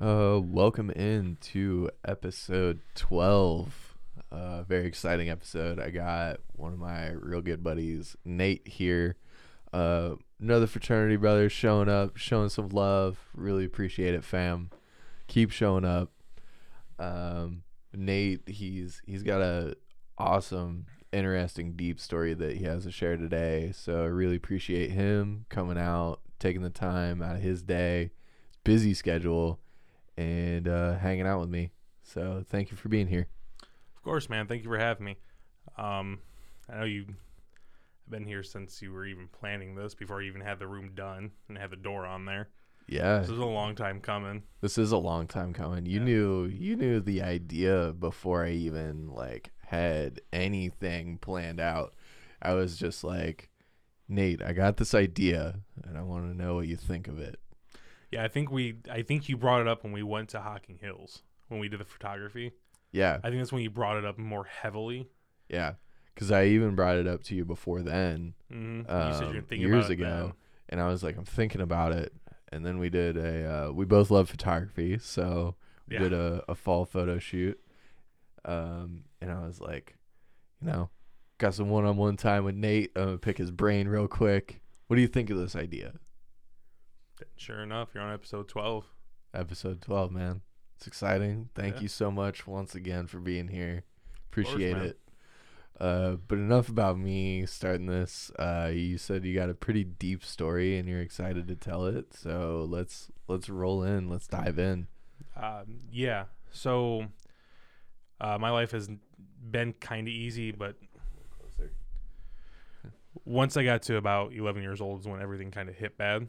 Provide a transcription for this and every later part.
Uh, welcome in to episode 12. Uh, very exciting episode. I got one of my real good buddies, Nate, here. Uh, another fraternity brother showing up, showing some love. Really appreciate it, fam. Keep showing up. Um, Nate, he's he's got a awesome, interesting, deep story that he has to share today. So I really appreciate him coming out, taking the time out of his day, busy schedule, and uh, hanging out with me. So thank you for being here. Of course, man. Thank you for having me. Um, I know you have been here since you were even planning this, before you even had the room done and had the door on there. Yeah, This is a long time coming. this is a long time coming. You Yeah. knew you knew the idea before I even like had anything planned out. I was just like, Nate, I got this idea, and I want to know what you think of it. Yeah, I think we. I think you brought it up when we went to Hocking Hills when we did the photography. Yeah, I think that's when you brought it up more heavily. yeah, because I even brought it up to you before then, Mm-hmm. um, years ago, and I was like, I'm thinking about it, and then we did a. Uh, we both love photography, so we Yeah. did a, a fall photo shoot, um, and I was like, you know, got some one-on-one time with Nate. I'm gonna pick his brain real quick. What do you think of this idea? Sure enough, you're on episode twelve. Episode 12, man. It's exciting. Thank Yeah. you so much once again for being here. Appreciate man. it. Uh, but enough about me starting this. Uh, you said you got a pretty deep story and you're excited to tell it. So let's let's roll in. Let's dive in. Um, yeah. So, uh, my life has been kind of easy, but once I got to about 11 years old is when everything kind of hit bad.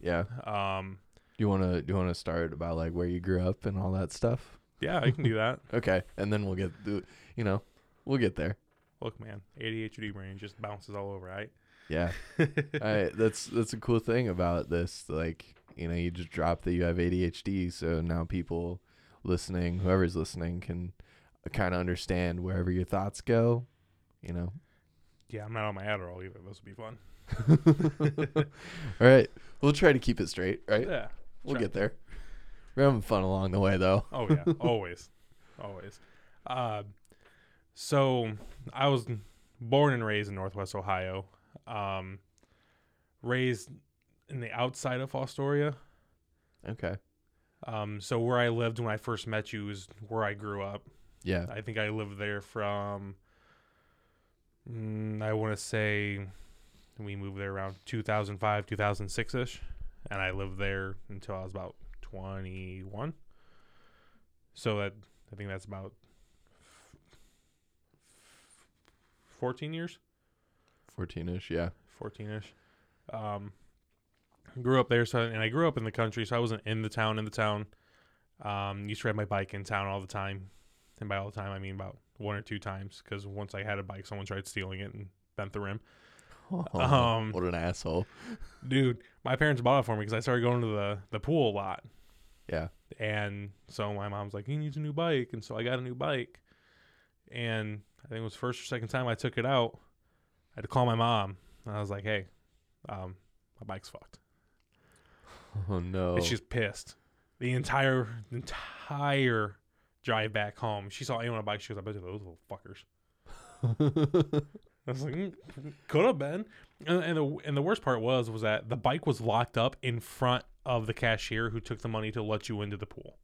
Yeah. Um, Do you wanna do you wanna start about like where you grew up and all that stuff? yeah, I can do that. Okay, and then we'll get the you know we'll get there. Look, man, ADHD brain just bounces all over, right? Yeah. I, that's that's a cool thing about this. Like, you know, you just drop that you have ADHD, so now people listening, whoever's listening, can kind of understand wherever your thoughts go. You know. yeah, I'm not on my Adderall either. This would be fun. All right, we'll try to keep it straight. Right, Yeah. we'll try. get there. We're having fun along the way, though. Oh yeah, always, always. Uh, so I was born and raised in Northwest Ohio. Um, raised in the outside of Fostoria. Okay. Um, so where I lived when I first met you is where I grew up. Yeah. I think I lived there from. Mm, I want to say we moved there around 2005, 2006 ish, and I lived there until I was about 21. So that I think that's about 14 years, Fourteen-ish. Yeah. 14 ish. Um, grew up there, so and I grew up in the country, so I wasn't in the town. In the town, um, used to ride my bike in town all the time, and by all the time I mean about one or two times, because once I had a bike, someone tried stealing it and bent the rim. Um, what an asshole. Dude, my parents bought it for me because I started going to the the pool a lot. Yeah. And so my mom's like, "He needs a new bike," and so I got a new bike. And I think it was first or second time I took it out. I had to call my mom, and I was like, "Hey, um, my bike's fucked." Oh no. And she's pissed. The entire entire drive back home, she saw anyone on a bike. She goes, "I bet you those little fuckers." I was like, mm, could have been. And, and the and the worst part was was that the bike was locked up in front of the cashier who took the money to let you into the pool.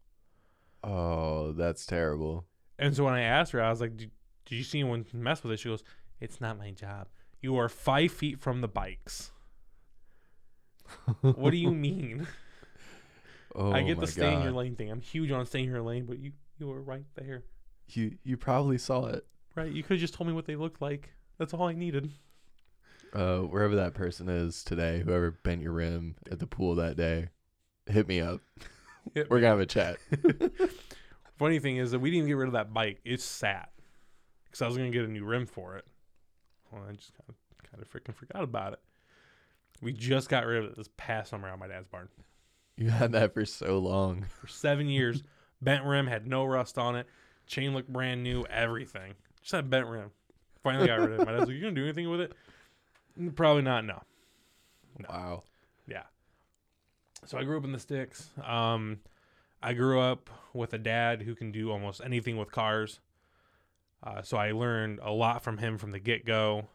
oh, that's terrible. And so when I asked her, I was like, "Did, did you see anyone mess with it?" She goes, "It's not my job. You are five feet from the bikes. what do you mean? Oh I get the stay in your lane thing. I'm huge on staying in your lane, but you you were right there, You you probably saw it. right? You could have just told me what they looked like. That's all I needed. uh, wherever that person is today, whoever bent your rim at the pool that day, hit me up. Hit We're gonna have a chat. Funny thing is that we didn't get rid of that bike. It sat because I was gonna get a new rim for it. Well, I just kind of, kind of freaking forgot about it. We just got rid of it this past summer at my dad's barn. You had that for so long. For seven years, bent rim had no rust on it. Chain looked brand new. Everything just had bent rim. Finally got rid of it. My dad's like, "You gonna do anything with it?" "Mm, Probably not. No. No. Wow. Yeah. So I grew up in the sticks. Um, I grew up with a dad who can do almost anything with cars. Uh, so I learned a lot from him from the get go.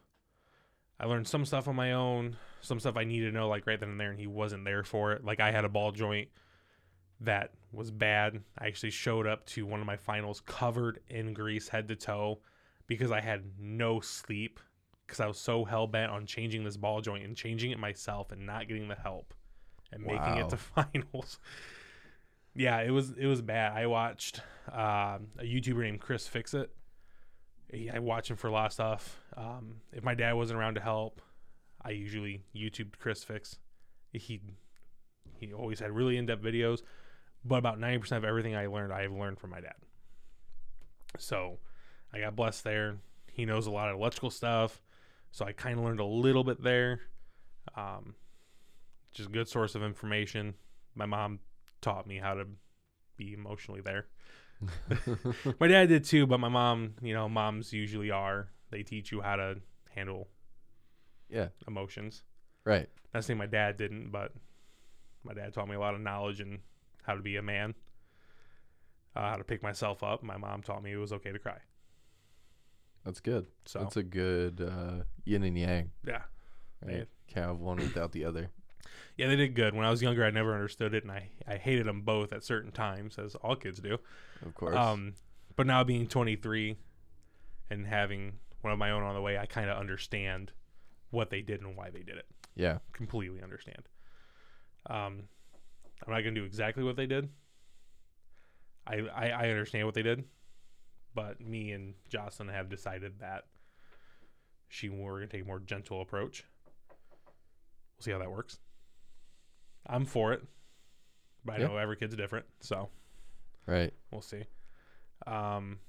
I learned some stuff on my own, some stuff I needed to know like right then and there, and he wasn't there for it. Like I had a ball joint that was bad. I actually showed up to one of my finals covered in grease head to toe because I had no sleep because I was so hell bent on changing this ball joint and changing it myself and not getting the help and making it to finals. yeah, it was it was bad. I watched um a YouTuber named Chris Fix It. I watch him for a lot of stuff. Um, if my dad wasn't around to help, I usually YouTubed Chris Fix. He he always had really in depth videos, but about ninety percent of everything I learned, I've learned from my dad. So I got blessed there. He knows a lot of electrical stuff, so I kind of learned a little bit there. Um, just a good source of information. My mom taught me how to be emotionally there. my dad did too, but my mom, you know, moms usually are. They teach you how to handle yeah. emotions. Right. Not saying my dad didn't, but my dad taught me a lot of knowledge and how to be a man, uh, how to pick myself up. My mom taught me it was okay to cry. That's good. So That's a good uh, yin and yang. yeah, Right. Yeah. Can't have one without the other. yeah, they did good. When I was younger, I never understood it, and I I hated them both at certain times, as all kids do. Of course. Um, but now being 23 and having one of my own on the way, I kind of understand what they did and why they did it. yeah. Completely understand. Um, I'm not gonna do exactly what they did. I, I I understand what they did, but me and Jocelyn have decided that she we're gonna take a more gentle approach. We'll see how that works. I'm for it, but I Yeah. know every kid's different, so Right. we'll see. Um,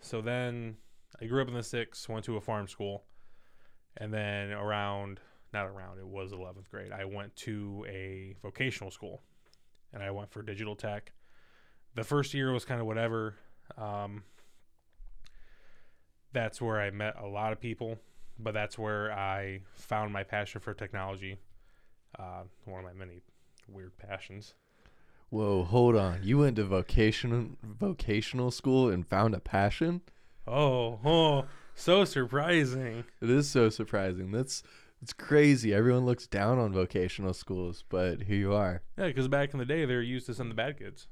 so then I grew up in the six, went to a farm school, and then around not around it was 11th grade. I went to a vocational school, and I went for digital tech. The first year was kind of whatever. Um, that's where I met a lot of people, but that's where I found my passion for technology. Uh, one of my many weird passions. Whoa, hold on. You went to vocational vocational school and found a passion? Oh, oh, so surprising. It is so surprising. That's it's crazy. Everyone looks down on vocational schools, but here you are. Yeah, because back in the day, they were used to send the bad kids.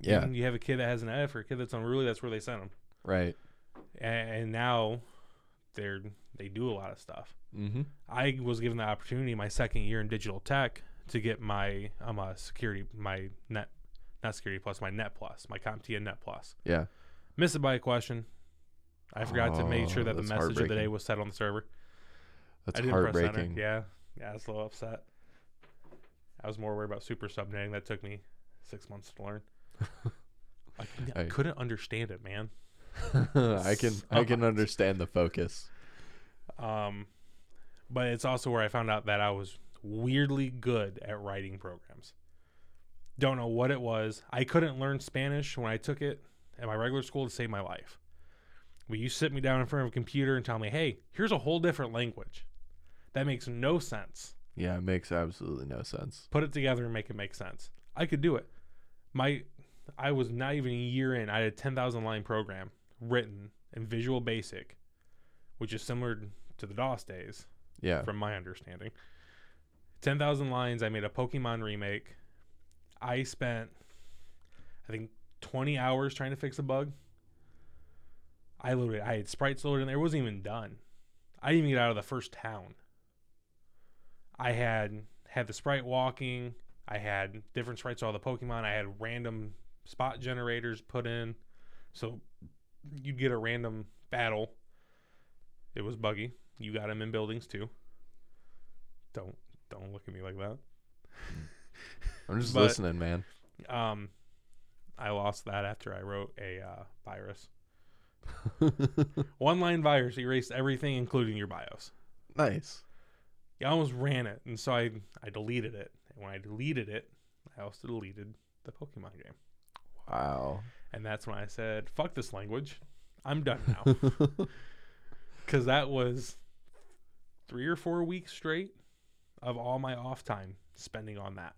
Yeah. You, you have a kid that has an F or a kid that's unruly, that's where they send them. Right. And, and now they're they do a lot of stuff. Mm-hmm. I was given the opportunity my second year in digital tech to get my um uh, security my net not security plus my net plus my CompTIA net plus. Yeah. Missed it by a question. I forgot to make sure Oh, that the message of the day was set on the server. That's I didn't press enter. heartbreaking. Yeah, yeah, I was a little upset. I was more worried about super subnetting. That took me six months to learn. I, I couldn't understand it, man. I can I can Sucked. understand the focus. Um, but it's also where I found out that I was weirdly good at writing programs. Don't know what it was. I couldn't learn Spanish when I took it at my regular school to save my life. But you sit me down in front of a computer and tell me, hey, here's a whole different language. That makes no sense. Yeah, it makes absolutely no sense. Put it together and make it make sense. I could do it. My I was not even a year in. I had a 10,000 line program written in Visual Basic, which is similar to the DOS days Yeah. from my understanding. 10,000 lines. I made a Pokemon remake. I spent, I think, 20 hours trying to fix a bug. I loaded, I had sprites loaded in there. It wasn't even done. I didn't even get out of the first town. I had had the sprite walking. I had different sprites, all the Pokemon. I had random spot generators put in. So you'd get a random battle. It was buggy. You got him in buildings too. Don't don't look at me like that. I'm just but- listening, man. Um, I lost that after I wrote a uh, virus. One line virus erased everything, including your BIOS. nice. I almost ran it, and so I I deleted it. And when I deleted it, I also deleted the Pokemon game. Wow. And that's when I said, "Fuck this language, I'm done now." Because that was three or four weeks straight of all my off time spending on that,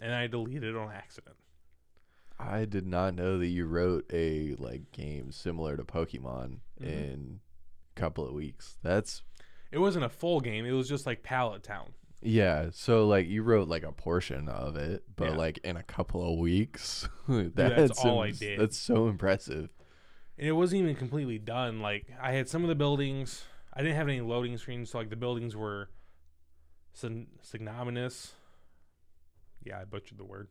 and I deleted it on accident. I did not know that you wrote a like game similar to Pokemon Mhm. in a couple of weeks. That's It wasn't a full game. It was just like Pallet Town. Yeah. So like you wrote like a portion of it, but Yeah. like in a couple of weeks. that's, all I did. That's so impressive. And it wasn't even completely done. Like I had some of the buildings. I didn't have any loading screens, so like the buildings were syn- synonymous. Yeah, I butchered the word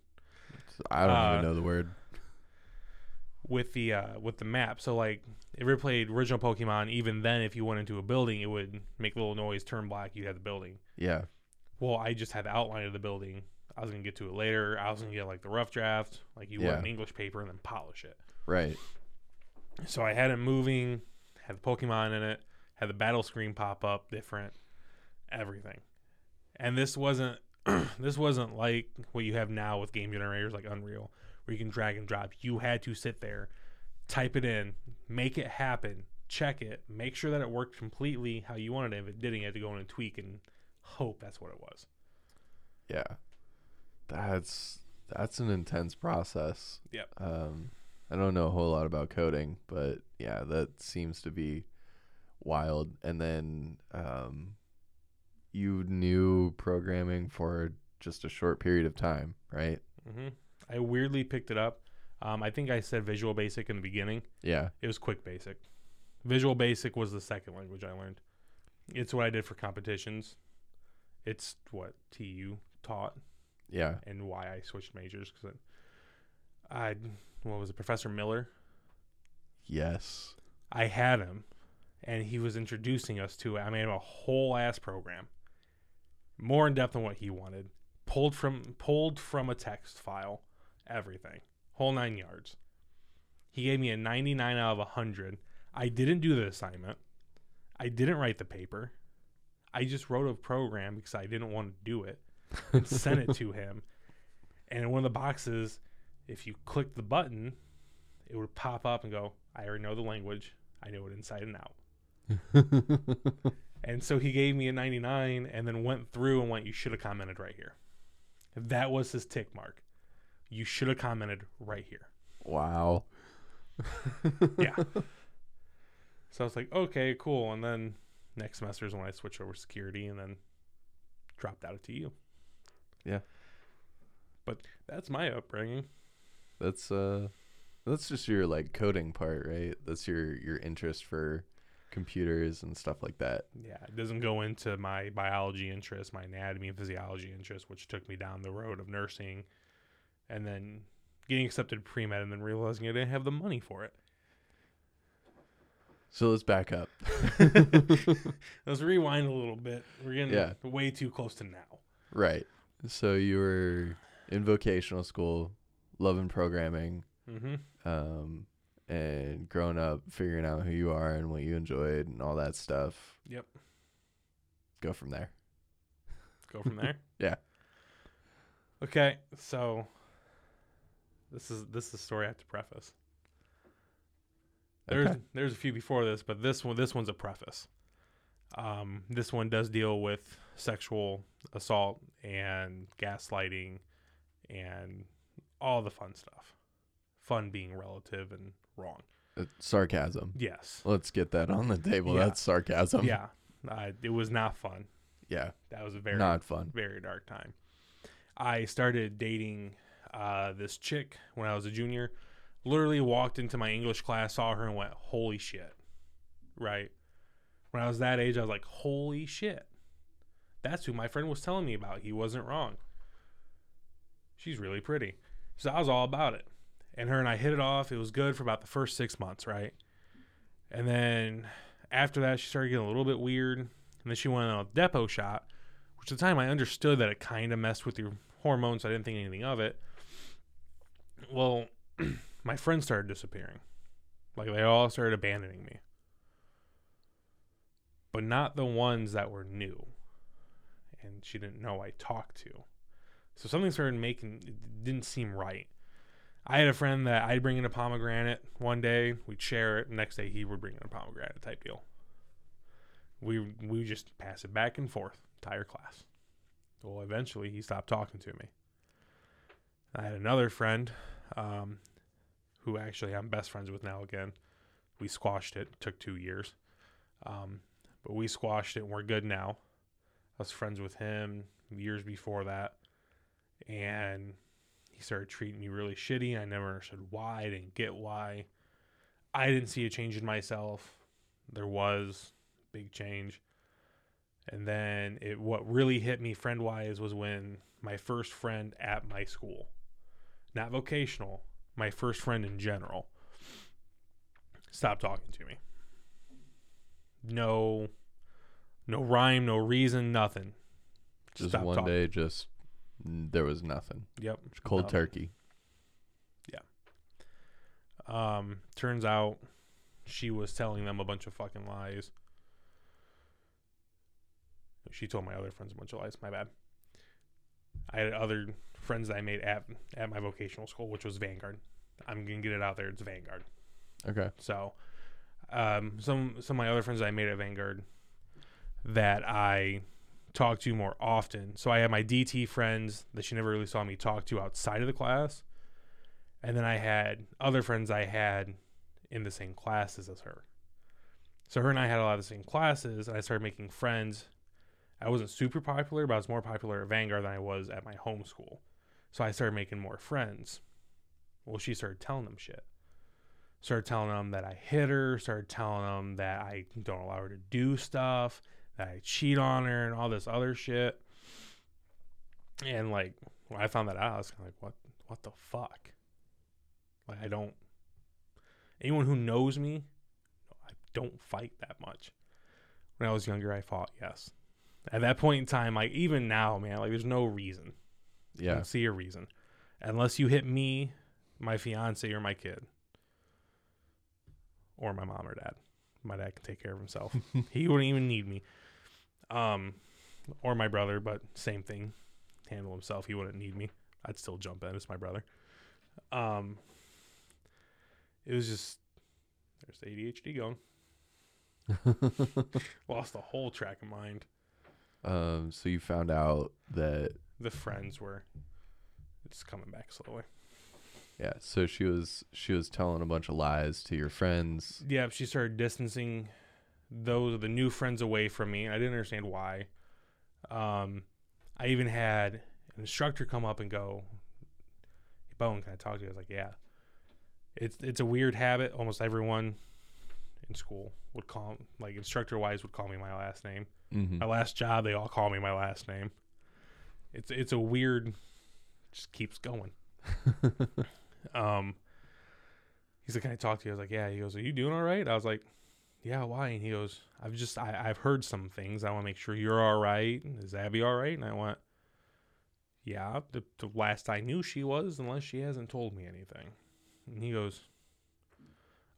I don't Uh, even know the word. with the uh, with the map. So like if you played original Pokemon, even then, if you went into a building, it would make a little noise, turn black. You had the building. Yeah. Well, I just had the outline of the building. I was gonna get to it later. I was gonna get like the rough draft, like you Yeah. want an English paper, and then polish it. Right. So I had it moving, had the Pokemon in it, had the battle screen pop up, different, everything. And this wasn't this wasn't like what you have now with game generators like Unreal, where you can drag and drop. You had to sit there, type it in, make it happen, check it, make sure that it worked completely how you wanted it. If it didn't, you had to go in and tweak and hope that's what it was. Yeah. That's that's an intense process. Yep. Um I don't know a whole lot about coding, but yeah, that seems to be wild. And then um you knew programming for just a short period of time, right? Mm-hmm. I weirdly picked it up. Um, I think I said Visual Basic in the beginning. Yeah. It was Quick Basic. Visual Basic was the second language I learned. It's what I did for competitions. It's what TU taught Yeah. and why I switched majors because I, what was it, Professor Miller? Yes. I had him, and he was introducing us to it. I made him a whole ass program, more in depth than what he wanted. Pulled from pulled from a text file, everything, whole nine yards. He gave me a 99 out of 100. I didn't do the assignment. I didn't write the paper. I just wrote a program because I didn't want to do it and sent it to him. And in one of the boxes, if you click the button, it would pop up and go, I already know the language. I know it inside and out. And so he gave me a 99 and then went through and went, You should have commented right here. That was his tick mark. You should have commented right here. wow. Yeah. so I was like, Okay, cool. And then next semester is when I switch over security and then dropped out of TU. Yeah. But that's my upbringing. That's uh that's just your like coding part, right? That's your your interest for computers and stuff like that. Yeah, it doesn't go into my biology interest, my anatomy and physiology interest, which took me down the road of nursing and then getting accepted pre med and then realizing I didn't have the money for it. So let's back up. Let's rewind a little bit. We're getting Yeah. way too close to now. right. So you were in vocational school, loving programming, Mm-hmm. um, and growing up, figuring out who you are and what you enjoyed and all that stuff. Yep. Go from there. Go from there. Yeah. Okay, so this is this is a story I have to preface. There's Okay. there's a few before this, but this one this one's a preface. Um, this one does deal with sexual assault and gaslighting and all the fun stuff. Fun being relative and wrong. Uh, sarcasm. Yes. Let's get that on the table. Yeah. That's sarcasm. yeah. Uh, it was not fun. Yeah. That was a very Not fun. very dark time. I started dating uh, this chick when I was a junior. Literally walked into my English class, saw her, and went, "Holy shit!" Right. When I was that age, I was like, "Holy shit!" That's who my friend was telling me about. He wasn't wrong. She's really pretty, so I was all about it. And her and I hit it off. It was good for about the first six months, right? And then after that, she started getting a little bit weird. And then she went on a Depo shot, which at the time I understood that it kind of messed with your hormones. So I didn't think anything of it. Well, my friends started disappearing. Like they all started abandoning me. But not the ones that were new. And she didn't know I talked to. So something started making it didn't seem right. I had a friend that I'd bring in a pomegranate one day, we'd share it, next day he would bring in a pomegranate type deal. We we just pass it back and forth, entire class. Well, eventually he stopped talking to me. I had another friend um, who actually I'm best friends with now again. We squashed it. Took two years, um, but we squashed it and we're good now. I was friends with him years before that, and he started treating me really shitty. I never understood why. I didn't get why. I didn't see a change in myself. There was big change. And then it what really hit me friend wise was when my first friend at my school, not vocational, my first friend in general, stop talking to me. No no rhyme, no reason, nothing. Just Stopped one talking. day, just there was nothing. Yep. Just cold No. turkey. Yeah. Um, turns out she was telling them a bunch of fucking lies. She told my other friends a bunch of lies. My bad. I had other friends that I made at at my vocational school, which was Vanguard. I'm gonna get it out there. It's Vanguard. Okay. So, um, some some of my other friends that I made at Vanguard that I talked to more often. So I had my DT friends that she never really saw me talk to outside of the class, and then I had other friends I had in the same classes as her. So her and I had a lot of the same classes, and I started making friends. I wasn't super popular, but I was more popular at Vanguard than I was at my home school. So I started making more friends. Well, she started telling them shit started telling them that I hit her, started telling them that I don't allow her to do stuff, that I cheat on her, and all this other shit. And like when I found that out, I was kind of like, "What? What the fuck?" Like I don't. Anyone who knows me, I don't fight that much. When I was younger, I fought. Yes. At that point in time, like even now, man, like there's no reason. I Yeah. don't see a reason, unless you hit me, my fiance, or my kid, or my mom or dad. My dad can take care of himself. he wouldn't even need me. Um, or my brother, but same thing. Handle himself. He wouldn't need me. I'd still jump in. It's my brother. Um, it was just there's the ADHD going. Lost the whole track of mind. um. So you found out that The friends were. It's coming back slowly. yeah. So she was she was telling a bunch of lies to your friends. yeah, she started distancing those the new friends away from me. and I didn't understand why. Um, I even had an instructor come up and go, "Hey, "Bowen, can I talk to you?" I was like, "Yeah." It's it's a weird habit. Almost everyone in school would call like instructor wise would call me my last name. Mm-hmm. My last job, they all call me my last name. It's it's a weird, just keeps going. um, he's like, "Can I talk to you?" I was like, "Yeah." He goes, "Are you doing all right?" I was like, "Yeah." Why? And he goes, "I've just I, I've heard some things. I want to make sure you're all right. Is Abby all right?" And I went, "Yeah." The, the last I knew, she was, unless she hasn't told me anything. And he goes,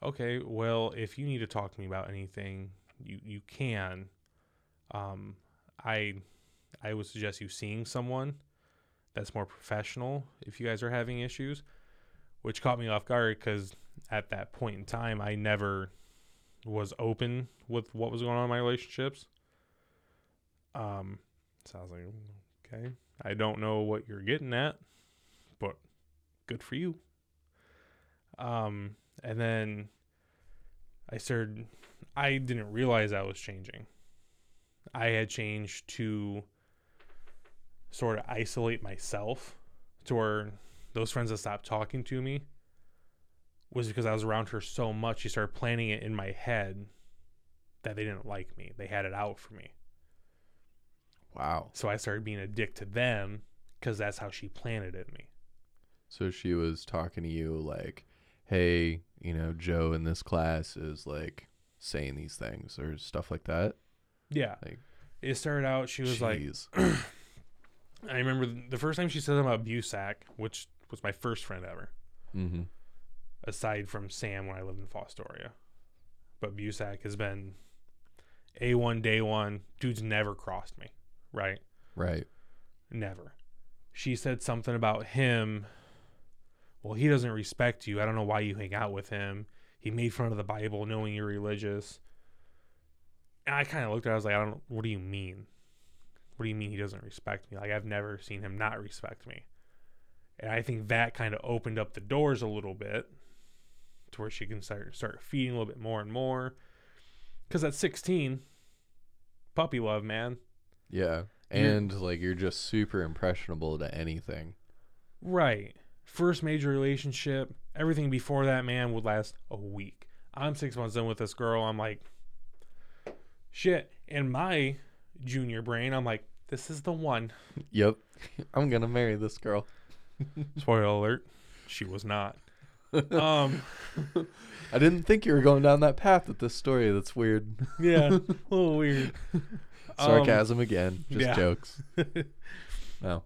"Okay, well, if you need to talk to me about anything, you you can." Um, I I would suggest you seeing someone that's more professional if you guys are having issues, which caught me off guard because at that point in time I never was open with what was going on in my relationships. Um, so I was like, okay, I don't know what you're getting at, but good for you. Um, and then I started. I didn't realize I was changing. I had changed to sort of isolate myself to where those friends that stopped talking to me was because I was around her so much. She started planning it in my head that they didn't like me. They had it out for me. Wow. So I started being a dick to them because that's how she planted it in me. So she was talking to you like, "Hey, you know, Joe in this class is like saying these things or stuff like that." Yeah. Like- it started out, she was like. I remember the first time she said something about Busac, which was my first friend ever. mm-hmm. aside from Sam when I lived in Fostoria. But Busac has been A1 day one. Dude's never crossed me, right? Right. Never. She said something about him. Well, he doesn't respect you. I don't know why you hang out with him. He made fun of the Bible knowing you're religious. And I kind of looked at her, I was like, I don't what do you mean? What do you mean he doesn't respect me? Like I've never seen him not respect me. And I think that kind of opened up the doors a little bit to where she can start start feeding a little bit more and more. Because at 16, puppy love, man. Yeah. You're- And like you're just super impressionable to anything. Right. First major relationship. Everything before that, man, would last a week. I'm six months in with this girl. I'm like, shit. In my junior brain, I'm like, this is the one. Yep. I'm gonna marry this girl. Spoiler alert. She was not. Um, I didn't think you were going down that path with this story. That's weird. yeah, a little weird. Um, Sarcasm again. Just yeah. jokes. No.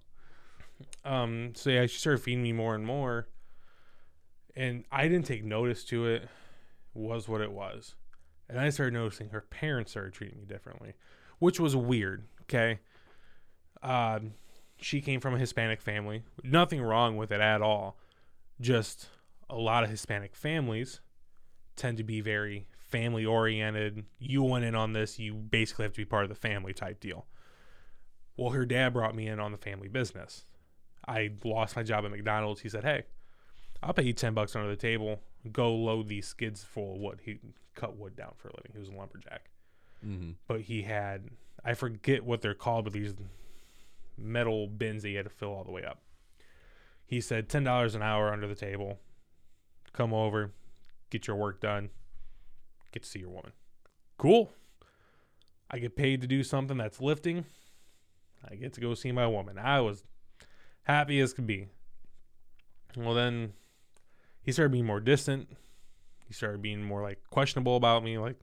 Um, so yeah, she started feeding me more and more, and I didn't take notice to it. Was what it was, and I started noticing her parents started treating me differently, which was weird. Okay, um, she came from a Hispanic family. Nothing wrong with it at all. Just a lot of Hispanic families tend to be very family oriented. You went in on this, you basically have to be part of the family type deal. Well, her dad brought me in on the family business. I lost my job at McDonald's. He said, "Hey, I'll pay you ten bucks under the table. Go load these skids full of wood. He cut wood down for a living. He was a lumberjack, Mm-hmm. but he had I forget what they're called, but these metal bins that you had to fill all the way up. He said ten dollars an hour under the table. Come over, get your work done, get to see your woman. Cool. I get paid to do something that's lifting. I get to go see my woman. I was happy as could be. Well, then he started being more distant. He started being more like questionable about me. Like,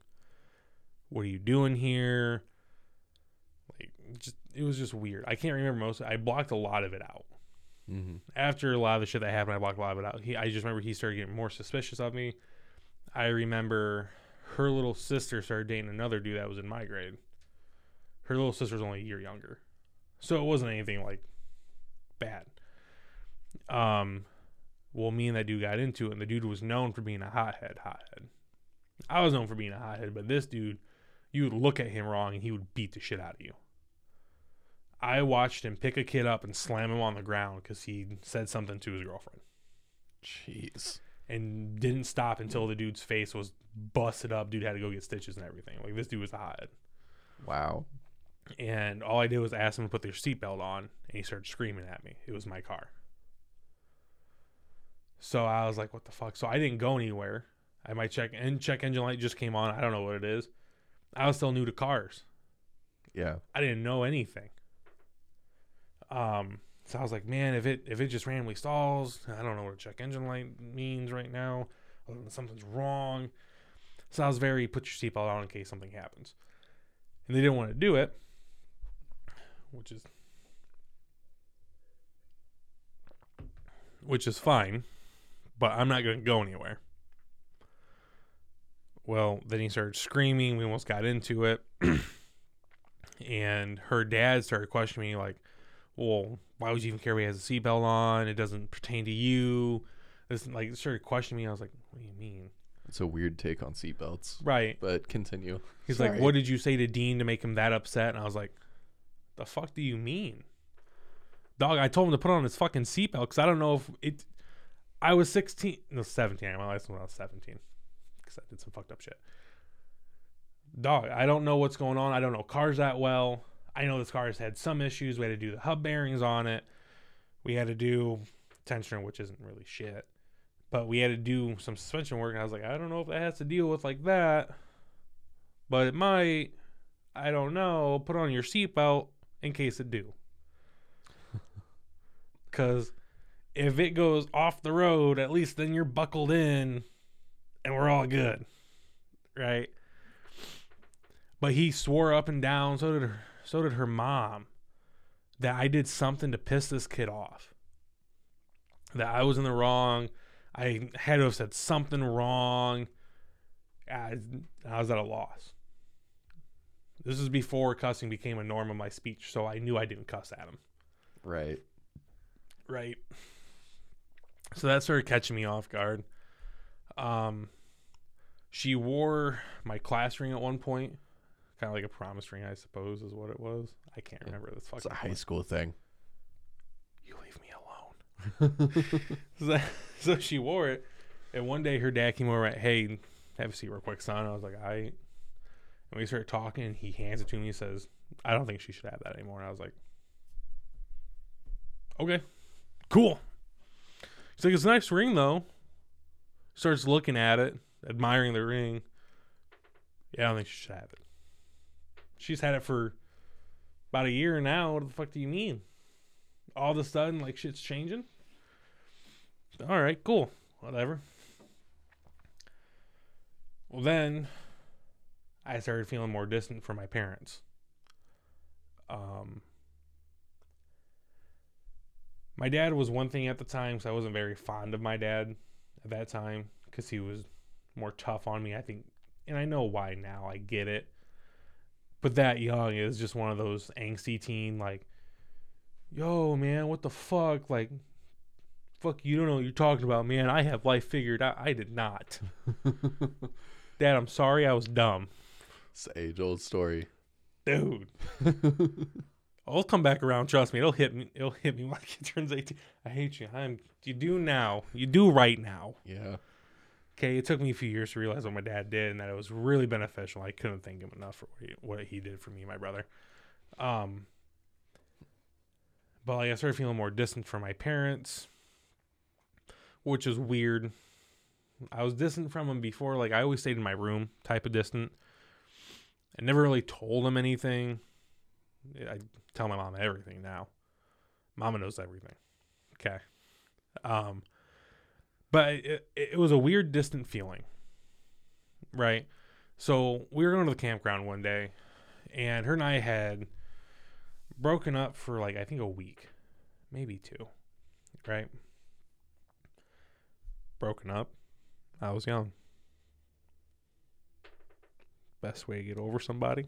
what are you doing here? Like, just it was just weird. I can't remember most. I blocked a lot of it out. Mm-hmm. After a lot of the shit that happened, I blocked a lot of it out. He, I just remember he started getting more suspicious of me. I remember her little sister started dating another dude that was in my grade. Her little sister was only a year younger, so it wasn't anything like bad. Um, well, me and that dude got into it, and the dude was known for being a hothead. Hothead. I was known for being a hothead, but this dude, you would look at him wrong, and he would beat the shit out of you. I watched him pick a kid up and slam him on the ground because he said something to his girlfriend, Jeez. and didn't stop until the dude's face was busted up. Dude had to go get stitches and everything. Like this dude was a hothead. Wow. And all I did was ask him to put their seatbelt on, and he started screaming at me. It was my car. So I was like, "What the fuck?" So I didn't go anywhere. I might check and check engine light just came on. I don't know what it is. I was still new to cars. Yeah. I didn't know anything. Um, so I was like, man, if it if it just randomly stalls, I don't know what a check engine light means right now. Something's wrong. So I was very put your seatbelt on in case something happens. And they didn't want to do it, which is which is fine, but I'm not going to go anywhere. Well, then he started screaming. We almost got into it. and her dad started questioning me, like, well, why would you even care if he has a seatbelt on? It doesn't pertain to you. This like started questioning me. I was like, what do you mean? It's a weird take on seatbelts. Right. But continue. He's Sorry. like, what did you say to Dean to make him that upset? And I was like, the fuck do you mean? Dog, I told him to put on his fucking seatbelt because I don't know if it. I was 16, no, 17. I my license when I was 17 because I did some fucked up shit. Dog, I don't know what's going on. I don't know cars that well. I know this car has had some issues. We had to do the hub bearings on it. We had to do tensioner, which isn't really shit. But we had to do some suspension work. And I was like, I don't know if that has to deal with like that but it might. I don't know. Put on your seatbelt in case it do. Because if it goes off the road, at least then you're buckled in, and we're all good, right? But he swore up and down. So did her. So did her mom. That I did something to piss this kid off. That I was in the wrong. I had to have said something wrong. I, I was at a loss. This is before cussing became a norm of my speech, so I knew I didn't cuss at him. Right. Right. So that started catching me off guard. Um, she wore my class ring at one point, kind of like a promise ring, I suppose, is what it was. I can't remember this fucking. It's a high school thing. You leave me alone. so, so she wore it, and one day her dad came over. At, hey, have a seat real quick, son. I was like, I. And we started talking. And he hands it to me. He says, "I don't think she should have that anymore." And I was like, "Okay, cool." He's like, "It's a nice ring, though." Starts looking at it, admiring the ring. Yeah, I don't think she should have it. She's had it for about a year now. What the fuck do you mean? All of a sudden, like shit's changing. All right, cool, whatever. Well, then I started feeling more distant from my parents. Um, my dad was one thing at the time, so I wasn't very fond of my dad at that time because he was more tough on me. I think, and I know why now. I get it, but that young is just one of those angsty teen like, yo man, what the fuck, like. Fuck, you don't know what you're talking about, man. I have life figured out. I did not. Dad, I'm sorry I was dumb. It's the age old story. Dude. I'll come back around, trust me. It'll hit me it'll hit me when he turns 18. I hate you. I'm you do now. You do right now. Yeah. Okay, it took me a few years to realize what my dad did and that it was really beneficial. I couldn't thank him enough for what he, what he did for me and my brother. Um but like I started feeling more distant from my parents, which is weird. I was distant from them before. Like I always stayed in my room, type of distant. I never really told them anything. I tell my mom everything now. Mama knows everything. Okay. Um, but it, it was a weird, distant feeling. Right. So we were going to the campground one day, and her and I had broken up for like I think a week, maybe two. Right. Broken up. I was young. Best way to get over somebody.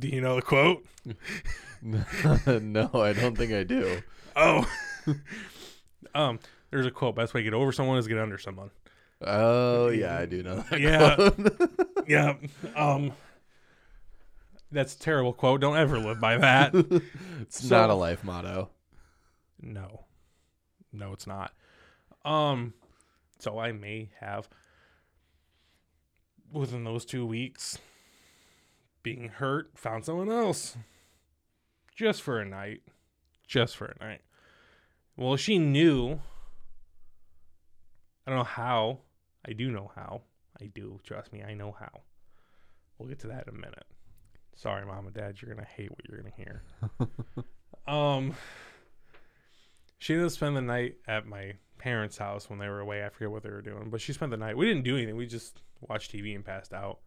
Do you know the quote? no, I don't think I do. Oh. um, there's a quote. Best way to get over someone is get under someone. Oh yeah, I do know that. Yeah. Yeah. Um that's a terrible quote. Don't ever live by that. it's So- not a life motto. no. No, it's not. Um so I may have within those 2 weeks being hurt found someone else just for a night. Just for a night. Well, she knew I don't know how. I do know how. I do. Trust me, I know how. We'll get to that in a minute. Sorry, mom and dad, you're gonna hate what you're gonna hear. um, she didn't spend the night at my parents' house when they were away. I forget what they were doing, but she spent the night. We didn't do anything. We just watched TV and passed out.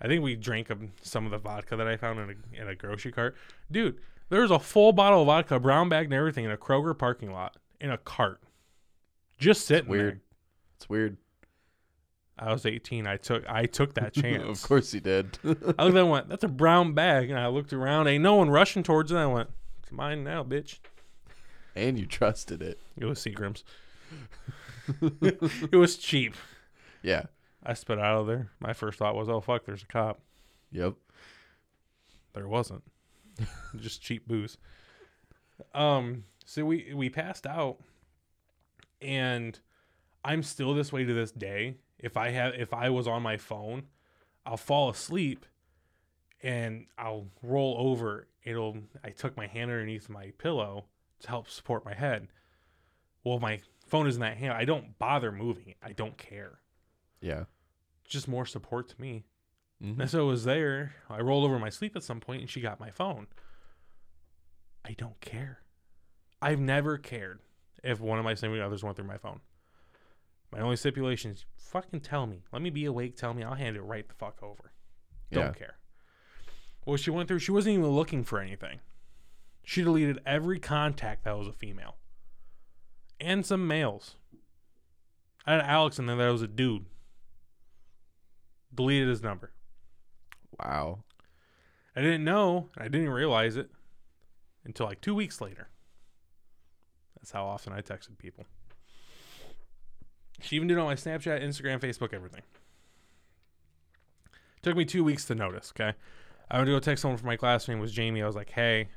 I think we drank some of the vodka that I found in a, in a grocery cart. Dude, there was a full bottle of vodka, brown bag and everything, in a Kroger parking lot in a cart, just sitting weird. there. It's weird. I was 18. I took I took that chance. of course he did. I looked at it and went, that's a brown bag. And I looked around, ain't no one rushing towards it. I went, it's mine now, bitch. and you trusted it. It was Seagram's. it was cheap. Yeah. I spit out of there. My first thought was, oh, fuck, there's a cop. Yep. There wasn't. Just cheap booze. Um, so we we passed out and I'm still this way to this day. If I have if I was on my phone, I'll fall asleep and I'll roll over. It'll I took my hand underneath my pillow to help support my head. Well, my phone is in that hand. I don't bother moving it. I don't care. Yeah. Just more support to me. Mhm. And so it was there. I rolled over my sleep at some point and she got my phone. I don't care. I've never cared if one of my significant others went through my phone. My only stipulation is fucking tell me. Let me be awake. Tell me. I'll hand it right the fuck over. Don't Yeah. care. Well, she went through, she wasn't even looking for anything. She deleted every contact that was a female and some males. I had Alex in there that was a dude. Deleted his number. Wow. I didn't know, I didn't realize it until like two weeks later. That's how often I texted people. She even did it on my Snapchat, Instagram, Facebook, everything. Took me two weeks to notice, okay? I went to go text someone from my class. Name was Jamie. I was like, hey,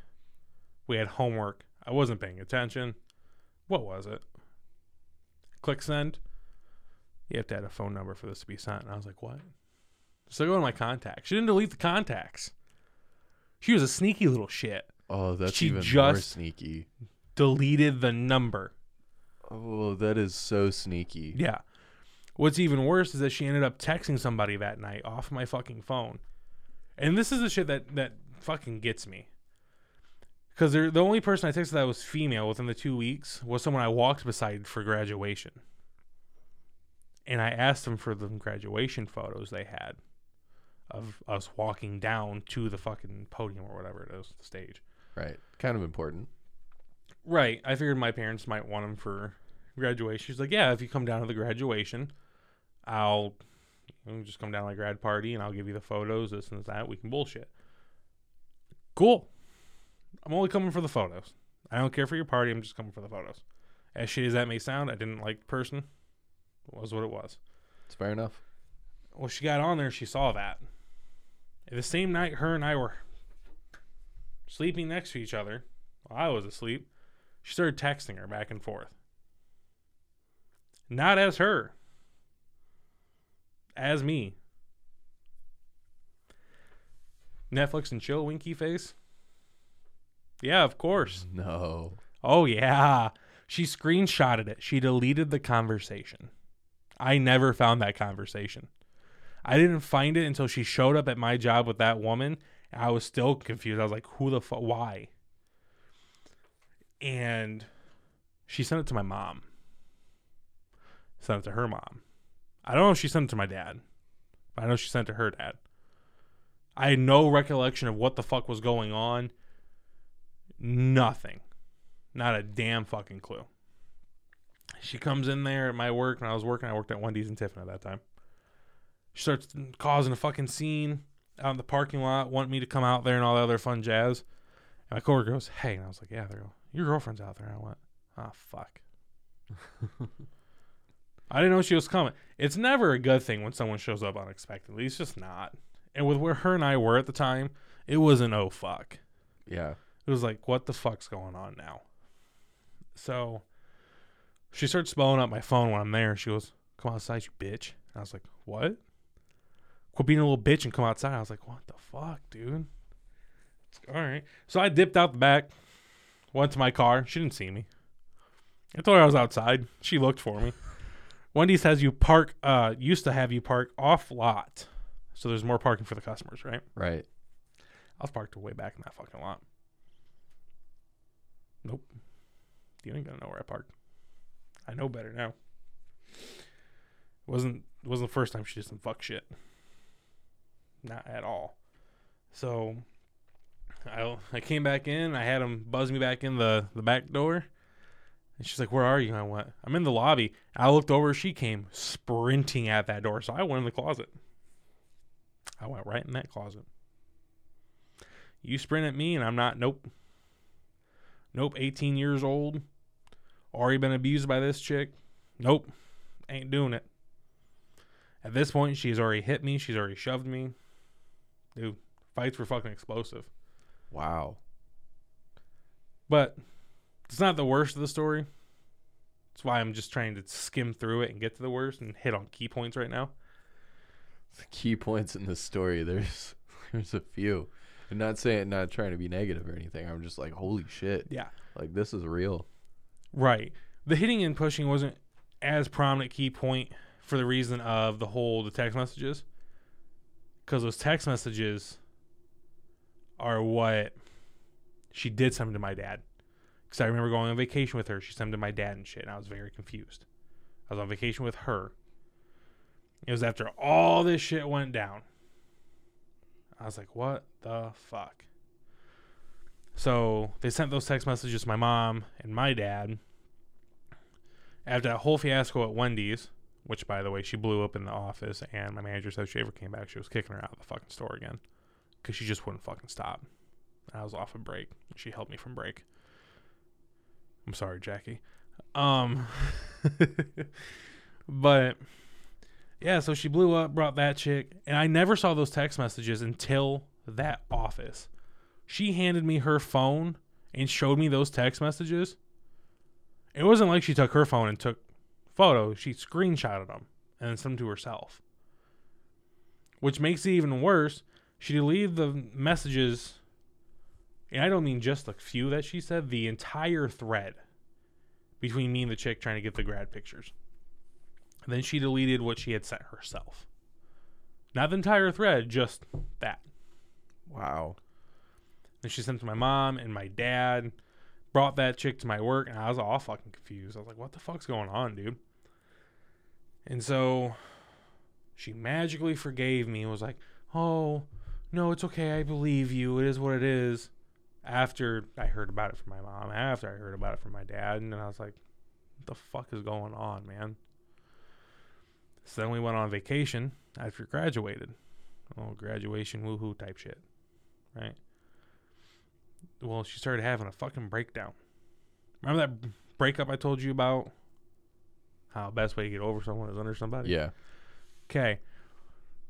we had homework. I wasn't paying attention. What was it? Click send. You have to add a phone number for this to be sent. And I was like, what? So I go to my contacts. She didn't delete the contacts. She was a sneaky little shit. Oh, that's She even more just- sneaky. Deleted the number. Oh, that is so sneaky. Yeah. What's even worse is that she ended up texting somebody that night off my fucking phone. And this is the shit that that fucking gets me. Because the only person I texted that was female within the two weeks was someone I walked beside for graduation. And I asked them for the graduation photos they had of us walking down to the fucking podium or whatever it is, the stage. Right. Kind of important. Right. I figured my parents might want them for graduation. She's like, yeah, if you come down to the graduation, I'll just come down to my grad party and I'll give you the photos, this and that. We can bullshit. Cool. I'm only coming for the photos. I don't care for your party. I'm just coming for the photos. As shitty as that may sound, I didn't like the person. It was what it was. It's fair enough. Well, she got on there. She saw that. The same night, her and I were sleeping next to each other. While I was asleep. She started texting her back and forth. Not as her, as me. Netflix and chill, winky face. Yeah, of course. No. Oh, yeah. She screenshotted it. She deleted the conversation. I never found that conversation. I didn't find it until she showed up at my job with that woman. I was still confused. I was like, who the fuck? Why? And she sent it to my mom. Sent it to her mom. I don't know if she sent it to my dad. But I know she sent it to her dad. I had no recollection of what the fuck was going on. Nothing. Not a damn fucking clue. She comes in there at my work, and I was working. I worked at Wendy's and Tiffin at that time. She starts causing a fucking scene out in the parking lot, wanting me to come out there and all the other fun jazz. And my coworker goes, "Hey," and I was like, "Yeah." They go, "Your girlfriend's out there." And I went, "Oh fuck." I didn't know she was coming. It's never a good thing when someone shows up unexpectedly. It's just not. And with where her and I were at the time, it was an oh fuck. Yeah. It was like, what the fuck's going on now? So she starts blowing up my phone when I'm there. She goes, Come outside, you bitch. And I was like, What? Quit being a little bitch and come outside. I was like, What the fuck, dude? All right. So I dipped out the back, went to my car. She didn't see me. I told her I was outside. She looked for me. Wendy's has you park, uh, used to have you park off lot. So there's more parking for the customers, right? Right. I was parked way back in that fucking lot. Nope. You ain't gonna know where I parked. I know better now. It wasn't wasn't the first time she did some fuck shit. Not at all. So I I came back in. I had him buzz me back in the the back door. And she's like, "Where are you?" And I went, "I'm in the lobby." I looked over. She came sprinting at that door. So I went in the closet. I went right in that closet. You sprint at me, and I'm not. Nope. Nope. 18 years old. Already been abused by this chick. Nope. Ain't doing it. At this point, she's already hit me. She's already shoved me. Dude, fights were fucking explosive. Wow. But it's not the worst of the story. That's why I'm just trying to skim through it and get to the worst and hit on key points right now. The key points in this story, there's there's a few. I'm not saying not trying to be negative or anything. I'm just like, holy shit. Yeah. Like this is real. Right. The hitting and pushing wasn't as prominent key point for the reason of the whole the text messages. Because those text messages are what she did something to my dad. Because I remember going on vacation with her. She sent them to my dad and shit. And I was very confused. I was on vacation with her. It was after all this shit went down. I was like, what the fuck? So they sent those text messages to my mom and my dad. After that whole fiasco at Wendy's, which by the way, she blew up in the office, and my manager said she ever came back, she was kicking her out of the fucking store again. Because she just wouldn't fucking stop. I was off a break. She helped me from break. I'm sorry, Jackie. Um, but yeah, so she blew up, brought that chick, and I never saw those text messages until that office. She handed me her phone and showed me those text messages, it wasn't like she took her phone and took photos. She screenshotted them and sent them to herself. Which makes it even worse. She deleted the messages, and I don't mean just a few that she said, the entire thread between me and the chick trying to get the grad pictures. And then she deleted what she had sent herself. Not the entire thread, just that. Wow. And she sent to my mom and my dad. Brought that chick to my work, and I was all fucking confused. I was like, "What the fuck's going on, dude?" And so she magically forgave me and was like, "Oh, no, it's okay. I believe you. It is what it is." After I heard about it from my mom, after I heard about it from my dad, and then I was like, "What the fuck is going on, man?" So then we went on vacation after graduated. Oh, graduation woohoo type shit, right? well, she started having a fucking breakdown. Remember that breakup I told you about? How best way to get over someone is under somebody. Yeah. Okay.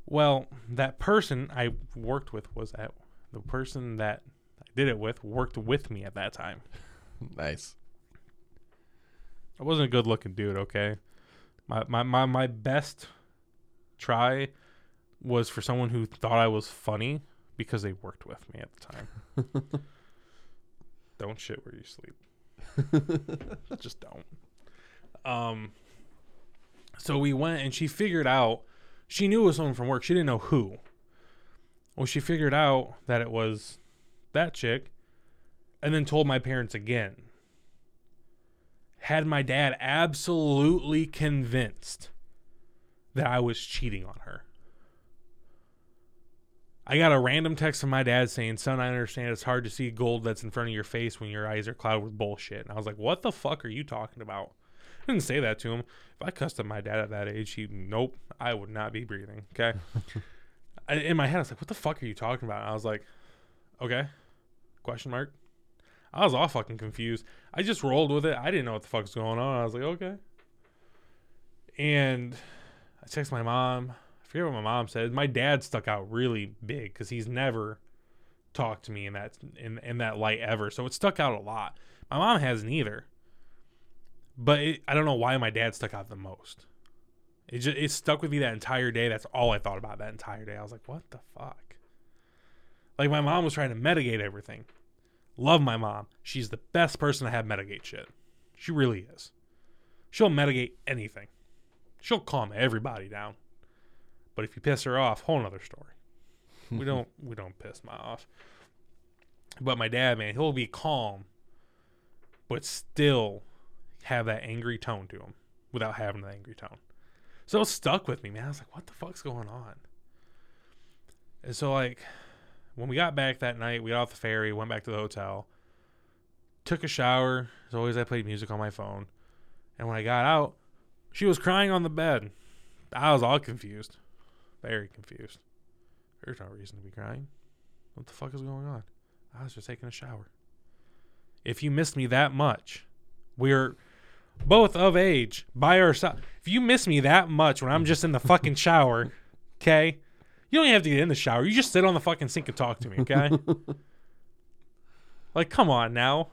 Well, that person I worked with was at the person that I did it with worked with me at that time. Nice. I wasn't a good looking dude, okay? My my my, my best try was for someone who thought I was funny because they worked with me at the time. don't shit where you sleep. Just don't. Um so we went and she figured out she knew it was someone from work. She didn't know who. Well, she figured out that it was that chick and then told my parents again. Had my dad absolutely convinced that I was cheating on her. I got a random text from my dad saying, Son, I understand it's hard to see gold that's in front of your face when your eyes are clouded with bullshit. And I was like, What the fuck are you talking about? Didn't say that to him. If I cussed at my dad at that age, he, nope, I would not be breathing. Okay. I, in my head, I was like, What the fuck are you talking about? And I was like, Okay. Question mark. I was all fucking confused. I just rolled with it. I didn't know what the fuck was going on. I was like, Okay. And I text my mom I forget what my mom said. My dad stuck out really big because he's never talked to me in that in in that light ever. So it stuck out a lot. My mom hasn't either. But it, I don't know why my dad stuck out the most. It just it stuck with me that entire day. That's all I thought about that entire day. I was like, what the fuck? Like my mom was trying to mitigate everything. Love my mom. She's the best person to have mitigate shit. She really is. She'll mitigate anything. She'll calm everybody down. But if you piss her off, whole nother story. we don't we don't piss my off. But my dad, man, he'll be calm, but still have that angry tone to him without having the angry tone. So it stuck with me, man. I was like, what the fuck's going on? And so like when we got back that night, we got off the ferry, went back to the hotel, took a shower. As always, I played music on my phone. And when I got out, she was crying on the bed. I was all confused. Very confused. There's no reason to be crying. What the fuck is going on? I was just taking a shower. If you missed me that much, we're both of age by ourselves. If you miss me that much when I'm just in the fucking shower, okay? You don't even have to get in the shower. You just sit on the fucking sink and talk to me, okay? like, come on now.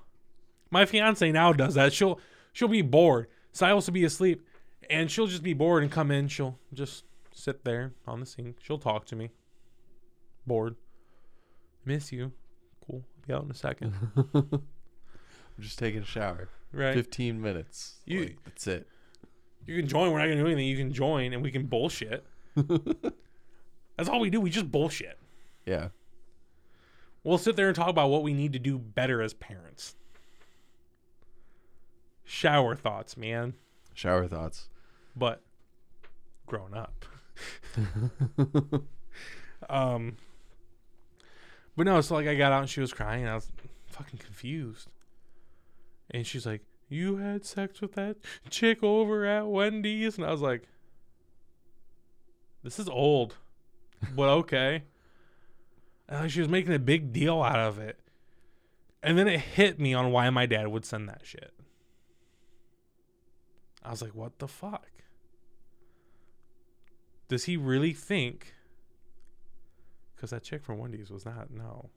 My fiance now does that. She'll she'll be bored. Silas will be asleep, and she'll just be bored and come in. She'll just sit there on the sink. She'll talk to me. Bored. Miss you. Cool. Be out in a second. I'm just taking a shower. Right. 15 minutes. You- Like, that's it. You can join. We're not gonna do anything. You can join, and we can bullshit. That's all we do. We just bullshit. Yeah. We'll sit there and talk about what we need to do better as parents. Shower thoughts, man. Shower thoughts. But grown up. um. But no, so like I got out and she was crying, and I was fucking confused. And she's like, "You had sex with that chick over at Wendy's," and I was like, "This is old, but okay." And she was making a big deal out of it, and then it hit me on why my dad would send that shit. I was like, "What the fuck?" Does he really think? Because that chick from Wendy's was not no.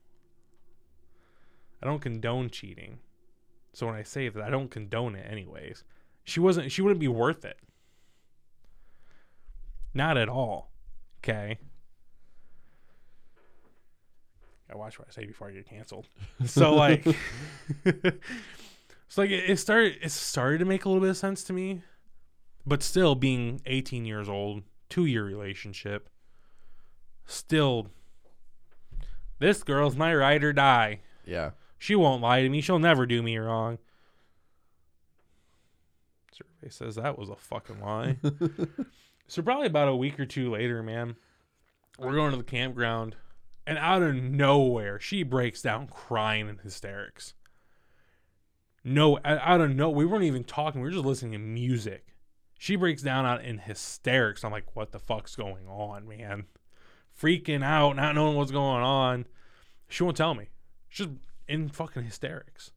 I don't condone cheating. So when I say that, I don't condone it anyways. She wasn't she wouldn't be worth it. Not at all. Okay. I watch what I say before I get canceled. So like it's like it, it started it started to make a little bit of sense to me. But still being 18 years old, 2 year relationship, still this girl's my ride or die. Yeah. She won't lie to me. She'll never do me wrong. Survey says that was a fucking lie. so probably about a week or two later, man, we're going to the campground, and out of nowhere, she breaks down crying in hysterics. No, out of no, we weren't even talking. We were just listening to music. She breaks down out in hysterics. I'm like, what the fuck's going on, man? Freaking out, not knowing what's going on. She won't tell me. She's just in fucking hysterics.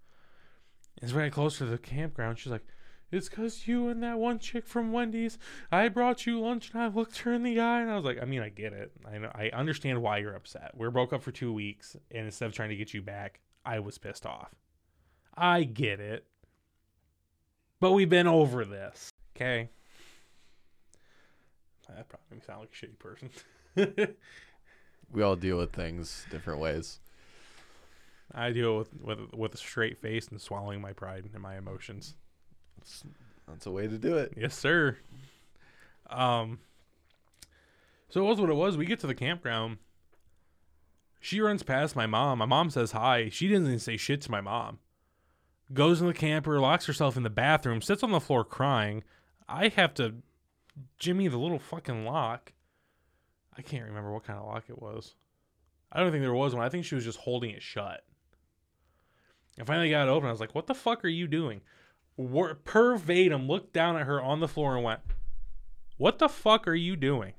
It's very close to the campground. She's like, It's because you and that one chick from Wendy's, I brought you lunch and I looked her in the eye. And I was like, I mean, I get it. I know, I understand why you're upset. We are broke up for two weeks. And instead of trying to get you back, I was pissed off. I get it. But we've been over this. Okay. That probably sound like a shitty person. We all deal with things different ways. I deal with, with with a straight face and swallowing my pride and my emotions. That's, that's a way to do it. Yes, sir. Um. So it was what it was. We get to the campground. She runs past my mom. My mom says hi. She doesn't even say shit to my mom. Goes in the camper, locks herself in the bathroom, sits on the floor crying. I have to jimmy the little fucking lock. I can't remember what kind of lock it was. I don't think there was one. I think she was just holding it shut. I finally got it open. I was like, "What the fuck are you doing?" Wor- per verbatim, looked down at her on the floor and went, "What the fuck are you doing?"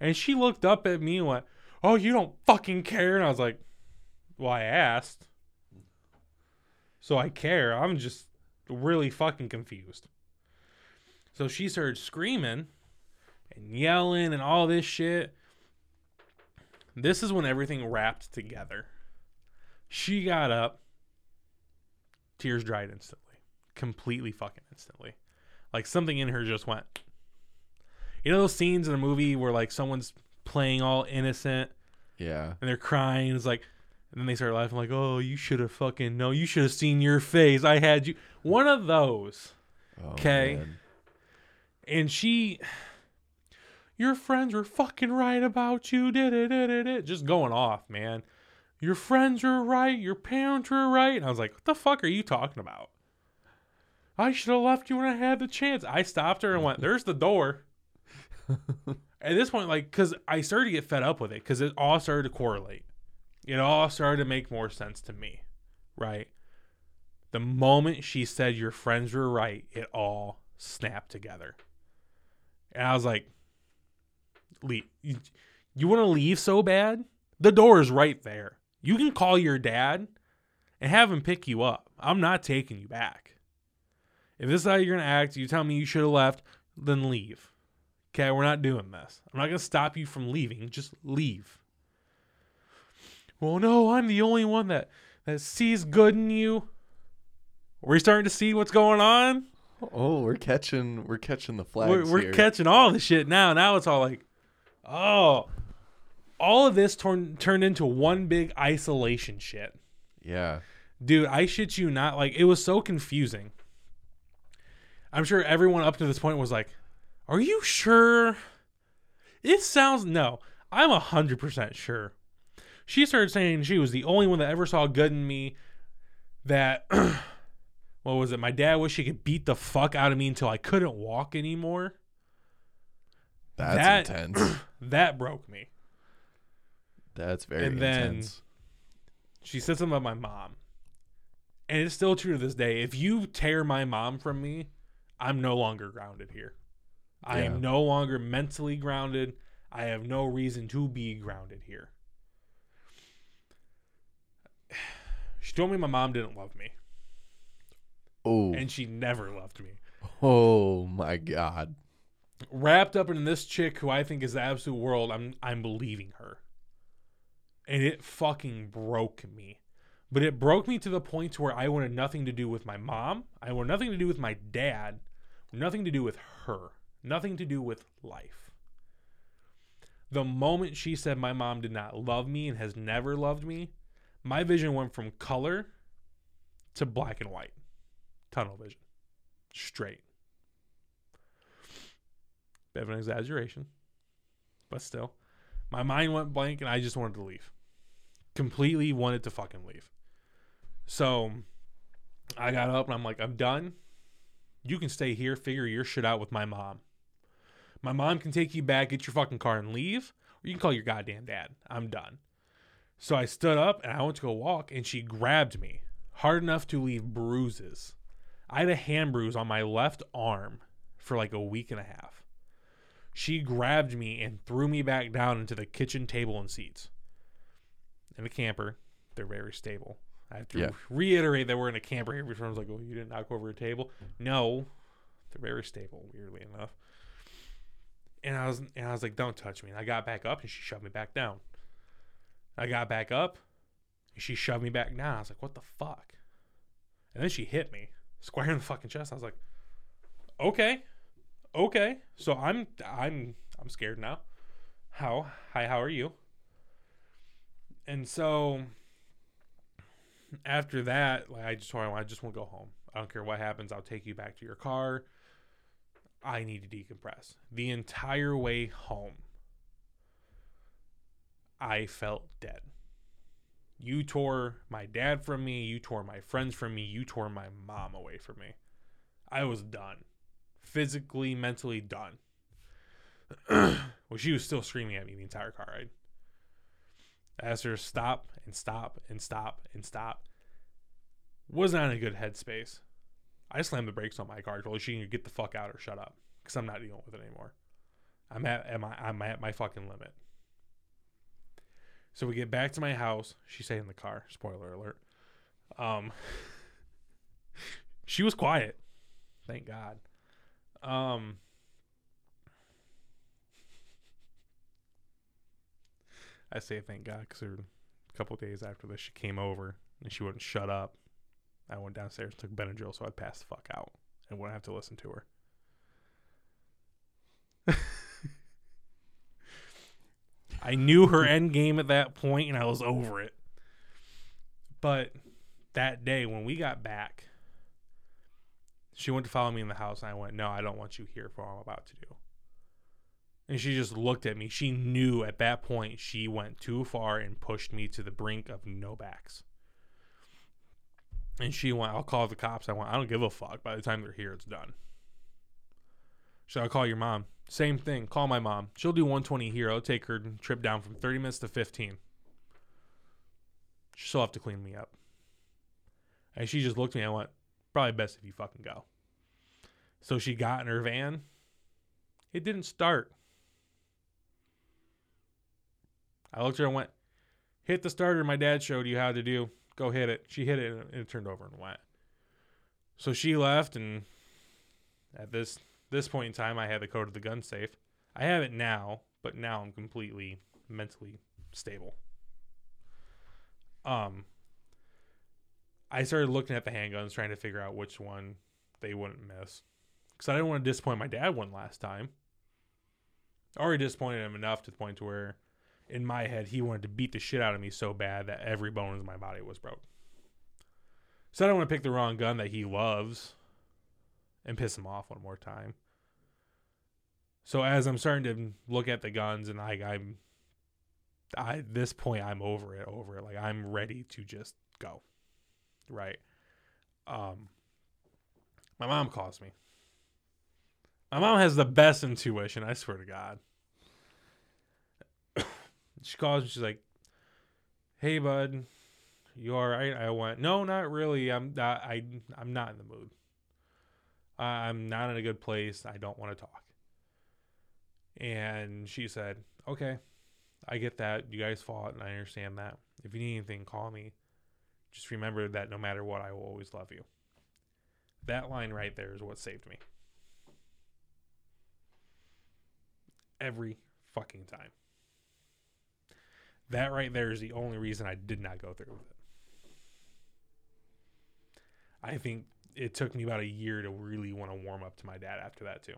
And she looked up at me and went, "Oh, you don't fucking care." And I was like, "Well, I asked, so I care. I'm just really fucking confused." So she started screaming and yelling and all this shit. This is when everything wrapped together. She got up, tears dried instantly, completely fucking instantly. Like something in her just went. You know those scenes in a movie where like someone's playing all innocent Yeah. and they're crying. It's like, and then they start laughing like, "Oh, you should have fucking no, you should have seen your face. I had you." One of those. Oh, okay. man. and she your friends were fucking right about you did it did it just going off man your friends were right your parents were right and i was like what the fuck are you talking about i should have left you when i had the chance i stopped her and went there's the door at this point like because i started to get fed up with it because it all started to correlate it all started to make more sense to me right the moment she said your friends were right it all snapped together and I was like, leave. You, you want to leave so bad? The door is right there. You can call your dad and have him pick you up. I'm not taking you back. If this is how you're going to act, you tell me you should have left, then leave. Okay, we're not doing this. I'm not going to stop you from leaving. Just leave. Well, no, I'm the only one that, that sees good in you. We're starting to see what's going on. Oh, we're catching we're catching the flags we're, we're catching all the shit now. Now it's all like, oh, all of this torn, turned into one big isolation shit. yeah. Dude, I shit you not. Like, it was so confusing. I'm sure everyone up to this point was like, are you sure? It sounds, no, I'm 100% sure. She started saying she was the only one that ever saw good in me. That, what was it? My dad wished he could beat the fuck out of me until I couldn't walk anymore. That's That- intense. That broke me. That's very And then- intense. She said something about my mom. And it's still true to this day. If you tear my mom from me, I'm no longer grounded here. I Yeah. am no longer mentally grounded. I have no reason to be grounded here. She told me my mom didn't love me, Oh. and she never loved me. Oh my god. Wrapped up in this chick who I think is the absolute world, I'm I'm believing her. And it fucking broke me. But it broke me to the point where I wanted nothing to do with my mom. I wanted nothing to do with my dad. Nothing to do with her. Nothing to do with life. The moment she said my mom did not love me and has never loved me, my vision went from color to black and white. Tunnel vision. Straight. Bit of an exaggeration, but still. My mind went blank and I just wanted to leave. Completely wanted to fucking leave. So I got up and I'm like, I'm done. You can stay here, figure your shit out with my mom. My mom can take you back, get your fucking car, and leave, or you can call your goddamn dad. I'm done. So I stood up and I went to go walk, and she grabbed me hard enough to leave bruises. I had a hand bruise on my left arm for like a week and a half. She grabbed me and threw me back down into the kitchen table and seats. In a camper, they're very stable. I have to Yeah. reiterate that we're in a camper here. Everyone's like, "Oh, you didn't knock over a table?" No, they're very stable. Weirdly enough. And I was and I was like, "Don't touch me." And I got back up and she shoved me back down. I got back up and she shoved me back down. I was like, "What the fuck?" And then she hit me square in the fucking chest. I was like, "Okay, okay." So I'm I'm I'm scared now. How? Hi, how are you? And so after that, like I just told her I just want to go home. I don't care what happens. I'll take you back to your car. I need to decompress. The entire way home, I felt dead. You tore my dad from me. You tore my friends from me. You tore my mom away from me. I was done. Physically, mentally done. well, she was still screaming at me the entire car ride. Asked her to stop and stop and stop and stop. Was not in a good headspace. I slammed the brakes on my car. Told her she can get the fuck out or shut up because I'm not dealing with it anymore. I'm at, my I'm at my fucking limit. So we get back to my house. She stayed in the car. Spoiler alert. Um, she was quiet. Thank God. Um, I say thank God because a couple days after this, she came over and she wouldn't shut up. I went downstairs, and took Benadryl, so I'd pass the fuck out and wouldn't have to listen to her. I knew her end game at that point, and I was over it. But that day when we got back, she went to follow me in the house, and I went, "No, I don't want you here for what I'm about to do." And she just looked at me. She knew at that point she went too far and pushed me to the brink of no backs. And she went, I'll call the cops. I went, I don't give a fuck. By the time they're here, it's done. So I'll call your mom. Same thing. Call my mom. She'll do 120 here. I'll take her trip down from 30 minutes to 15. She'll have to clean me up. And she just looked at me. I went, probably best if you fucking go. So she got in her van. It didn't start. I looked at her and went, hit the starter my dad showed you how to do. Go hit it. She hit it and it turned over and went. So she left and at this this point in time I had the code of the gun safe. I have it now, but now I'm completely mentally stable. Um I started looking at the handguns trying to figure out which one they wouldn't miss. Cuz I didn't want to disappoint my dad one last time. I already disappointed him enough to the point to where in my head, he wanted to beat the shit out of me so bad that every bone in my body was broke. So I don't want to pick the wrong gun that he loves and piss him off one more time. So as I'm starting to look at the guns and I, I'm, I at this point I'm over it, over it. Like I'm ready to just go, right? Um, my mom calls me. My mom has the best intuition. I swear to God she calls me. She's like, "Hey, bud, you all right?" I went, "No, not really. I'm not, I I'm not in the mood. I'm not in a good place. I don't want to talk." And she said, "Okay, I get that. You guys fought, and I understand that. If you need anything, call me. Just remember that no matter what, I will always love you." That line right there is what saved me. Every fucking time. That right there is the only reason I did not go through with it. I think it took me about a year to really want to warm up to my dad after that too.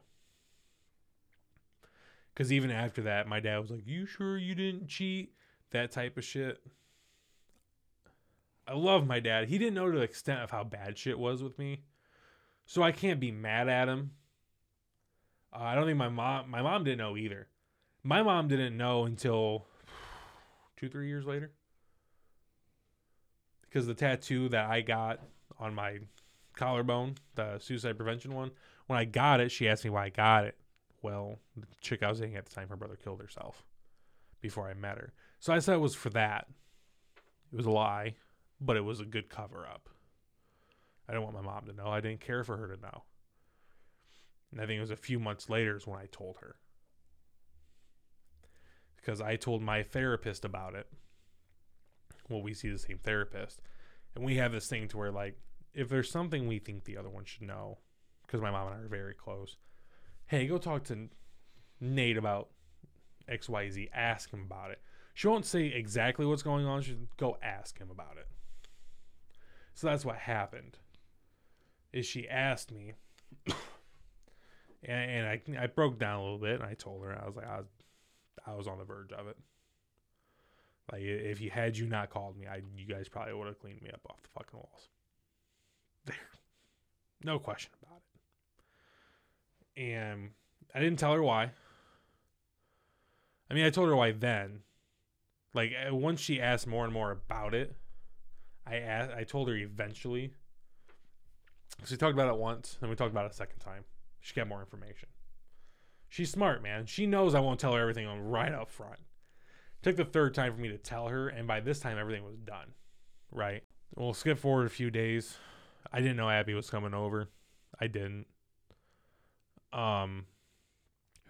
Because even after that, my dad was like, "You sure you didn't cheat?" That type of shit. I love my dad. He didn't know to the extent of how bad shit was with me, so I can't be mad at him. Uh, I don't think my mom. My mom didn't know either. My mom didn't know until two, three years later. Because the tattoo that I got on my collarbone, the suicide prevention one, when I got it, she asked me why I got it. Well, the chick I was dating at the time, her brother killed herself before I met her. So I said it was for that. It was a lie, but it was a good cover up. I didn't want my mom to know. I didn't care for her to know. And I think it was a few months later is when I told her. Because I told my therapist about it. Well, we see the same therapist. And we have this thing to where, like, if there's something we think the other one should know, because my mom and I are very close, hey, go talk to Nate about XYZ. Ask him about it. She won't say exactly what's going on. She'll go ask him about it. So that's what happened. Is she asked me, and, and I I broke down a little bit, and I told her I was like I was I was on the verge of it. Like if you had you not called me, I you guys probably would have cleaned me up off the fucking walls. There, no question about it. And I didn't tell her why. I mean, I told her why then. Like uh, once she asked more and more about it, I asked, I told her eventually. So we talked about it once, and we talked about it a second time. She got more information. She's smart, man. She knows I won't tell her everything on right up front. It took the third time for me to tell her, and by this time everything was done. Right. We'll skip forward a few days. I didn't know Abby was coming over. I didn't. Um,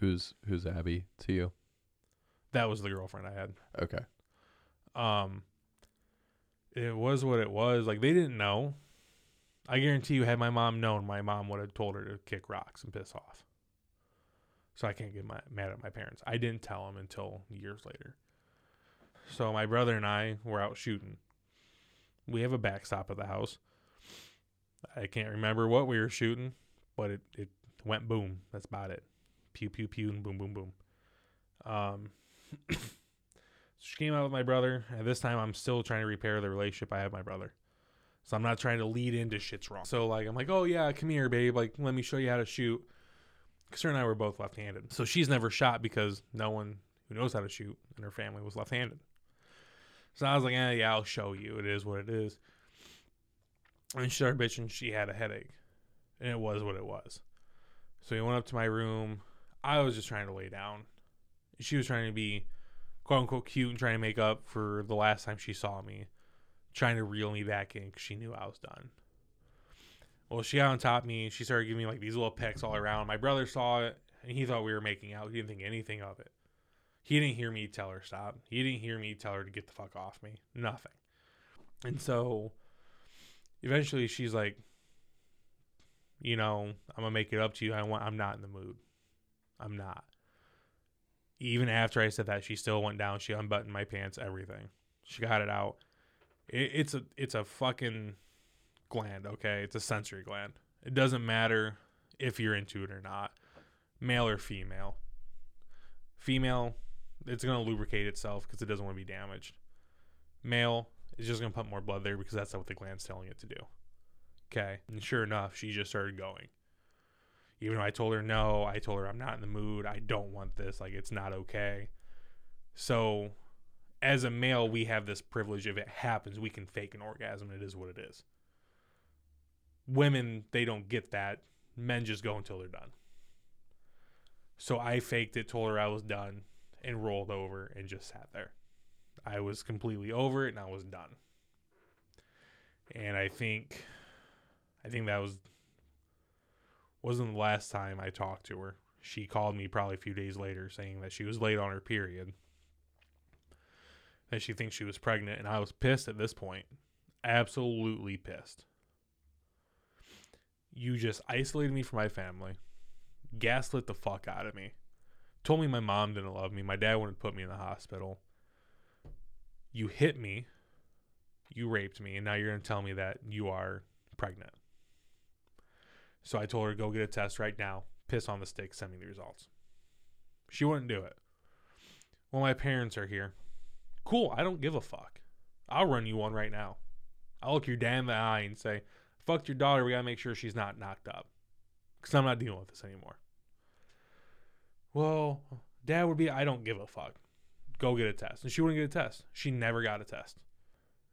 Who's who's Abby to you? that was the girlfriend I had. Okay. Um, it was what it was. Like they didn't know. I guarantee you, had my mom known, my mom would have told her to kick rocks and piss off. So I can't get my, mad at my parents. I didn't tell them until years later. So my brother and I were out shooting. We have a backstop of the house. I can't remember what we were shooting, but it, it went boom. That's about it. Pew pew pew and boom boom boom. Um, so she came out with my brother. And this time, I'm still trying to repair the relationship I have my brother. So I'm not trying to lead into shit's wrong. So like I'm like, oh yeah, come here, babe. Like let me show you how to shoot. Because her and I were both left-handed, so she's never shot because no one who knows how to shoot in her family was left-handed. So I was like, eh, yeah, I'll show you. It is what it is. And she started bitching. She had a headache, and it was what it was. So we went up to my room. I was just trying to lay down. She was trying to be quote unquote cute and trying to make up for the last time she saw me, trying to reel me back in because she knew I was done. Well, she got on top of me. She started giving me like these little pecks all around. My brother saw it and he thought we were making out. He didn't think anything of it. He didn't hear me tell her stop. He didn't hear me tell her to get the fuck off me. Nothing. And so eventually she's like, you know, I'm gonna make it up to you. I want. I'm not in the mood. I'm not. Even after I said that, she still went down. She unbuttoned my pants, everything. She got it out. It, it's a it's a fucking gland. Okay, it's a sensory gland. It doesn't matter if you're into it or not, male or female. Female, it's gonna lubricate itself because it doesn't want to be damaged. Male is just gonna pump more blood there because that's what the gland's telling it to do. Okay. And sure enough, she just started going. Even though I told her no, I told her I'm not in the mood. I don't want this. Like, it's not okay. So, as a male, we have this privilege. If it happens, we can fake an orgasm. It is what it is. Women, they don't get that. Men just go until they're done. So, I faked it, told her I was done, and rolled over and just sat there. I was completely over it and I was done. And I think I think that was wasn't the last time I talked to her. She called me probably a few days later saying that she was late on her period. That she thinks she was pregnant and I was pissed at this point. Absolutely pissed. You just isolated me from my family. Gaslit the fuck out of me. Told me my mom didn't love me. My dad wouldn't put me in the hospital. You hit me. You raped me and now you're going to tell me that you are pregnant. So I told her, go get a test right now, piss on the stick, send me the results. She wouldn't do it. Well, my parents are here. Cool, I don't give a fuck. I'll run you one right now. I'll look your the eye and say, fuck your daughter, we gotta make sure she's not knocked up. Because I'm not dealing with this anymore. Well, dad would be, I don't give a fuck. Go get a test. And she wouldn't get a test. She never got a test.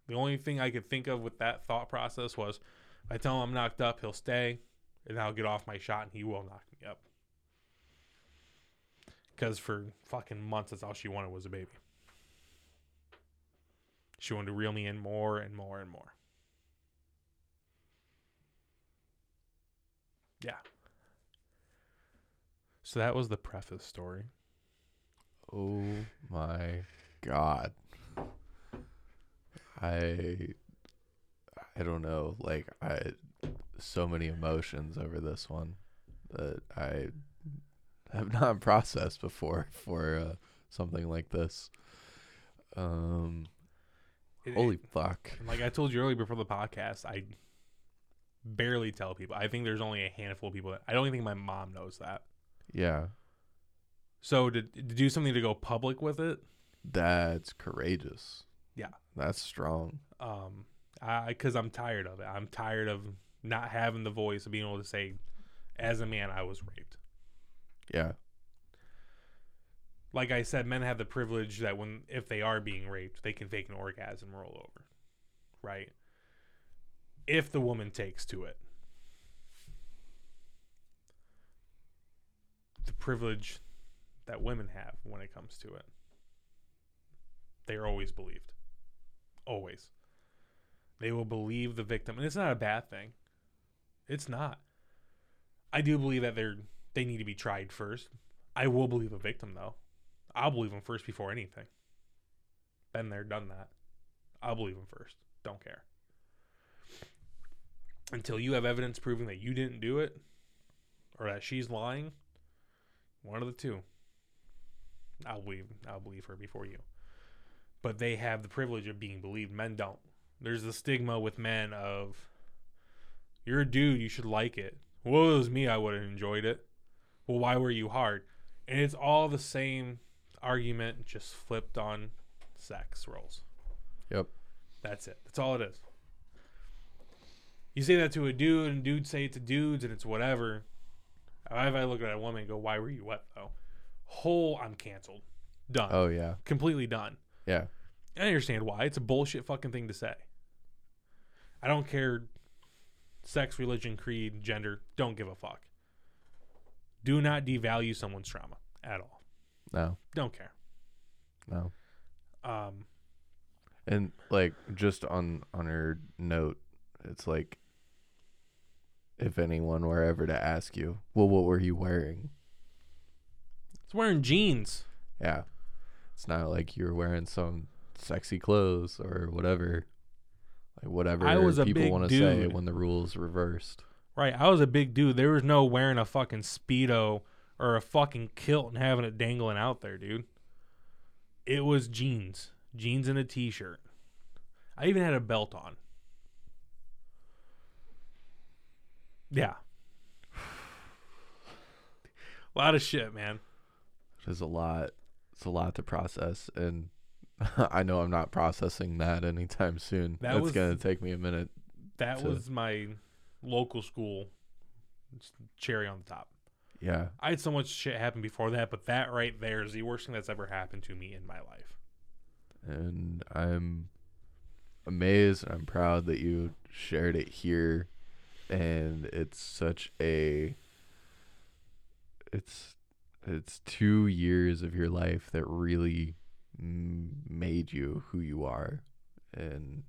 The only thing I could think of with that thought process was if I tell him I'm knocked up, he'll stay, and I'll get off my shot and he will knock me up. Because for fucking months, that's all she wanted was a baby. She wanted to reel me in more and more and more. Yeah. So that was the preface story. Oh my god. I I don't know, like I so many emotions over this one that I have not processed before for uh, something like this. Um It- holy fuck. like I told you earlier before the podcast, I barely tell people. I think there's only a handful of people that I don't even think my mom knows that. Yeah. So to, to do something to go public with it, That's courageous. Yeah. That's strong. um, I because I'm tired of it. I'm tired of not having the voice of being able to say, as a man, I was raped. Yeah. Like I said, men have the privilege that when if they are being raped, they can fake an orgasm and roll over, right? If the woman takes to it, the privilege that women have when it comes to it, they are always believed, always. They will believe the victim, and it's not a bad thing. It's not. I do believe that they're they need to be tried first. I will believe a victim though. I'll believe them first before anything. Been there, done that. I'll believe them first. Don't care. Until you have evidence proving that you didn't do it or that she's lying, one of the two. I'll believe I'll believe her before you. But they have the privilege of being believed. Men don't. There's the stigma with men of you're a dude, you should like it. Well, it was me, I would have enjoyed it. Well, why were you hard? And it's all the same argument, just flipped on sex roles. Yep. That's it. That's all it is. You say that to a dude, and dudes say it to dudes, and it's whatever. If I look at a woman and go, "Why were you wet though?" Whole, I'm canceled. Done. Oh yeah. Completely done. Yeah. I understand why. It's a bullshit fucking thing to say. I don't care sex, religion, creed, gender. Don't give a fuck. Do not devalue someone's trauma at all. No. Don't care. No. Um, And like just on on her note, it's like if anyone were ever to ask you, well, what were you wearing? it's wearing jeans. Yeah. It's not like you're wearing some sexy clothes or whatever. Like whatever I was a people want to say when the rules reversed. Right. I was a big dude. There was no wearing a fucking Speedo or a fucking kilt and having it dangling out there, dude. It was jeans. Jeans and a t shirt. I even had a belt on. Yeah. a lot of shit, man. There's a lot. It's a lot to process, and I know I'm not processing that anytime soon. That That's was- gonna take me a minute. That To- was my local school cherry on the top. Yeah. I had so much shit happen before that, but that right there is the worst thing that's ever happened to me in my life. and I'm amazed and I'm proud that you shared it here and it's such a it's it's 2 years of your life that really made you who you are and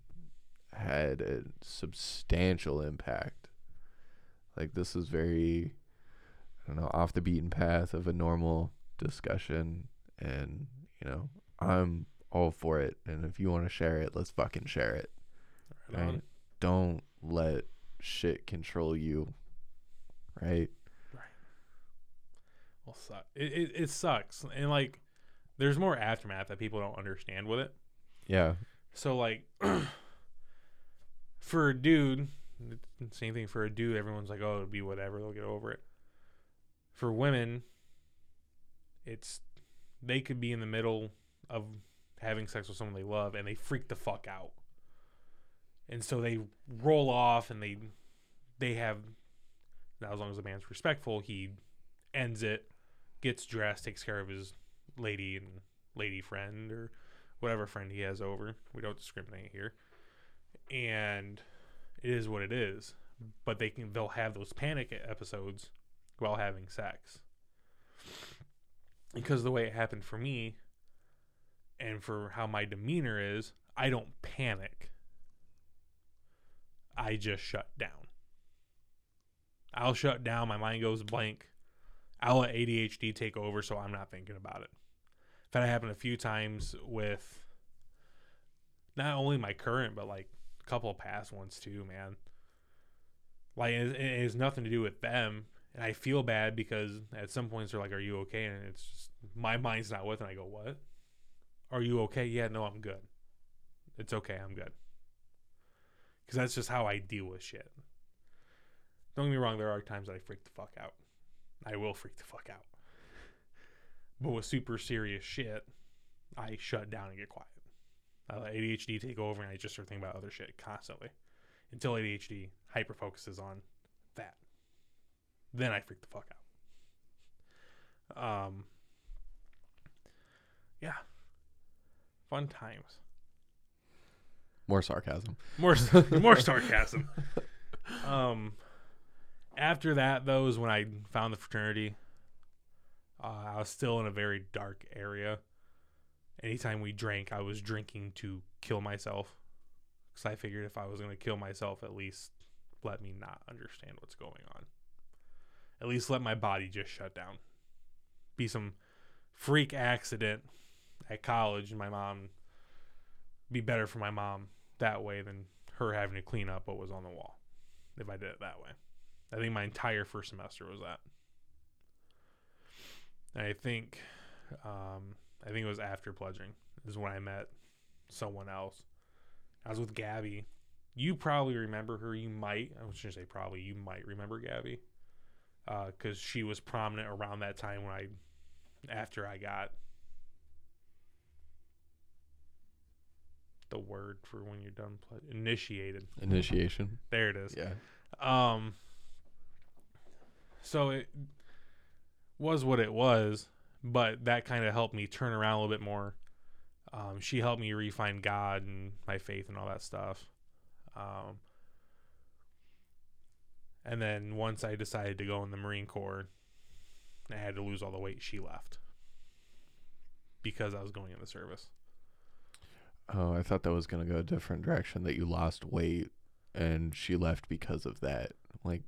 had a substantial impact like this is very I don't know off the beaten path of a normal discussion and you know I'm all for it. And if you want to share it, let's fucking share it. Right Right? Don't let shit control you. Right? Right. Well, su- it, it it sucks, and like, there's more aftermath that people don't understand with it. Yeah. So like, for a dude, Same thing for a dude. Everyone's like, oh, it'll be whatever. They'll get over it. For women, it's they could be in the middle of having sex with someone they love and they freak the fuck out. And so they roll off and they they have now as long as the man's respectful, he ends it, gets dressed, takes care of his lady and lady friend or whatever friend he has over. We don't discriminate here. And it is what it is. But they can they'll have those panic episodes while having sex. Because the way it happened for me and for how my demeanor is, I don't panic. I just shut down. I'll shut down, my mind goes blank. I'll let ADHD take over so I'm not thinking about it. That happened a few times with not only my current, but like a couple of past ones too, man. Like it, has nothing to do with them, and I feel bad because at some points they're like, "Are you okay?" And it's just my mind's not with, it, and I go, "What? Are you okay?" Yeah, no, I'm good. It's okay, I'm good. Because that's just how I deal with shit. Don't get me wrong, there are times that I freak the fuck out. I will freak the fuck out. But with super serious shit, I shut down and get quiet. I let ADHD take over and I just start thinking about other shit constantly until ADHD hyper focuses on that. Then I freak the fuck out. Um, yeah, fun times. More sarcasm. More more sarcasm. Um, after that, though, is when I found the fraternity. Uh, I was still in a very dark area. Anytime we drank, I was drinking to kill myself. Because I figured if I was going to kill myself, at least let me not understand what's going on. At least let my body just shut down. Be some freak accident at college, and my mom be better for my mom that way than her having to clean up what was on the wall if I did it that way. I think my entire first semester was that. And I think, um, I think it was after pledging is when I met someone else. I was with Gabby. You probably remember her. You might. I was going to say probably. You might remember Gabby, because uh, she was prominent around that time when I, after I got the word for when you're done initiated. Initiation. There it is. Yeah. Um. So it was what it was, but that kind of helped me turn around a little bit more. Um, she helped me refine God and my faith and all that stuff. Um, and then once I decided to go in the Marine Corps, I had to lose all the weight. She left because I was going in the service. Oh, I thought that was gonna go a different direction. That you lost weight, and she left because of that. Like,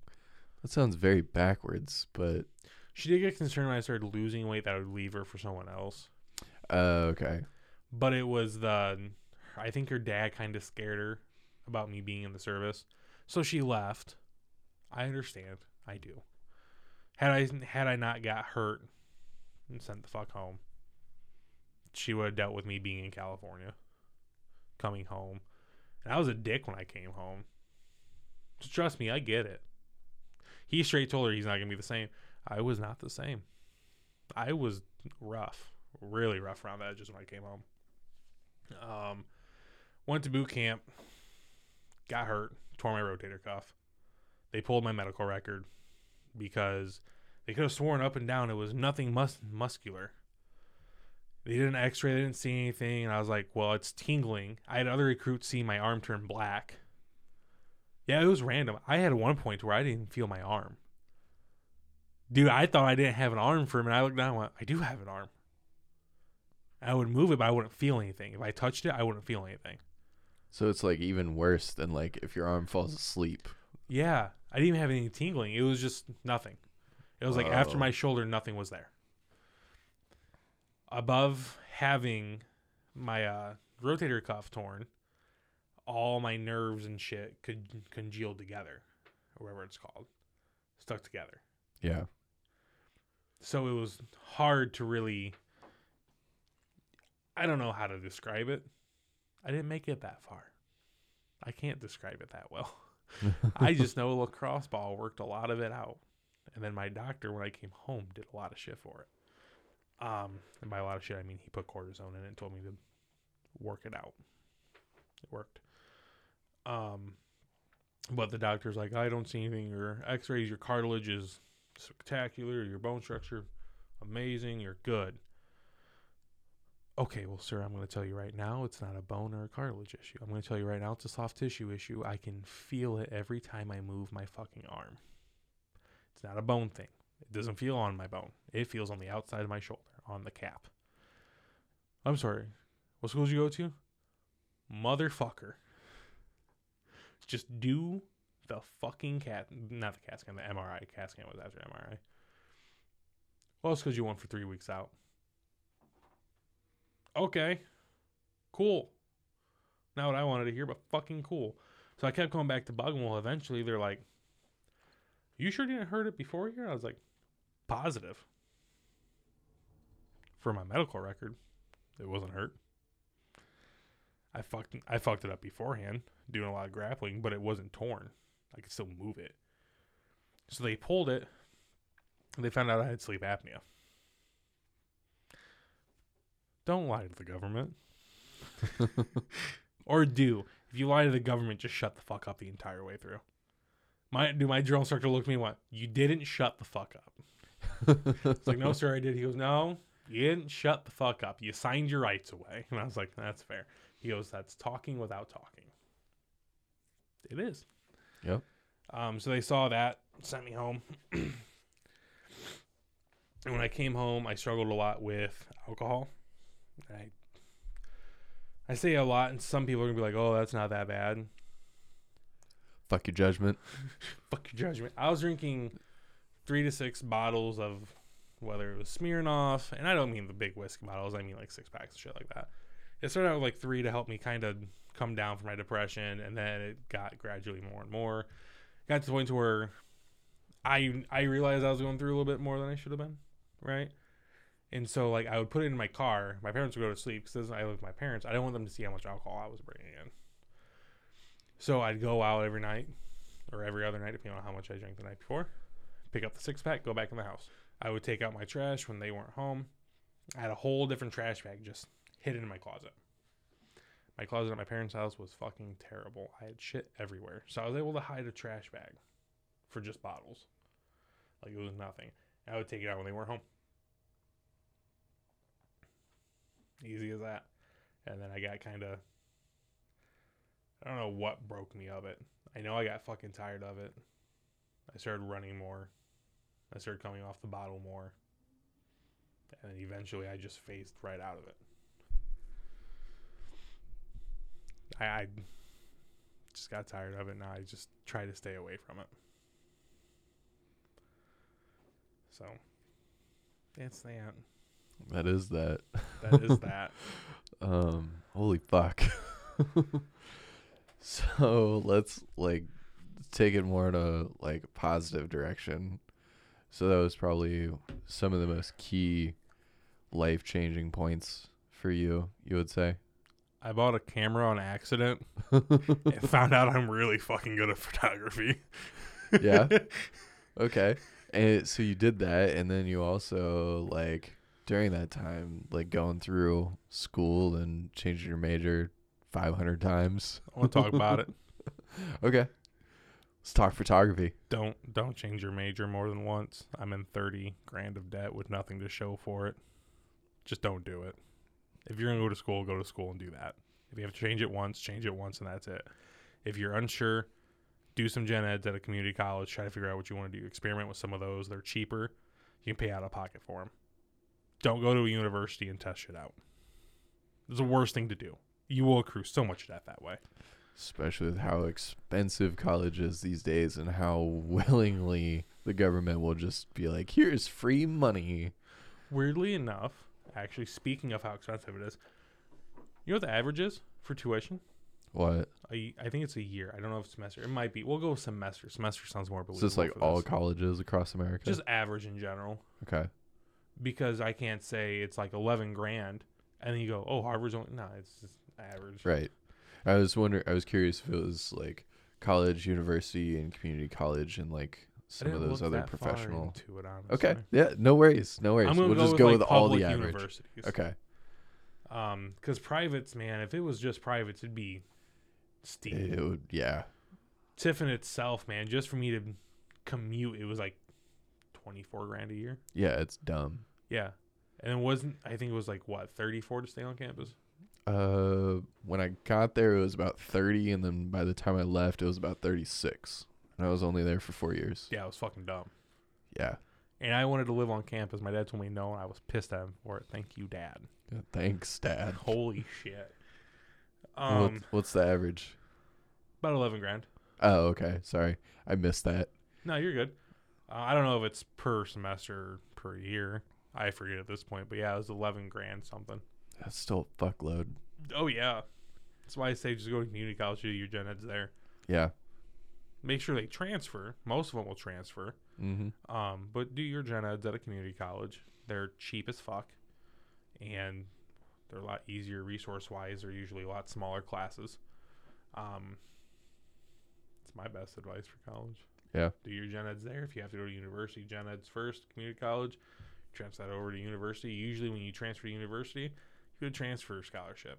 that sounds very backwards. But She did get concerned when I started losing weight that I would leave her for someone else. uh, okay. But it was the, I think her dad kind of scared her about me being in the service, so she left. I understand. I do. Had I had I not got hurt and sent the fuck home, she would have dealt with me being in California, coming home, and I was a dick when I came home. Just trust me, I get it. He straight told her he's not gonna be the same. I was not the same. I was rough, really rough around the edges when I came home. Um, went to boot camp, got hurt, tore my rotator cuff. They pulled my medical record because they could have sworn up and down it was nothing mus- muscular. They did an X-ray, they didn't see anything, and I was like, "Well, it's tingling." I had other recruits see my arm turn black. Yeah, it was random. I had one point where I didn't feel my arm. Dude, I thought I didn't have an arm for him, and I looked down and went, I do have an arm. I would move it, but I wouldn't feel anything. If I touched it, I wouldn't feel anything. So it's like even worse than like if your arm falls asleep. Yeah, I didn't even have any tingling. It was just nothing. It was like after my shoulder, nothing was there. Above having my uh, rotator cuff torn, all my nerves and shit could congealed together, or whatever it's called, stuck together. Yeah. so it was hard to really i don't know how to describe it i didn't make it that far i can't describe it that well I just know a lacrosse ball worked a lot of it out. And then my doctor, when I came home, did a lot of shit for it. Um, and by a lot of shit, I mean he put cortisone in it and told me to work it out. It worked. Um, but the doctor's like, I don't see anything. Your X-rays, your cartilage is spectacular. Your bone structure, amazing. You're good. Okay, well, sir, I'm going to tell you right now, it's not a bone or a cartilage issue. I'm going to tell you right now, it's a soft tissue issue. I can feel it every time I move my fucking arm. It's not a bone thing. It doesn't feel on my bone. It feels on the outside of my shoulder, on the cap. I'm sorry. What school did you go to? Motherfucker. Just do the fucking cat, not the CAT scan, the MRI. CAT scan was after MRI. Well, it's because you went for three weeks out. Okay, cool. Not what I wanted to hear, but fucking cool. So I kept going back to bug. Well, eventually they're like, "You sure didn't hurt it before here?" I was like, "Positive." For my medical record, it wasn't hurt. I fucked I fucked it up beforehand, doing a lot of grappling, but it wasn't torn. I could still move it. So they pulled it. And they found out I had sleep apnea. Don't lie to the government. or do. If you lie to the government, just shut the fuck up the entire way through. My do my drill instructor look at me and went, You didn't shut the fuck up. It's like, no, sir, I did. He goes, No, you didn't shut the fuck up. You signed your rights away. And I was like, That's fair. He goes, That's talking without talking. It is. Yep. Um, so they saw that, sent me home. and when I came home, I struggled a lot with alcohol. I I say a lot, and some people are gonna be like, "Oh, that's not that bad." Fuck your judgment. Fuck your judgment. I was drinking three to six bottles of whether it was Smirnoff, and I don't mean the big whiskey bottles. I mean like six packs and shit like that. It started out with like three to help me kind of come down from my depression, and then it got gradually more and more. Got to the point to where I I realized I was going through a little bit more than I should have been, right? And so like I would put it in my car. My parents would go to sleep because I live with my parents. I didn't want them to see how much alcohol I was bringing in. So I'd go out every night or every other night, depending on how much I drank the night before. Pick up the six pack, go back in the house. I would take out my trash when they weren't home. I had a whole different trash bag just hidden in my closet. My closet at my parents' house was fucking terrible. I had shit everywhere. So I was able to hide a trash bag for just bottles. Like it was nothing. I would take it out when they weren't home. Easy as that. And then I got kind of. I don't know what broke me of it. I know I got fucking tired of it. I started running more. I started coming off the bottle more. And then eventually I just phased right out of it. I, I just got tired of it now. I just try to stay away from it. So that's that. That is that. That is that. Um, holy fuck. so let's like take it more in a like positive direction. So that was probably some of the most key life changing points for you, you would say. I bought a camera on accident and found out I'm really fucking good at photography. Yeah. Okay. And so you did that and then you also like during that time like going through school and changing your major 500 times. I want to talk about it. Okay. Let's photography. Don't don't change your major more than once. I'm in 30 grand of debt with nothing to show for it. Just don't do it. If you're going to go to school, go to school and do that. If you have to change it once, change it once and that's it. If you're unsure, do some gen eds at a community college, try to figure out what you want to do. Experiment with some of those. They're cheaper. You can pay out of pocket for them. Don't go to a university and test shit out. It's the worst thing to do. You will accrue so much debt that way. Especially with how expensive college is these days and how willingly the government will just be like, here's free money. Weirdly enough, actually, speaking of how expensive it is, you know what the average is for tuition? What? I, I think it's a year. I don't know if it's semester. It might be. We'll go with semester. Semester sounds more believable. this like for all this. colleges across America? just average in general? okay. Because I can't say it's like eleven grand, and then you go, oh, Harvard's only no, it's just average. Right. I was wondering. I was curious if it was like college, university, and community college, and like some of those other professional. it, Okay, yeah, no worries, no worries. We'll go just with, go like, with all the average. Okay, Um, because privates, man, if it was just privates, it'd be steep. it would, yeah, Tiffin itself, man, just for me to commute, it was like twenty four grand a year. yeah, it's dumb. Yeah, and it wasn't. I think it was like what thirty four to stay on campus. Uh, when I got there, it was about thirty, and then by the time I left, it was about thirty-six. And I was only there for four years. Yeah, it was fucking dumb. Yeah, And I wanted to live on campus. My dad told me no, and I was pissed at him for it. Thank you, Dad. Yeah, thanks, Dad. Holy shit. What- Um, what's the average? about eleven grand. Oh, okay. Sorry, I missed that. No, you're good. Uh, I don't know if it's per semester or per year. I forget at this point, but yeah, it was eleven grand something. That's still a fuckload. Oh yeah, that's why I say just go to community college. Do your gen eds there. Yeah. Make sure they transfer. Most of them will transfer. Mm-hmm. Um, but do your gen eds at a community college. They're cheap as fuck, and they're a lot easier resource wise. They're usually a lot smaller classes. Um, it's my best advice for college. Yeah. Do your gen eds there. If you have to go to university, gen eds first, community college, transfer that over to university. Usually, when you transfer to university, you would transfer scholarship.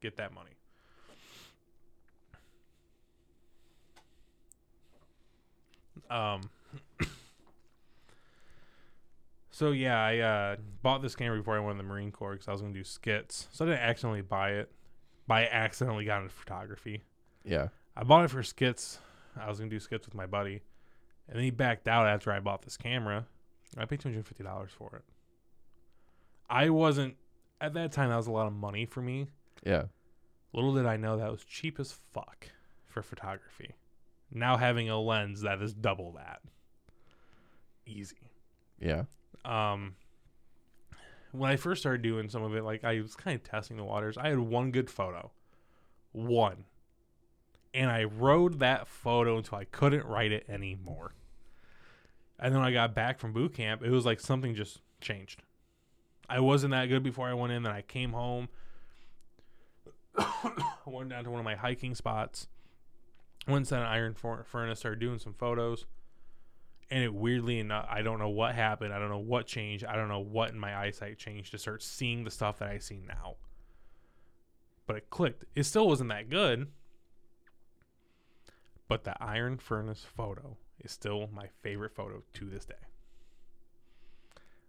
Get that money. Um. so yeah, I uh, bought this camera before I went in the Marine Corps because I was gonna do skits. So I didn't accidentally buy it. By accidentally got into photography. Yeah. I bought it for skits. I was gonna do skits with my buddy, and then he backed out after I bought this camera. I paid two hundred fifty dollars for it. I wasn't at that time. That was a lot of money for me. Yeah. Little did I know that was cheap as fuck for photography. Now having a lens that is double that. Easy. Yeah. Um when I first started doing some of it, like I was kind of testing the waters. I had one good photo. One. And I rode that photo until I couldn't write it anymore. And then when I got back from boot camp, it was like something just changed. I wasn't that good before I went in. Then I came home. Went down to one of my hiking spots. Went to an iron furnace, started doing some photos. And it weirdly enough, I don't know what happened. I don't know what changed. I don't know what in my eyesight changed to start seeing the stuff that I see now. But it clicked. It still wasn't that good. But the iron furnace photo is still my favorite photo to this day.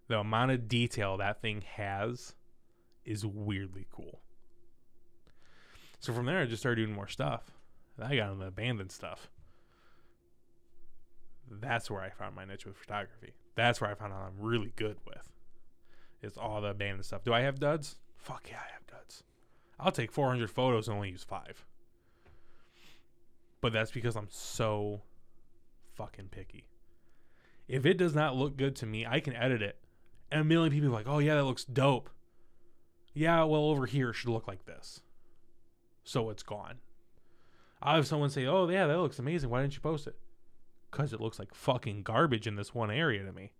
The amount of detail that thing has is weirdly cool. So from there, I just started doing more stuff. I got into abandoned stuff. That's where I found my niche with photography. That's where I found out I'm really good with. It's all the abandoned stuff. Do I have duds? Fuck yeah, I have duds. I'll take 400 photos and only use five. But that's because I'm so fucking picky. If it does not look good to me, I can edit it. And a million people like, oh yeah, that looks dope. Yeah, well, over here should look like this. So it's gone. I'll have someone say, oh yeah, that looks amazing. Why didn't you post it? Because it looks like fucking garbage in this one area to me.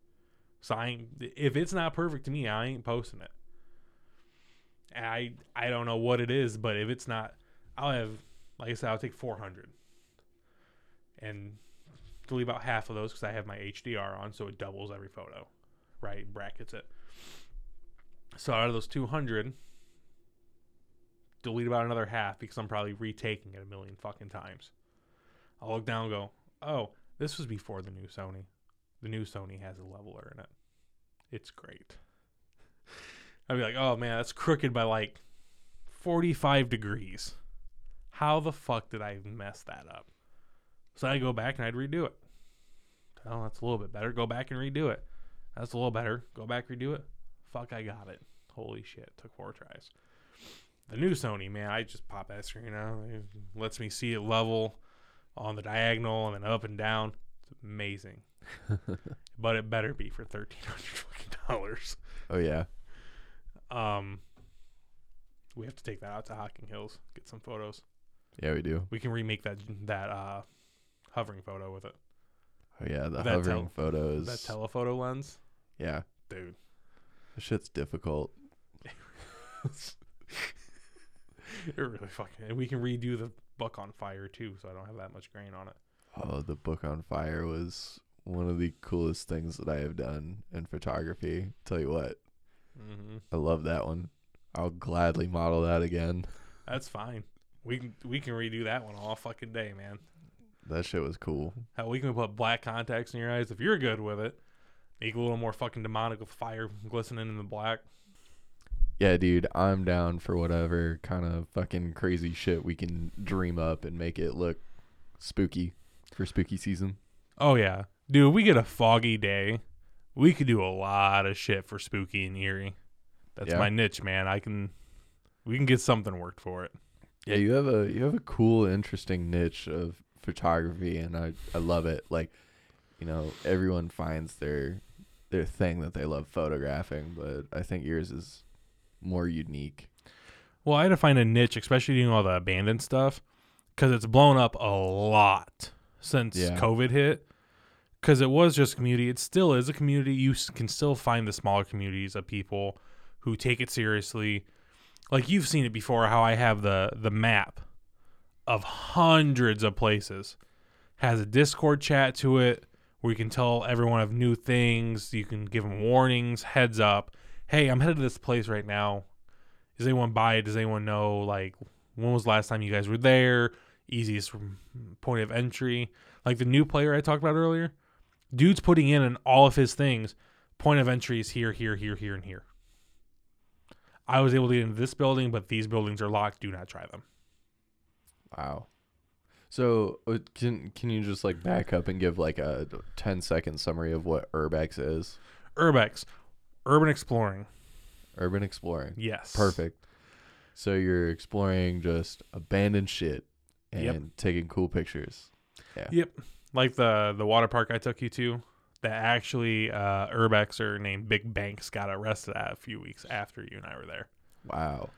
So I if it's not perfect to me, I ain't posting it. I I don't know what it is, but if it's not, I'll have like I said, I'll take 400 and delete about half of those because I have my HDR on, so it doubles every photo, right? Brackets it. So out of those 200, delete about another half because I'm probably retaking it a million fucking times. I'll look down and go, oh, this was before the new Sony. The new Sony has a leveler in it. It's great. I'd be like, oh man, that's crooked by like 45 degrees. How the fuck did I mess that up? So I'd go back and I'd redo it. Oh, that's a little bit better. Go back and redo it. That's a little better. Go back, redo it. Fuck, I got it. Holy shit. Took four tries. The new Sony, man, I just pop that screen out. It lets me see it level on the diagonal and then up and down. It's amazing. but it better be for thirteen hundred fucking dollars. Oh yeah. Um, we have to take that out to Hocking Hills, get some photos. Yeah, we do. We can remake that that uh, hovering photo with it. Oh yeah, the That hovering tel- photos. That telephoto lens, yeah, dude. that shit's difficult. it really fucking. And we can redo the book on fire too, so I don't have that much grain on it. Oh, the book on fire was one of the coolest things that I have done in photography. Tell you what, Mm-hmm. I love that one. I'll gladly model that again. That's fine. We can we can redo that one all fucking day, man. That shit was cool. How we can put black contacts in your eyes if you're good with it. Make it a little more fucking demonic with fire glistening in the black. Yeah, dude, I'm down for whatever kind of fucking crazy shit we can dream up and make it look spooky for spooky season. Oh yeah, dude. We get a foggy day. We could do a lot of shit for spooky and eerie. That's Yeah. my niche, man. I can. We can get something worked for it. Yeah, you have a you have a cool, interesting niche of photography, and I I love it. Like, you know, everyone finds their their thing that they love photographing, but I think yours is more unique. Well, I had to find a niche, especially doing all the abandoned stuff, because it's blown up a lot since Yeah. COVID hit. Because it was just a community, it still is a community. You can still find the smaller communities of people who take it seriously. Like you've seen it before, how I have the the map of hundreds of places, has a Discord chat to it where you can tell everyone of new things. You can give them warnings, heads up. Hey, I'm headed to this place right now does anyone buy it? Does anyone know like when was the last time you guys were there? Easiest point of entry. Like the new player I talked about earlier, dude's putting in in all of his things. Point of entry is here, here, here, here, and here. I was able to get into this building, but these buildings are locked. Do not try them. Wow. So uh, can can you just like back up and give like a 10 second summary of what Urbex is? Urbex, urban exploring. Urban exploring. Yes. Perfect. So you're exploring just abandoned shit and Yep. taking cool pictures. Yeah. Yep. Like the the water park I took you to, that actually uh, Urbexer named Big Banks got arrested at a few weeks after you and I were there. Wow.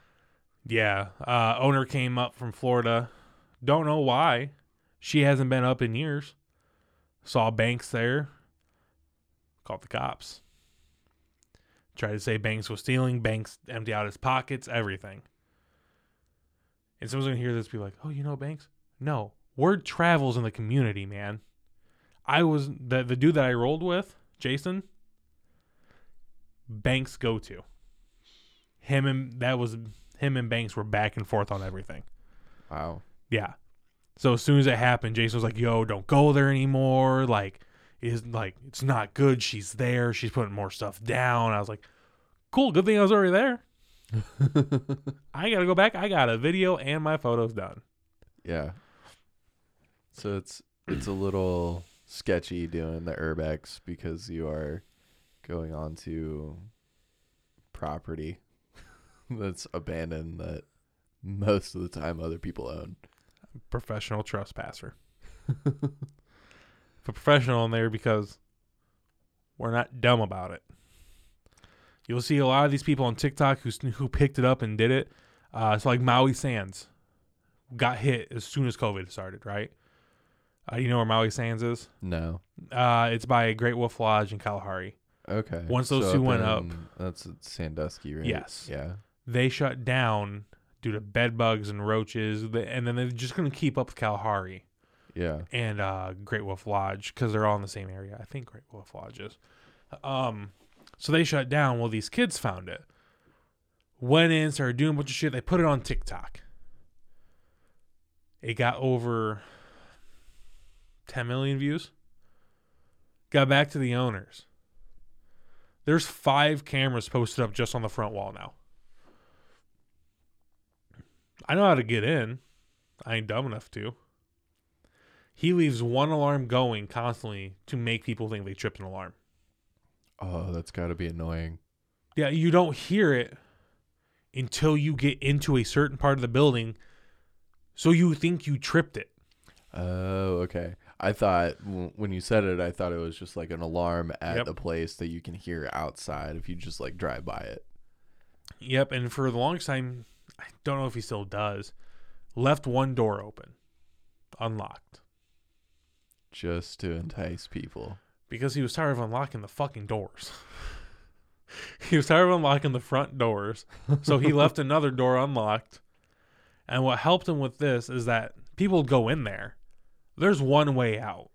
Yeah. Uh, owner came up from Florida. Don't know why. She hasn't been up in years. Saw Banks there. Called the cops. Tried to say Banks was stealing. Banks empty out his pockets, everything. And someone's gonna hear this be like, "Oh, you know Banks?" No, word travels in the community, man. I was the the dude that I rolled with, Jason. Banks go to. Him and that was him and Banks were back and forth on everything. Wow. Yeah. So as soon as it happened, Jason was like, "Yo, don't go there anymore. Like, is like it's not good. She's there. She's putting more stuff down." I was like, "Cool. Good thing I was already there. I gotta go back. I got a video and my photos done." Yeah. So it's it's a little sketchy doing the urbex because you are going onto property that's abandoned that most of the time other people own. Professional trespasser. Put professional in there because we're not dumb about it. You'll see a lot of these people on TikTok who who picked it up and did it. Uh, it's like Maui Sands got hit as soon as COVID started, right? Uh, you know where Maui Sands is? No. Uh, it's by Great Wolf Lodge in Kalahari. Okay. Once those So two went up- that's Sandusky, right? Yes. Yeah. They shut down due to bed bugs and roaches, and then they're just going to keep up with Kalahari Yeah. and uh, Great Wolf Lodge because they're all in the same area. I think Great Wolf Lodge is. Um, so they shut down. Well, these kids found it, went in, started doing a bunch of shit. They put it on TikTok. It got over 10 million views. Got back to the owners. There's five cameras posted up just on the front wall now. I know how to get in. I ain't dumb enough to. He leaves one alarm going constantly to make people think they tripped an alarm. Oh, that's got to be annoying. Yeah, you don't hear it until you get into a certain part of the building, so you think you tripped it. Oh, okay. I thought w- when you said it, I thought it was just like an alarm at Yep. the place that you can hear outside if you just like drive by it. Yep, and for the longest time, I don't know if he still does, left one door open, unlocked, Just to entice people. because he was tired of unlocking the fucking doors. he was tired of unlocking the front doors, so he left another door unlocked. And what helped him with this is that people go in there. There's one way out.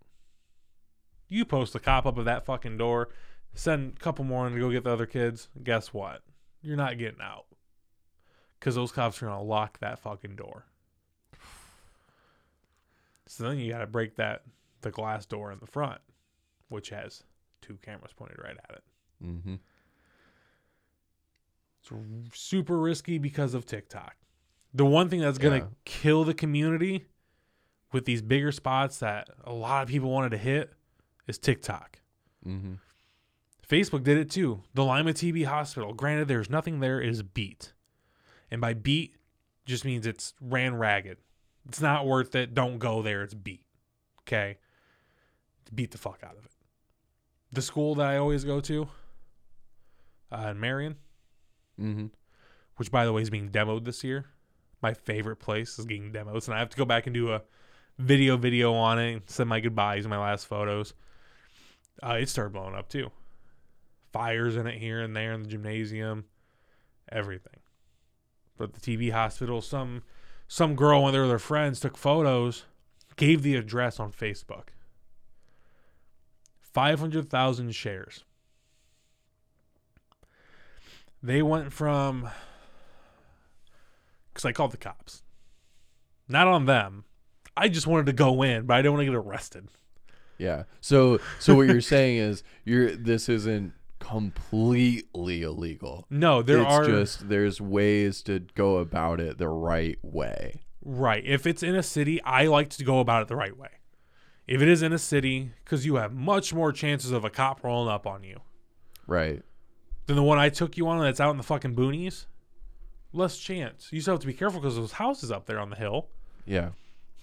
You post a cop up of that fucking door, send a couple more in to go get the other kids. Guess what? You're not getting out. Because those cops are going to lock that fucking door. So then you got to break that the glass door in the front, which has two cameras pointed right at it. Mm-hmm. It's super risky because of TikTok. The one thing that's going to Yeah. kill the community with these bigger spots that a lot of people wanted to hit is TikTok. Mm-hmm. Facebook did it too. The Lima TB hospital. Granted, there's nothing there. It is beat, and by beat just means it's ran ragged. It's not worth it. Don't go there. It's beat. Okay, beat the fuck out of it. The school that I always go to, uh, in Marion, Mm-hmm. which by the way is being demoed this year. My favorite place is getting demoed, and I have to go back and do a video video on it and send my goodbyes and my last photos. Uh, it started blowing up too. Fires in it here and there in the gymnasium, everything. But the TB hospital, some some girl and their their friends took photos, gave the address on Facebook. Five hundred thousand shares. They went from because I called the cops. Not on them. I just wanted to go in, but I didn't want to get arrested. Yeah. So so what you're saying is you're this isn't completely illegal. No, there it's are just there's ways to go about it the right way. right. If it's in a city, I like to go about it the right way. If it is in a city, because you have much more chances of a cop rolling up on you Right. than the one I took you on that's out in the fucking boonies. Less chance. You still have to be careful because those houses up there on the hill. Yeah.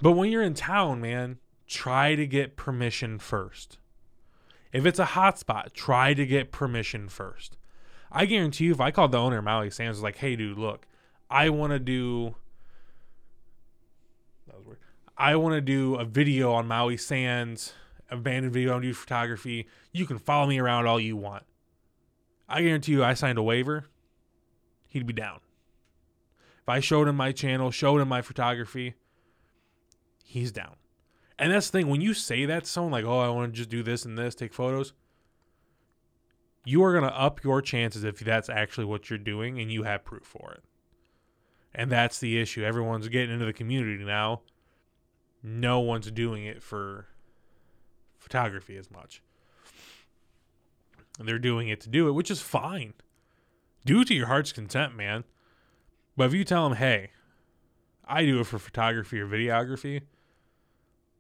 But when you're in town, man, try to get permission first. If it's a hotspot, try to get permission first. I guarantee you, if I called the owner Maui Sands, was like, "Hey, dude, look, I want to do." That was weird. I want to do a video on Maui Sands, abandoned video on do photography. You can follow me around all you want. I guarantee you, I signed a waiver. He'd be down. If I showed him my channel, showed him my photography, he's down. And that's the thing when you say that to someone like, "Oh, I want to just do this and this, take photos," you are going to up your chances if that's actually what you're doing and you have proof for it. And that's the issue. Everyone's getting into the community now. No one's doing it for photography as much. And they're doing it to do it, which is fine. Do it to your heart's content, man. But if you tell them, "Hey, I do it for photography or videography,"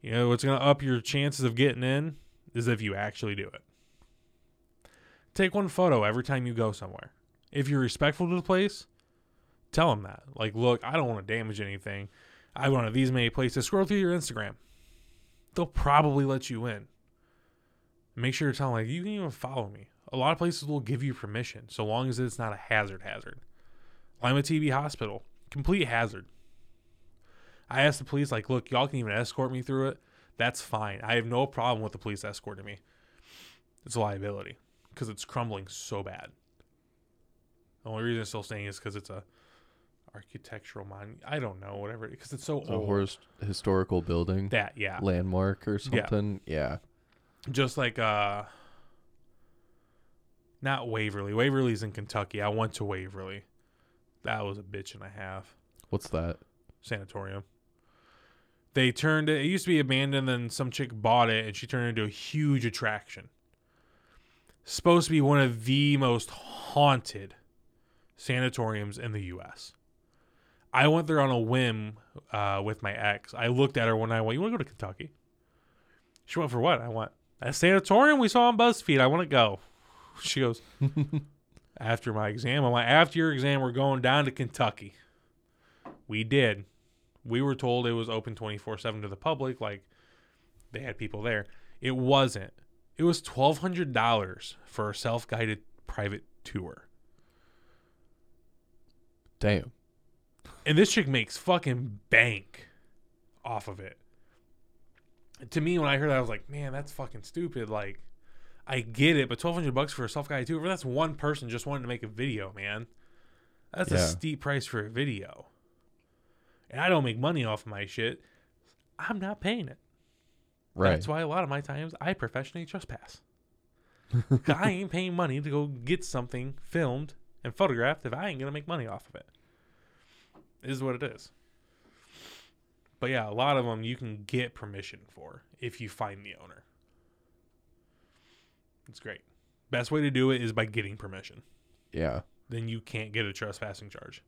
You know what's going to up your chances of getting in is if you actually do it. Take one photo every time you go somewhere. If you're respectful to the place, tell them that. Like, look, I don't want to damage anything. I went to these many places. Scroll through your Instagram. They'll probably let you in. Make sure to tell them, like, you can even follow me. A lot of places will give you permission, so long as it's not a hazard hazard. Lima TB Hospital, complete hazard. I asked the police, like, look, y'all can even escort me through it. That's fine. I have no problem with the police escorting me. It's a liability because it's crumbling so bad. The only reason it's still staying is because it's a architectural monument. I don't know, whatever, because it's so A old. horse historical building, That, yeah. landmark or Yeah. something. Yeah. Just like, uh, not Waverly. Waverly's in Kentucky. I went to Waverly. That was a bitch and a half. What's that? sanatorium. They turned it. It used to be abandoned, then some chick bought it, and she turned it into a huge attraction. Supposed to be one of the most haunted sanatoriums in the U.S. I went there on a whim uh, with my ex. I looked at her night. I went, "You want to go to Kentucky?" She went for what? I went that sanatorium we saw on BuzzFeed. I want to go. She goes after my exam. I'm like, after your exam, we're going down to Kentucky. We did. We were told it was open 24 7 to the public, like they had people there. It wasn't. It was $1,200 for a self guided private tour. Damn. And this chick makes fucking bank off of it. To me, when I heard that, I was like, man, that's fucking stupid. Like, I get it, but 1200 bucks for a self guided tour, that's one person just wanting to make a video, man. That's a steep price for a video. And I don't make money off my shit. I'm not paying it. Right. That's why a lot of my times I professionally trespass. I ain't paying money to go get something filmed and photographed if I ain't gonna make money off of it. It is what it is. But yeah, a lot of them you can get permission for if you find the owner. It's great. Best way to do it is by getting permission. yeah. Then you can't get a trespassing charge.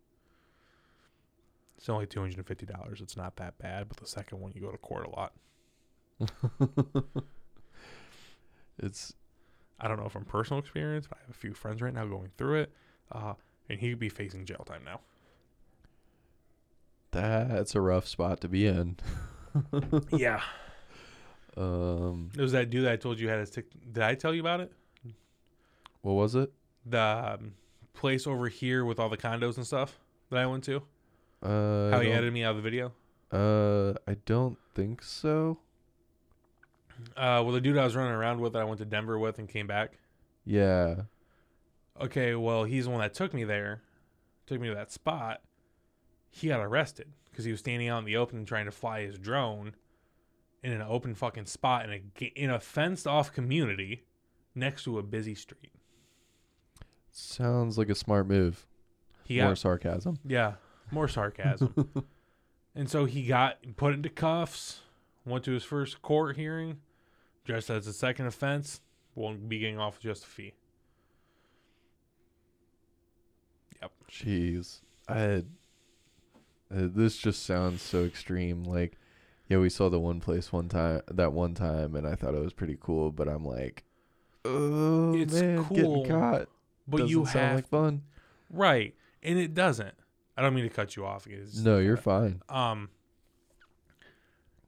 It's only two hundred and fifty dollars. It's not that bad, but the second one you go to court a lot. It's I don't know from personal experience, but I have a few friends right now going through it, uh, and he could be facing jail time now. that's a rough spot to be in. yeah, Um, it was that dude that I told you had his. Tic- Did I tell you about it? what was it? The um, place over here with all the condos and stuff that I went to. Uh, How I he don't- edited me out of the video. Uh, I don't think so. Uh, well, the dude I was running around with, that I went to Denver with and came back. Yeah. Okay, well, he's the one that took me there, took me to that spot. He got arrested because he was standing out in the open trying to fly his drone in an open fucking spot in a ga- in a fenced off community next to a busy street. Sounds like a smart move. He More got sarcasm. yeah, more sarcasm. and so he got put into cuffs, went to his first court hearing, dressed as a second offense, won't be getting off just a fee. Yep. Jeez, I had. Uh, this just sounds so extreme. Like, yeah, we saw the one place one time, that one time, and I thought it was pretty cool. But I'm like, oh It's man, cool, getting caught But doesn't you sound have like fun. right, and it doesn't. I don't mean to cut you off. It's No, you're fine. Um,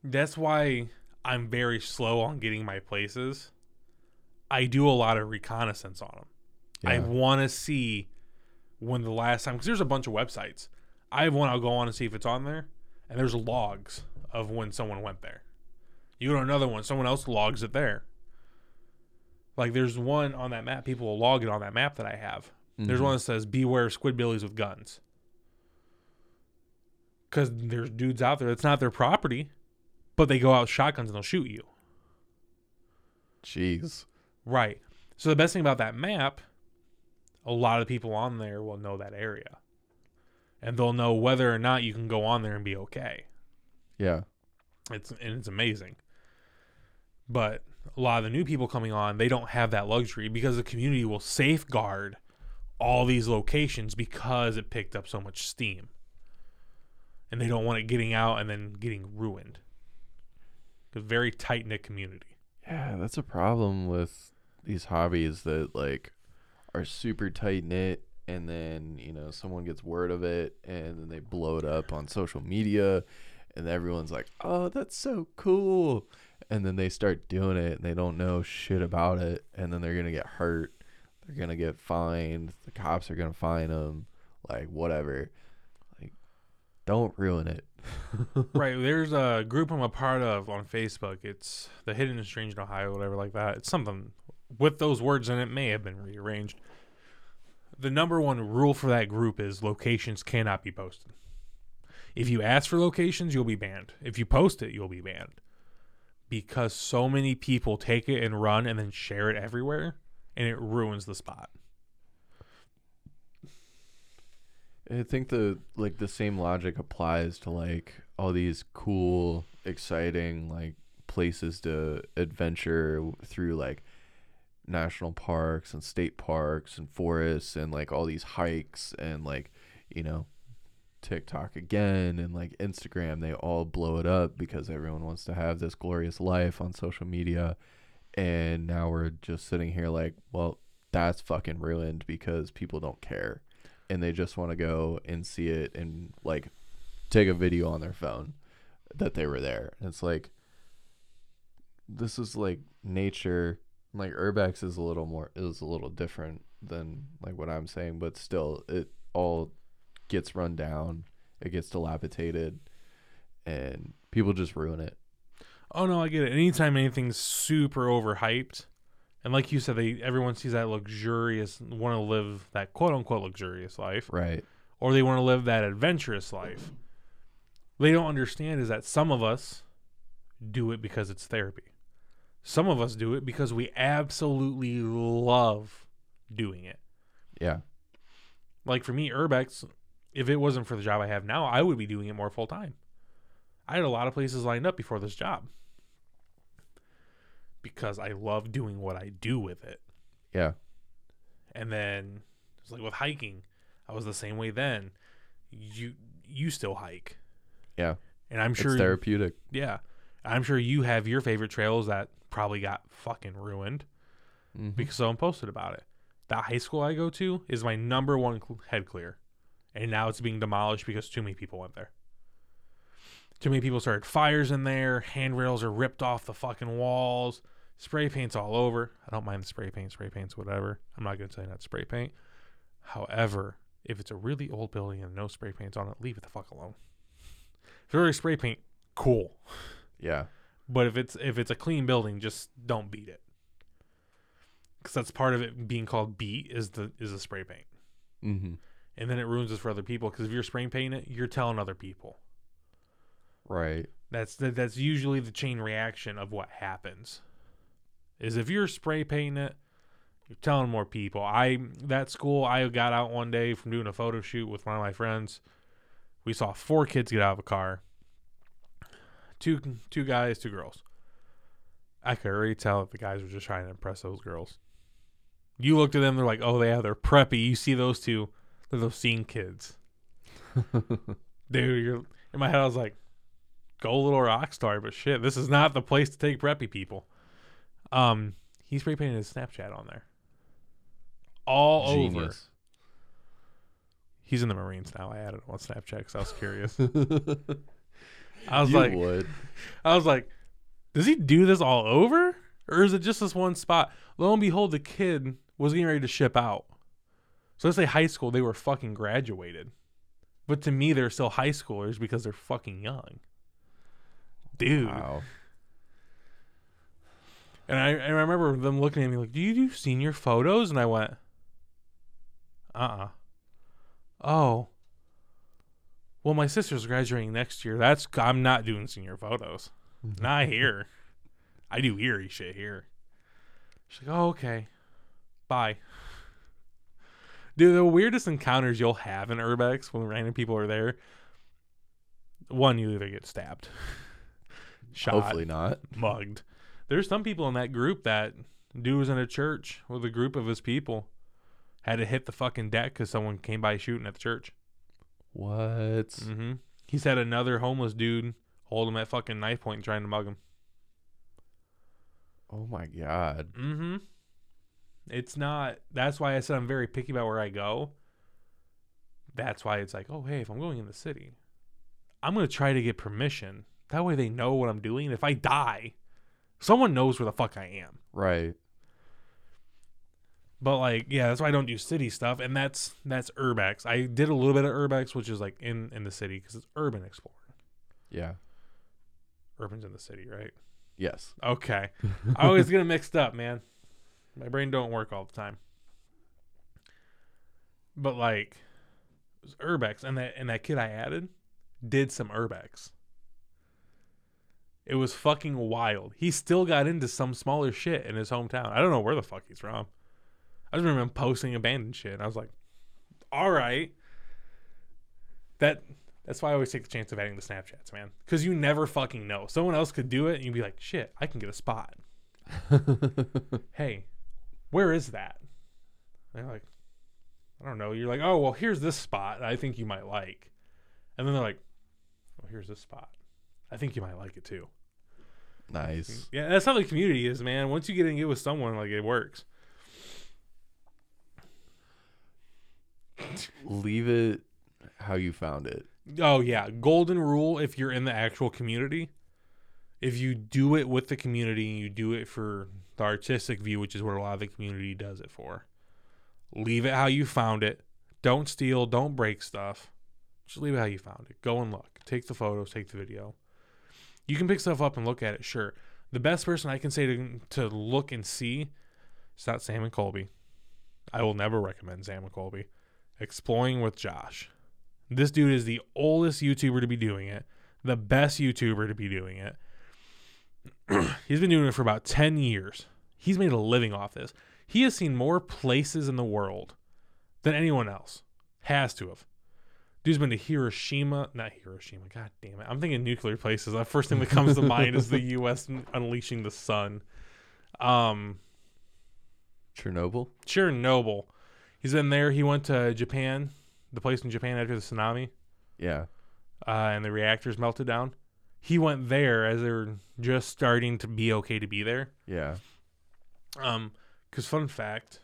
that's why I'm very slow on getting my places. I do a lot of reconnaissance on them. I want to see when the last time because there's a bunch of websites. I have one I'll go on and see if it's on there, and there's logs of when someone went there. You go to another one, someone else logs it there. Like there's one on that map. People will log it on that map that I have. There's Mhm. one that says "Beware Squidbillies with guns," because there's dudes out there. It's not their property, but they go out with shotguns and they'll shoot you. Jeez. Right. So the best thing about that map, a lot of people on there will know that area. And they'll know whether or not you can go on there and be okay. Yeah. It's and it's amazing. But a lot of the new people coming on, they don't have that luxury because the community will safeguard all these locations because it picked up so much steam. And they don't want it getting out and then getting ruined. A very tight knit community. Yeah, that's a problem with these hobbies that like are super tight knit and then, you know, someone gets word of it and then they blow it up on social media and everyone's like, "Oh, that's so cool." And then they start doing it and they don't know shit about it and then they're going to get hurt. They're going to get fined. The cops are going to fine them, like whatever. Don't ruin it. right. There's a group I'm a part of on Facebook. It's the Hidden and Strange in Ohio, whatever like that. It's something with those words in it may have been rearranged. The number one rule for that group is locations cannot be posted. If you ask for locations, you'll be banned. If you post it, you'll be banned. Because so many people take it and run and then share it everywhere and it ruins the spot. I think the like the same logic applies to like all these cool, exciting like places to adventure through like national parks and state parks and forests and like all these hikes and like you know TikTok again and like Instagram. They all blow it up because everyone wants to have this glorious life on social media. And now we're just sitting here like well that's fucking ruined because people don't care and they just want to go and see it and like take a video on their phone that they were there. And it's like this is like nature. Like urbex is a little more is a little different than like what I'm saying, but still it all gets run down. It gets dilapidated and people just ruin it. Oh no, I get it. Anytime anything's super overhyped, and like you said, they everyone sees that luxurious, want to live that quote unquote luxurious life, Right. or they want to live that adventurous life. They don't understand is that some of us do it because it's therapy. Some of us do it because we absolutely love doing it. Yeah. Like for me, Urbex, if it wasn't for the job I have now, I would be doing it more full time. I had a lot of places lined up before this job because I love doing what I do with it. Yeah. And then it's like with hiking, I was the same way then. You you still hike. Yeah. And I'm sure it's therapeutic. yeah. I'm sure you have your favorite trails that probably got fucking ruined Mhm. because someone posted about it. That high school I go to is my number one cl- head clear. And now it's being demolished because too many people went there. Too many people started fires in there. Handrails are ripped off the fucking walls. Spray paint's all over. I don't mind the spray paint. Spray paint's whatever. I'm not going to tell you not to spray paint. However, if it's a really old building and no spray paint's on it, leave it the fuck alone. If already spray paint, cool. Yeah. But if it's if it's a clean building, just don't beat it. Because that's part of it being called beat is the is the spray paint, Mm-hmm. and then it ruins it for other people. Because if you're spray painting it, you're telling other people. Right. That's that, that's usually the chain reaction of what happens. Is if you're spray painting it, you're telling more people. I that school I got out one day from doing a photo shoot with one of my friends. We saw four kids get out of a car. Two two guys, two girls. I could already tell that the guys were just trying to impress those girls. You looked at them, they're like, oh yeah, they're preppy. You see those two, they're those scene kids. Dude, you're in my head. I was like, go little rock star, but shit, this is not the place to take preppy people. Um, he spray painted his Snapchat on there, all over. He's in the Marines now. I added him on Snapchat because I was curious. I was you like, would. I was like, does he do this all over, or is it just this one spot? Lo and behold, the kid was getting ready to ship out. So let's say high school, they were fucking graduated, but to me, they're still high schoolers because they're fucking young, dude. Wow. And I, I remember them looking at me like, "Do you do senior photos?" And I went, "Uh, uh oh." Well, my sister's graduating next year. That's I'm not doing senior photos. Not here. I do eerie shit here. She's like, "Oh, okay, bye." Dude, the weirdest encounters you'll have in Urbex when random people are there. One, you either get stabbed, shot, Hopefully not. mugged. There's some people in that group that dude was in a church with a group of his people had to hit the fucking deck because someone came by shooting at the church. What? Mm-hmm. He's had another homeless dude hold him at fucking knife point and trying to mug him. Oh my god. Mm-hmm. It's not. That's why I said I'm very picky about where I go. That's why it's like, oh hey, if I'm going in the city, I'm gonna try to get permission. That way they know what I'm doing. If I die, someone knows where the fuck I am. Right. But like, yeah, that's why I don't do city stuff, and that's that's urbex. I did a little bit of urbex, which is like in in the city because it's urban exploring. Yeah. Urban's in the city, right? Yes. Okay, I always get it mixed up, man. My brain don't work all the time. But like, it was urbex, and that and that kid I added did some urbex. It was fucking wild. He still got into some smaller shit in his hometown. I don't know where the fuck he's from. I just remember him posting abandoned shit. And I was like, all right. That that's why I always take the chance of adding the Snapchats, man. Because you never fucking know. Someone else could do it and you'd be like, shit, I can get a spot. Hey, where is that? And they're like, I don't know. You're like, oh well, here's this spot I think you might like. And then they're like, well, here's this spot. I think you might like it too. nice. Yeah, that's how the community is, man. Once you get in it with someone, like it works. Leave it how you found it. Oh yeah, golden rule if you're in the actual community. If you do it with the community and you do it for the artistic view, which is what a lot of the community does it for. Leave it how you found it. Don't steal, don't break stuff. Just leave it how you found it. Go and look. Take the photos, take the video. You can pick stuff up and look at it, sure. The best person I can say to to look and see is not Sam and Colby. I will never recommend Sam and Colby. Exploring with Josh. This dude is the oldest YouTuber to be doing it, the best YouTuber to be doing it. he's been doing it for about 10 years. He's made a living off this. He has seen more places in the world than anyone else. Has to have. Dude's been to Hiroshima, not Hiroshima. God damn it! I'm thinking nuclear places. The first thing that comes to mind is the U.S. unleashing the sun. Um, Chernobyl. Chernobyl. He's been there. He went to Japan, the place in Japan after the tsunami, Yeah. uh, and the reactors melted down. He went there as they were just starting to be okay to be there. Yeah. Um, because fun fact,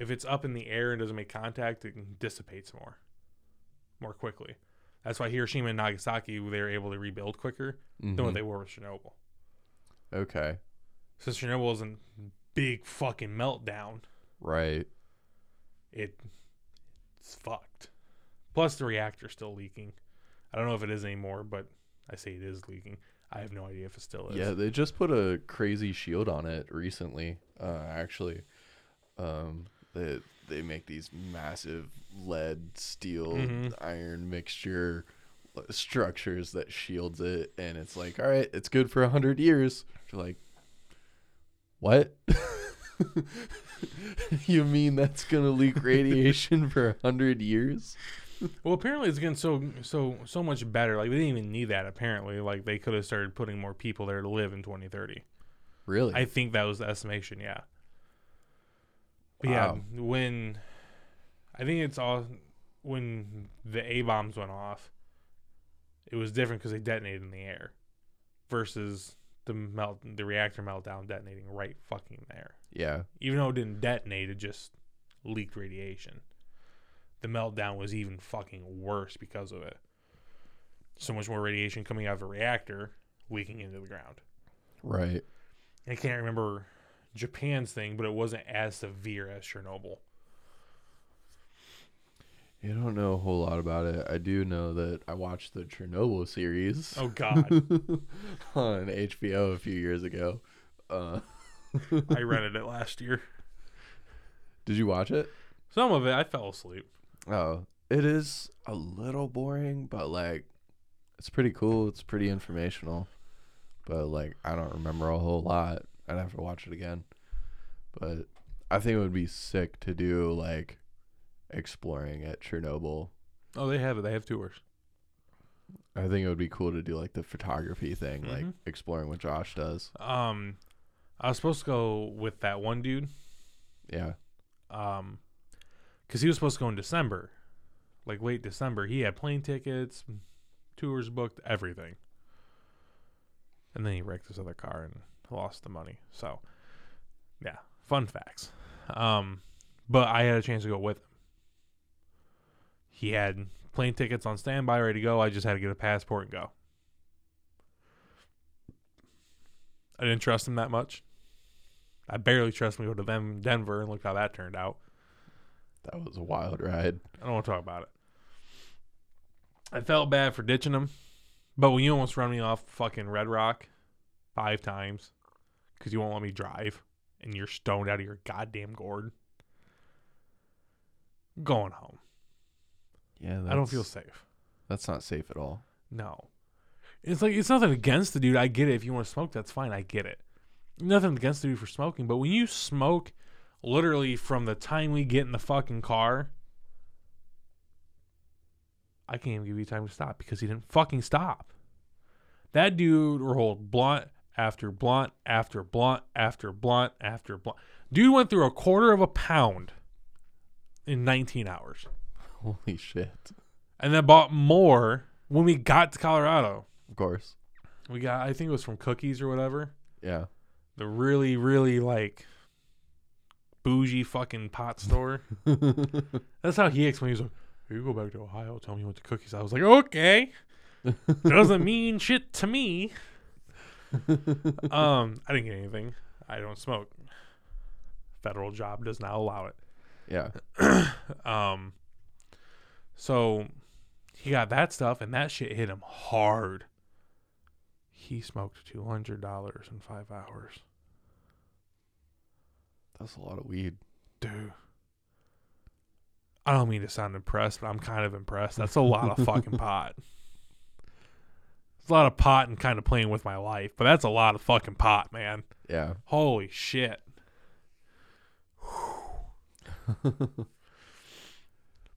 if it's up in the air and doesn't make contact, it dissipates more, more quickly. That's why Hiroshima and Nagasaki they were able to rebuild quicker than what Mhm. they were with Chernobyl. Okay. Since Chernobyl was a big fucking meltdown, Right. it it's fucked. Plus the reactor's still leaking. I don't know if it is anymore, but I say it is leaking. I have no idea if it still is. Yeah, they just put a crazy shield on it recently. Uh, actually, um, they they make these massive lead, steel, Mhm. iron mixture uh, structures that shields it, and it's like, all right, it's good for a hundred years. You're like, what? you mean that's gonna leak radiation for a hundred years? Well, apparently it's getting so so so much better. Like they didn't even need that. Apparently, like they could have started putting more people there to live in 2030. Really? I think that was the estimation. Yeah. But Wow. yeah, um, when I think it's all when the A bombs went off, it was different because they detonated in the air, versus the melt the reactor meltdown detonating right fucking there. yeah. Even though it didn't detonate, it just leaked radiation. The meltdown was even fucking worse because of it. So much more radiation coming out of a reactor leaking into the ground. Right. I can't remember Japan's thing, but it wasn't as severe as Chernobyl. You don't know a whole lot about it. I do know that I watched the Chernobyl series. Oh God, on HBO a few years ago. Uh, I rented it last year. did you watch it? Some of it I fell asleep. Oh, it is a little boring, but like, it's pretty cool. It's pretty informational, but like, I don't remember a whole lot. I'd have to watch it again. But I think it would be sick to do like exploring at Chernobyl. Oh, they have it. They have tours. I think it would be cool to do like the photography thing, like Mhm. exploring what Josh does. Um, I was supposed to go with that one dude. Yeah. Um, because he was supposed to go in December, like late December. He had plane tickets, tours booked, everything. And then he wrecked his other car and lost the money. So, yeah, fun facts. Um, but I had a chance to go with him. He had plane tickets on standby, ready to go. I just had to get a passport and go. I didn't trust him that much. I barely trust him to go to them Denver and look how that turned out. That was a wild ride. I don't want to talk about it. I felt bad for ditching him, but when you almost run me off fucking Red Rock five times because you won't let me drive and you're stoned out of your goddamn gourd, going home. Yeah, I don't feel safe. That's not safe at all. No. It's like it's nothing against the dude. I get it. If you want to smoke, that's fine. I get it. Nothing against the dude for smoking, but when you smoke literally from the time we get in the fucking car, I can't even give you time to stop because he didn't fucking stop. That dude rolled blunt after blunt after blunt after blunt after blunt. Dude went through a quarter of a pound in 19 hours Holy shit. and then bought more when we got to Colorado. Of course. We got, I think it was from Cookies or whatever. Yeah. The really, really like bougie fucking pot store. That's how he explained. He's like, "Hey, "You go back to Ohio. Tell me what the cookies." I was like, "Okay." Doesn't mean shit to me. um, I didn't get anything. I don't smoke. Federal job does not allow it. yeah. Um, so he got that stuff, and that shit hit him hard. He smoked two hundred dollars in five hours, That's a lot of weed. dude. I don't mean to sound impressed, but I'm kind of impressed. That's a lot of fucking pot. A lot of pot and kind of playing with my life, but that's a lot of fucking pot, man. Yeah. Holy shit.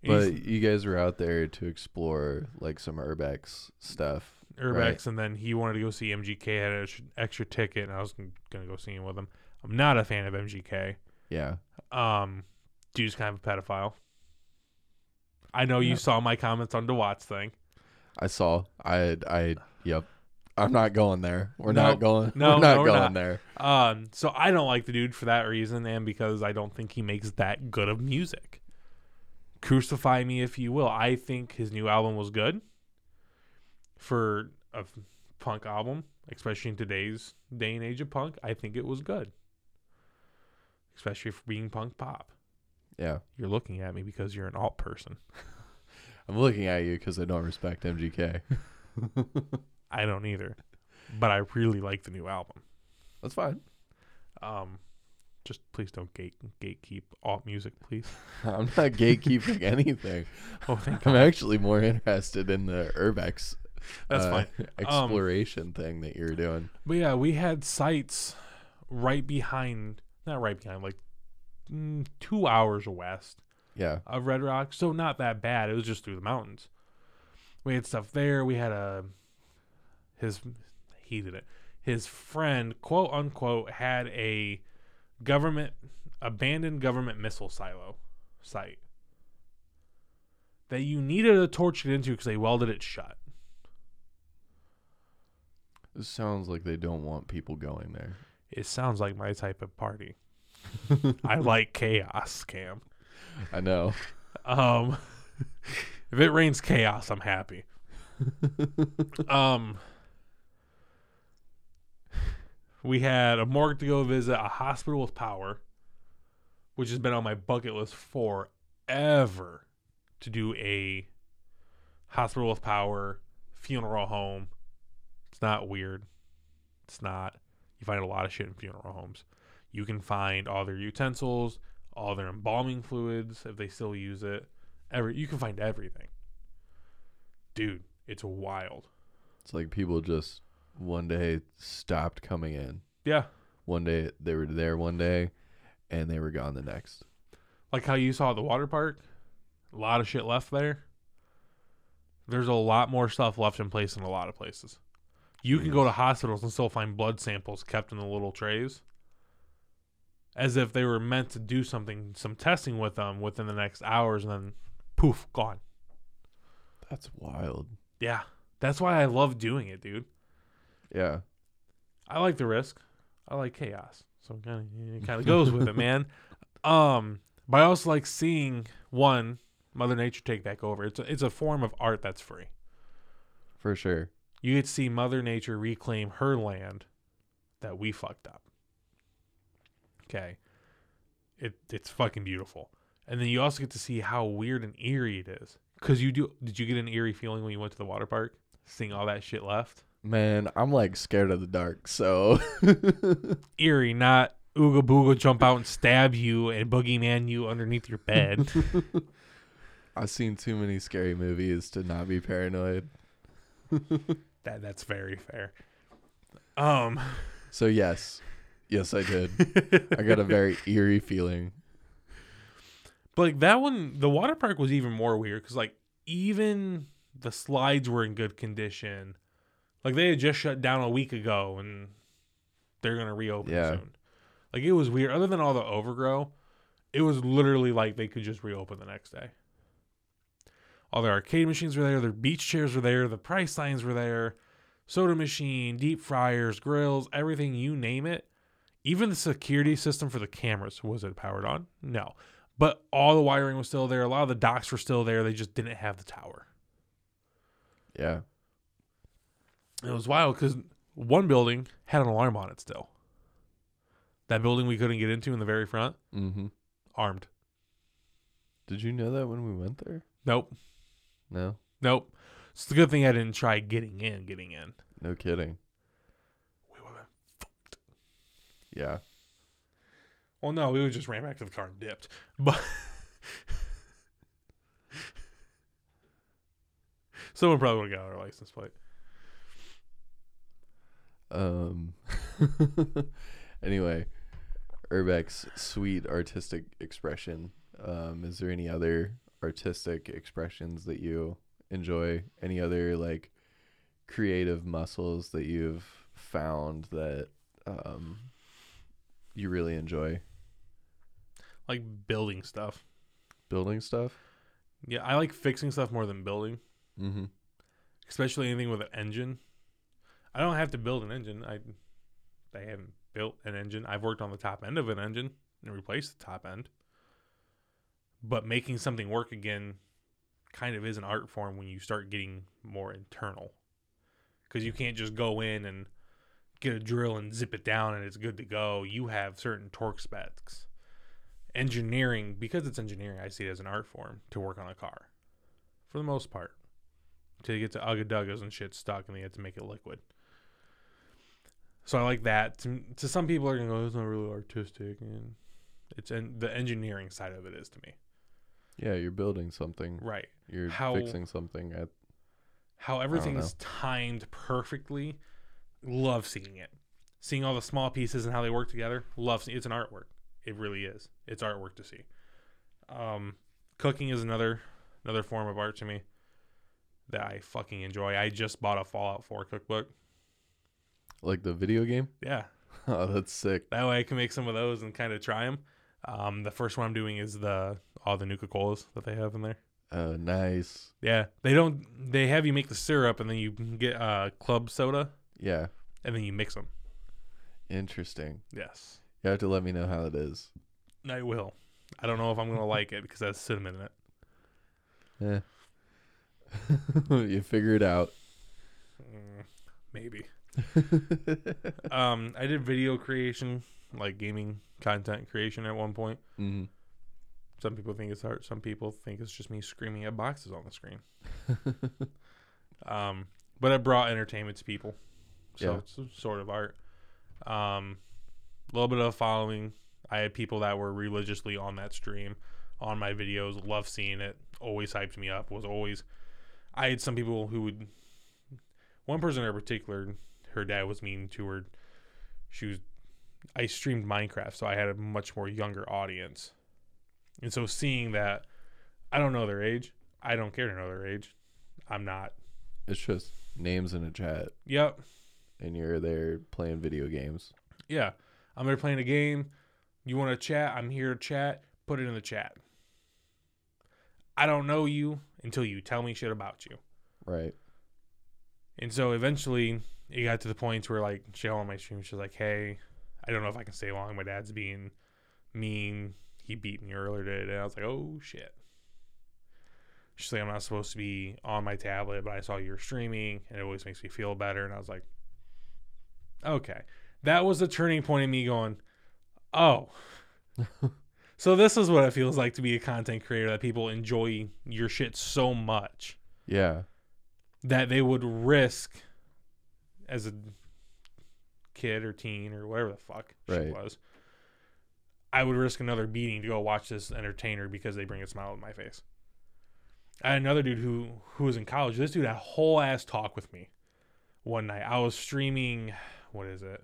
But you guys were out there to explore like some urbex stuff. Urbex, Right. and then he wanted to go see MGK. Had an extra, ticket, and I was gonna go see him with him. I'm not a fan of MGK. Yeah. Um, dude's kind of a pedophile. I know you Yeah. saw my comments on the Watts thing. I saw. I I yep. I'm not going there. We're No. not going. No, we're not no, we're going not. there. Um, so I don't like the dude for that reason, and because I don't think he makes that good of music. Crucify me if you will. I think his new album was good for a punk album, especially in today's day and age of punk. I think it was good, especially for being punk pop. Yeah. You're looking at me because you're an alt person. I'm looking at you because I don't respect MGK. I don't either, but I really like the new album. That's fine. Um, just please don't gate gatekeep alt music, please. I'm not gatekeeping anything. Oh, thank I'm God. actually more interested in the urbex That's uh, fine. exploration thing that you're doing. But yeah, we had sites right behind, not right behind, like mm, two hours west Yeah. of Red Rock. So not that bad. It was just through the mountains. We had stuff there. We had a his he did it. His friend, quote unquote, had a government abandoned government missile silo site that you needed a torch to get into because they welded it shut. This sounds like they don't want people going there. It sounds like my type of party. I like chaos, Cam. I know. Um, if it rains chaos, I'm happy. um, we had a morgue to go visit, a hospital with power, which has been on my bucket list forever to do a hospital with power funeral home. It's not weird. It's not. You find a lot of shit in funeral homes. You can find all their utensils, all their embalming fluids if they still use it. Every you can find everything. Dude, it's wild. It's like people just one day stopped coming in. Yeah. One day they were there one day and they were gone the next. Like how you saw the water park. A lot of shit left there. There's a lot more stuff left in place in a lot of places. You can go to hospitals and still find blood samples kept in the little trays. As if they were meant to do something, some testing with them within the next hours, and then poof, gone. That's wild. Yeah. That's why I love doing it, dude. Yeah. I like the risk. I like chaos. So it kind of it kind of goes with it, man. Um, but I also like seeing one Mother Nature take back over. It's a, it's a form of art that's free. For sure. You get to see Mother Nature reclaim her land that we fucked up. Okay, it it's fucking beautiful, and then you also get to see how weird and eerie it is. Cause you do. Did you get an eerie feeling when you went to the water park, seeing all that shit left? Man, I'm like scared of the dark, so eerie, not ooga booga jump out and stab you and boogeyman you underneath your bed. I've seen too many scary movies to not be paranoid. that that's very fair. Um, So yes. Yes, I did. I got a very eerie feeling. but like that one, the water park was even more weird because like even the slides were in good condition. Like they had just shut down a week ago and they're gonna reopen Yeah. soon. Like it was weird. Other than all the overgrow, it was literally like they could just reopen the next day. All their arcade machines were there, their beach chairs were there, the price signs were there, soda machine, deep fryers, grills, everything you name it. Even the security system for the cameras was it powered on? No. But all the wiring was still there. A lot of the docks were still there. They just didn't have the tower. Yeah. It was wild because one building had an alarm on it still. That building we couldn't get into in the very front, Mm-hmm. armed. Did you know that when we went there? Nope. No. Nope. It's a good thing I didn't try getting in, getting in. No kidding. We would've- Yeah. Well, no, we would just ran back to the car and dipped. But someone probably would have got our license plate. Um. anyway, Urbex sweet artistic expression. Um, is there any other artistic expressions that you enjoy? Any other like creative muscles that you've found that um you really enjoy Like building stuff. building stuff? Yeah, I like fixing stuff more than building, Mm-hmm. especially anything with an engine. I don't have to build an engine. I I haven't built an engine. I've worked on the top end of an engine and replaced the top end. But making something work again kind of is an art form when you start getting more internal. Cuz you can't just go in and get a drill and zip it down and it's good to go. You have certain torque specs. Engineering, because it's engineering, I see it as an art form to work on a car. For the most part. Until you get to ugga duggas and shit stuck and they have to make it liquid. So I like that. To, to some people are gonna go, it's not really artistic and it's en- the engineering side of it is to me. Yeah, you're building something. Right. You're How- fixing something at how everything's timed perfectly. Love seeing it. Seeing all the small pieces and how they work together. Love seeing it's an artwork. It really is. It's artwork to see. Um, cooking is another another form of art to me that I fucking enjoy. I just bought a Fallout 4 cookbook. like the video game. Yeah, Oh, that's sick. that way I can make some of those and kind of try them. Um, the first one I'm doing is the all the Nuka Colas that they have in there. Oh, nice. Yeah, they don't. They have you make the syrup and then you get uh, club soda Yeah, and then you mix them. interesting. Yes. You have to let me know how it is. I will. I don't know if I'm gonna like it because it has cinnamon in it. Yeah. you figure it out. Mm, maybe. Um, I did video creation, like gaming content creation at one point. hmm Some people think it's art. Some people think it's just me screaming at boxes on the screen. Um, but it brought entertainment to people, so Yeah. it's sort of art. Um, a little bit of following. I had people that were religiously on that stream, on my videos, love seeing it. Always hyped me up. Was always. I had some people who would. One person in particular, her dad was mean to her. She was. I streamed Minecraft, so I had a much more younger audience, and so seeing that, I don't know their age. I don't care to know their age. I'm not It's just names in a chat, Yep. And you're there playing video games. Yeah. I'm there playing a game. You want to chat? I'm here to chat. Put it in the chat. I don't know you until you tell me shit about you. Right. And so eventually it got to the point where like she on my stream, she's like, Hey, I don't know if I can stay long. My dad's being mean. He beat me earlier today. And I was like, Oh shit. She's like, I'm not supposed to be on my tablet, but I saw you're streaming and it always makes me feel better. And I was like, Okay. That was the turning point in me going, Oh. so this is what it feels like to be a content creator that people enjoy your shit so much Yeah. that they would risk as a kid or teen or whatever the fuck she was. I would risk another beating to go watch this entertainer because they bring a smile to my face. I had another dude who who was in college. This dude had a whole ass talk with me one night. I was streaming what is it?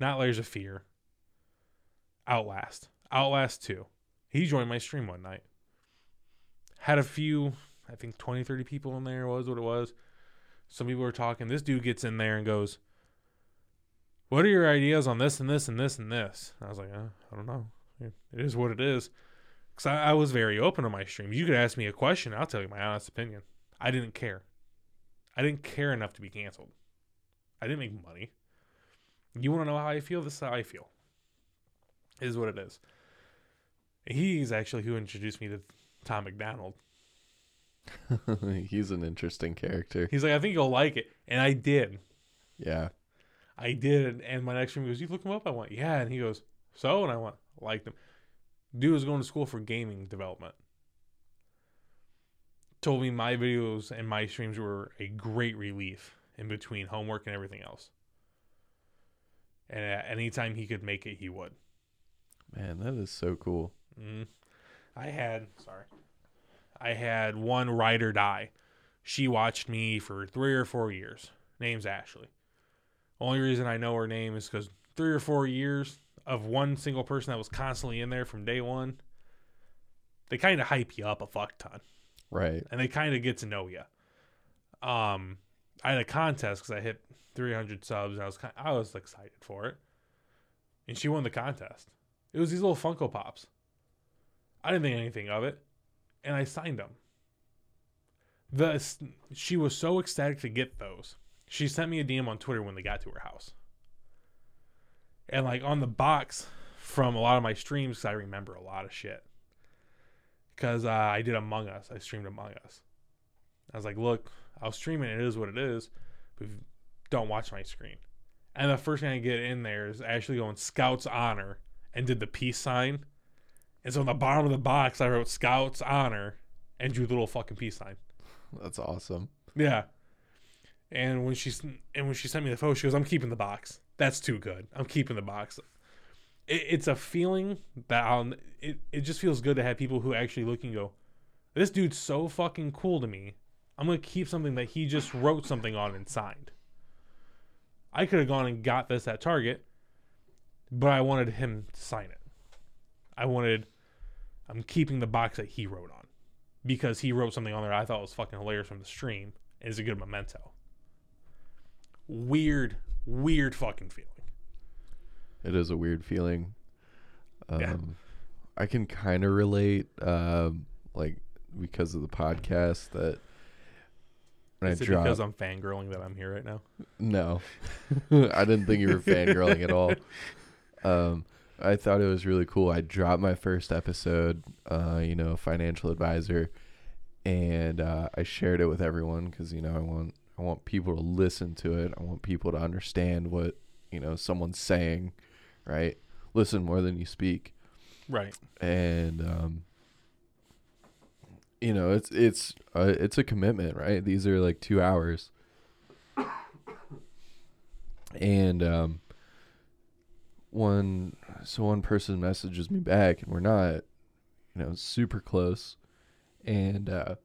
Not Layers of Fear. Outlast. Outlast 2. He joined my stream one night. Had a few, I think 20, 30 people in there was what it was. Some people were talking. This dude gets in there and goes, What are your ideas on this and this and this and this? I was like, uh, I don't know. It is what it is. Because I, I was very open on my stream. You could ask me a question, I'll tell you my honest opinion. I didn't care. I didn't care enough to be canceled. I didn't make money. You want to know how I feel? This is how I feel. It is what it is. He's actually who introduced me to Tom MacDonald. He's an interesting character. He's like, I think you'll like it. And I did. Yeah. I did. And my next room goes, You look him up? I went, Yeah. And he goes, So? And I went, Liked him. Dude was going to school for gaming development. Told me my videos and my streams were a great relief in between homework and everything else. And at any time he could make it, he would. Man, that is so cool. Mm. I had sorry. I had one ride or die. She watched me for three or four years. Name's Ashley. Only reason I know her name is because three or four years of one single person that was constantly in there from day one. They kind of hype you up a fuck ton, Right. and they kind of get to know you. Um, I had a contest because I hit 300 subs. I was kind I was excited for it, and she won the contest. It was these little Funko Pops. I didn't think anything of it, and I signed them. The she was so ecstatic to get those. She sent me a DM on Twitter when they got to her house, and like on the box from a lot of my streams, I remember a lot of shit. Because uh, I did Among Us, I streamed Among Us. I was like, look, I'll stream it. It is what it is. But don't watch my screen. And the first thing I get in there is actually going Scouts Honor and did the peace sign. And so on the bottom of the box, I wrote Scouts Honor and drew the little fucking peace sign. That's awesome. Yeah. And when she and when she sent me the photo, she goes, "I'm keeping the box. That's too good. I'm keeping the box." It, it's a feeling that I'll. It it just feels good to have people who actually look and go, "This dude's so fucking cool to me. I'm gonna keep something that he just wrote something on and signed." I could have gone and got this at Target, but I wanted him to sign it. I wanted. I'm keeping the box that he wrote on because he wrote something on there I thought was fucking hilarious from the stream and is a good memento. Weird, weird fucking feeling. It is a weird feeling. Um, Yeah. I can kind of relate, um, like because of the podcast that when Is I it dropped. because I'm fangirling that I'm here right now? No, I didn't think you were fangirling at all. Um, I thought it was really cool. I dropped my first episode, uh, you know, financial advisor, and uh, I shared it with everyone because you know I want I want people to listen to it. I want people to understand what you know someone's saying, right? Listen more than you speak Right. and um you know it's it's uh, it's a commitment right? These are like 2 hours. And um one so one person messages me back and we're not you know super close. And uh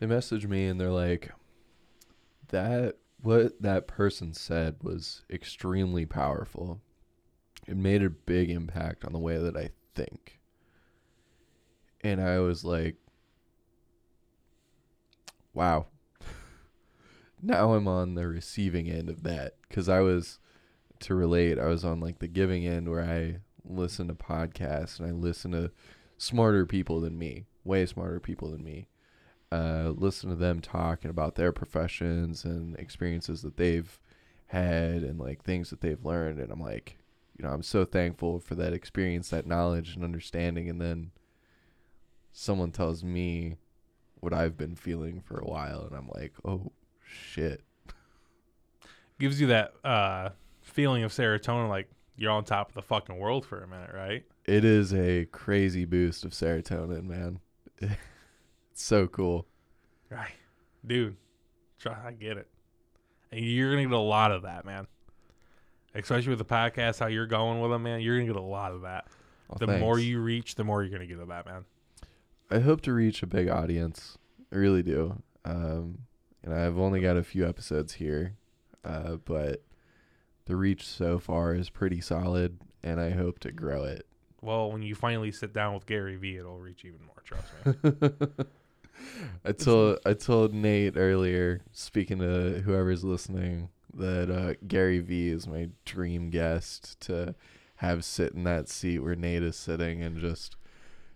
they message me and they're like that what that person said was extremely powerful. It made a big impact on the way that i think. And i was like wow. Now i'm on the receiving end of that because i was to relate i was on like the giving end where i listen to podcasts and i listen to smarter people than me way smarter people than me uh, listen to them talking about their professions and experiences that they've had and like things that they've learned and i'm like you know i'm so thankful for that experience that knowledge and understanding and then someone tells me what i've been feeling for a while and i'm like oh shit Gives you that uh, feeling of serotonin, like you're on top of the fucking world for a minute, right? it is a crazy boost of serotonin man it's so cool Right. Dude, try, I get it. And you're going to get a lot of that, man. Especially with the podcast, how you're going with them, man. You're going to get a lot of that. Well, the more you reach, the more you're going to get of that, man. I hope to reach a big audience. I really do. Um, and I've only got a few episodes here, uh, but the reach so far is pretty solid, and I hope to grow it. Well, when you finally sit down with Gary Vee, it'll reach even more, trust me. I told I told Nate earlier, speaking to whoever's listening, that uh, Gary Vee is my dream guest to have sit in that seat where Nate is sitting and just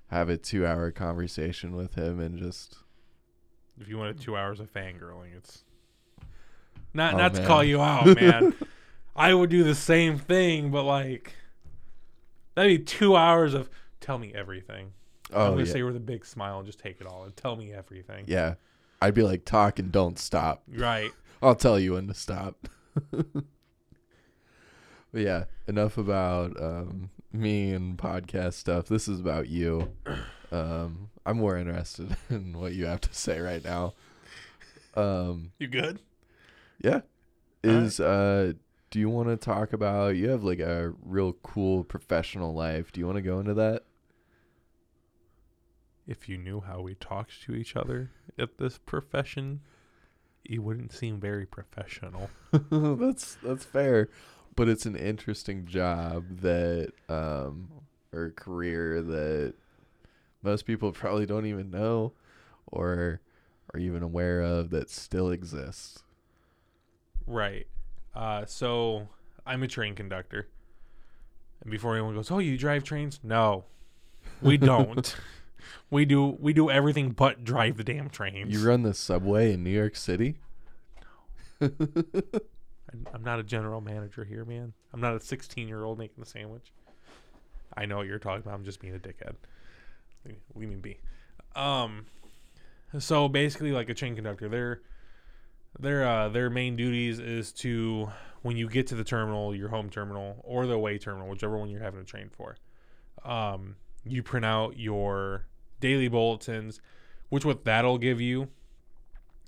have a two hour conversation with him and just if you wanted two hours of fangirling, it's not Oh, not to call you out, man. I would do the same thing, but like that'd be two hours of tell me everything. I'm oh gonna yeah. say with a big smile and just take it all and tell me everything. Yeah. I'd be like, talk and don't stop. Right. I'll tell you when to stop. but yeah, enough about um, me and podcast stuff. This is about you. Um, I'm more interested in what you have to say right now. Um, You good? yeah. Is uh do you want to talk about you have like a real cool professional life. Do you want to go into that? If you knew how we talked to each other at this profession, it wouldn't seem very professional. that's that's fair, but it's an interesting job that um or career that most people probably don't even know or are even aware of that still exists. Right. Uh, so I'm a train conductor. And before anyone goes, "Oh, you drive trains?" No, we don't. We do we do everything but drive the damn trains. You run the subway in New York City? I'm- I'm not a general manager here, man. I'm not a 16 year old making the sandwich. I know what you're talking about. I'm just being a dickhead. Leave, leave me be. Um, so basically, like a train conductor, their their uh, their main duties is to when you get to the terminal, your home terminal or the away terminal, whichever one you're having a train for. Um, you print out your daily bulletins, which what that'll give you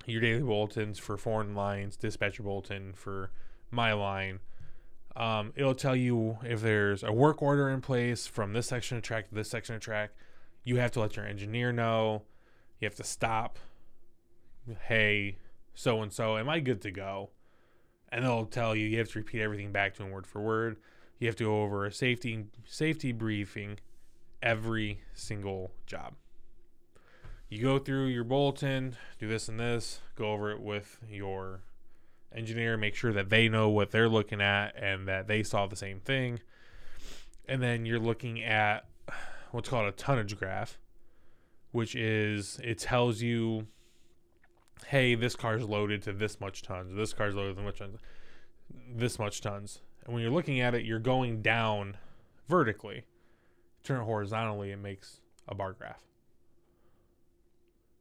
your daily bulletins for foreign lines, dispatcher bulletin for my line. Um, it'll tell you if there's a work order in place from this section of track to this section of track. You have to let your engineer know. You have to stop. Hey, so and so, am I good to go? And they'll tell you you have to repeat everything back to him word for word. You have to go over a safety safety briefing every single job you go through your bulletin, do this and this, go over it with your engineer, make sure that they know what they're looking at and that they saw the same thing. And then you're looking at what's called a tonnage graph, which is it tells you, hey, this car's loaded to this much tons, this car's loaded to this much tons, this much tons. And when you're looking at it, you're going down vertically. Turn it horizontally, it makes a bar graph.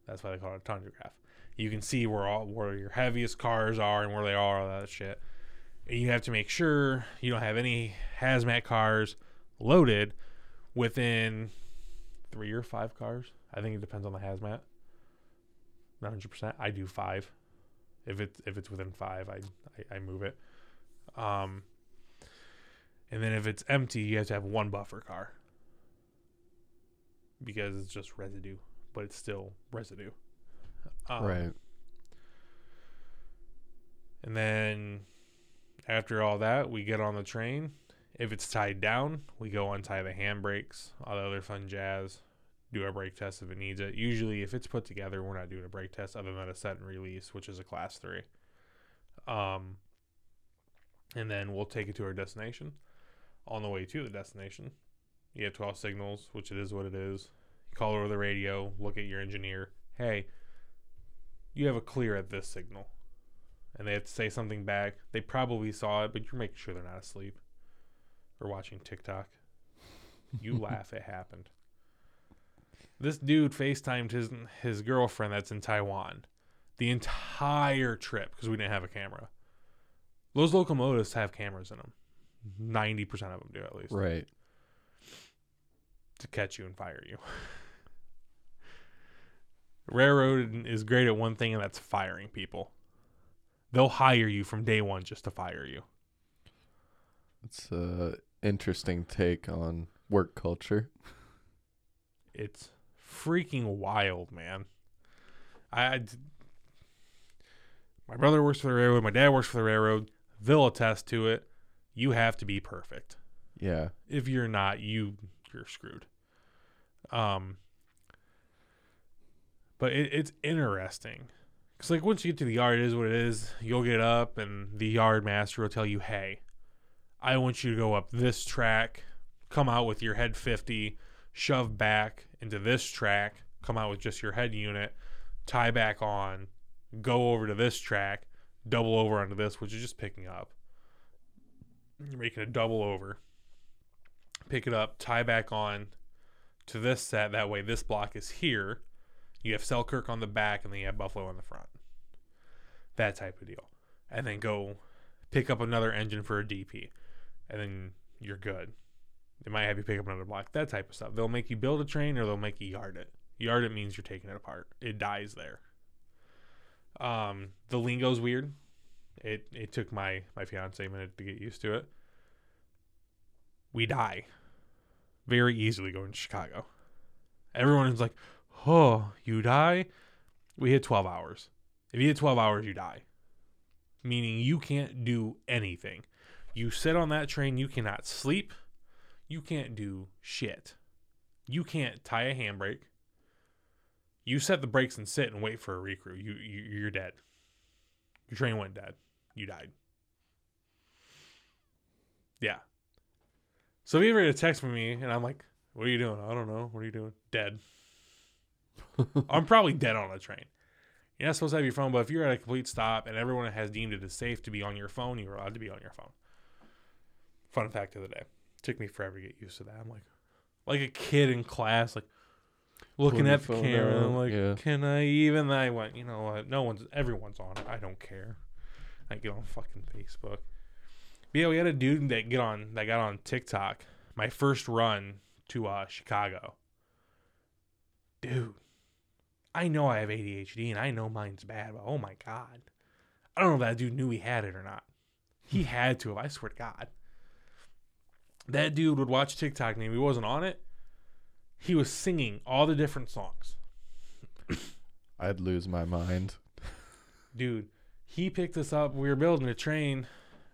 That's why they call it a tonnage graph. You can see where all where your heaviest cars are and where they are, all that shit. And you have to make sure you don't have any hazmat cars loaded within three or five cars. I think it depends on the hazmat. Not hundred percent. I do five. If it's if it's within five, I, I I move it. Um. And then if it's empty, you have to have one buffer car because it's just residue but it's still residue. Um, right. And then after all that, we get on the train. If it's tied down, we go untie the handbrakes, all the other fun jazz, do our brake test if it needs it. Usually, if it's put together, we're not doing a brake test other than a set and release, which is a class three. Um, and then we'll take it to our destination. On the way to the destination, you have 12 signals, which it is what it is call over the radio, look at your engineer. Hey, you have a clear at this signal. And they have to say something back. They probably saw it, but you're making sure they're not asleep or watching TikTok. You laugh, it happened. This dude FaceTimed his his girlfriend that's in Taiwan the entire trip because we didn't have a camera. Those locomotives have cameras in them. 90% mm-hmm. of them do at least. Right. To catch you and fire you. Railroad is great at one thing, and that's firing people. They'll hire you from day one just to fire you. It's a interesting take on work culture. It's freaking wild, man. I, my brother works for the railroad. My dad works for the railroad. They'll attest to it. You have to be perfect. Yeah. If you're not, you you're screwed. Um, but it, it's interesting because like once you get to the yard, it is what it is. You'll get up, and the yard master will tell you, "Hey, I want you to go up this track, come out with your head 50, shove back into this track, come out with just your head unit, tie back on, go over to this track, double over onto this, which is just picking up. You're making a double over. Pick it up, tie back on to this set. That way, this block is here. You have Selkirk on the back, and then you have Buffalo on the front. That type of deal. And then go pick up another engine for a DP, and then you're good. They might have you pick up another block, that type of stuff. They'll make you build a train, or they'll make you yard it. Yard it means you're taking it apart. It dies there. Um, the lingo's weird. It it took my my fiance a minute to get used to it. We die very easily going to Chicago. Everyone is like, oh, you die. We hit 12 hours. If you hit 12 hours, you die. Meaning you can't do anything. You sit on that train, you cannot sleep. You can't do shit. You can't tie a handbrake. You set the brakes and sit and wait for a recrew. You, you you're dead. Your train went dead. You died. Yeah. So if you ever get a text from me and I'm like, "What are you doing?" I don't know. What are you doing? Dead. I'm probably dead on a train. You're not supposed to have your phone, but if you're at a complete stop and everyone has deemed it as safe to be on your phone, you're allowed to be on your phone. Fun fact of the day. Took me forever to get used to that. I'm like, like a kid in class, like looking at the camera. I'm like, yeah. can I even? I went, you know what? No one's, everyone's on it. I don't care. I get on fucking Facebook. But yeah, we had a dude that get on that got on TikTok. My first run to uh, Chicago. Dude, I know I have ADHD and I know mine's bad, but oh my god, I don't know if that dude knew he had it or not. He hmm. had to have. I swear to God. That dude would watch TikTok and if he wasn't on it, he was singing all the different songs. I'd lose my mind. dude, he picked us up. We were building a train.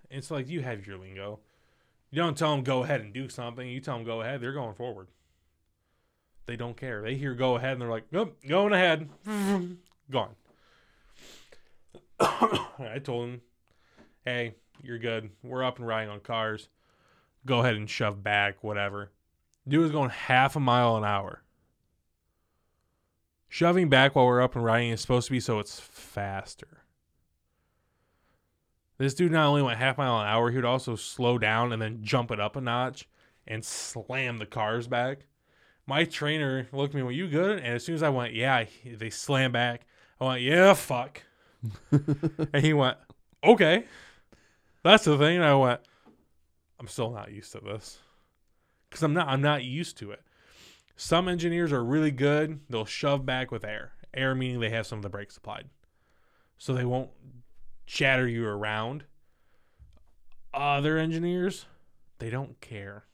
It's like you have your lingo. You don't tell them go ahead and do something. You tell them go ahead. They're going forward. They don't care. They hear go ahead and they're like, nope, going ahead. Gone. I told him, hey, you're good. We're up and riding on cars. Go ahead and shove back, whatever. Dude was going half a mile an hour. Shoving back while we're up and riding is supposed to be so it's faster. This dude not only went half a mile an hour, he would also slow down and then jump it up a notch and slam the cars back. My trainer looked at me, "Were you good?" And as soon as I went, "Yeah," he- they slam back. I went, "Yeah, fuck." and he went, "Okay." That's the thing. And I went, "I'm still not used to this because I'm not. I'm not used to it." Some engineers are really good. They'll shove back with air. Air meaning they have some of the brakes applied, so they won't shatter you around. Other engineers, they don't care.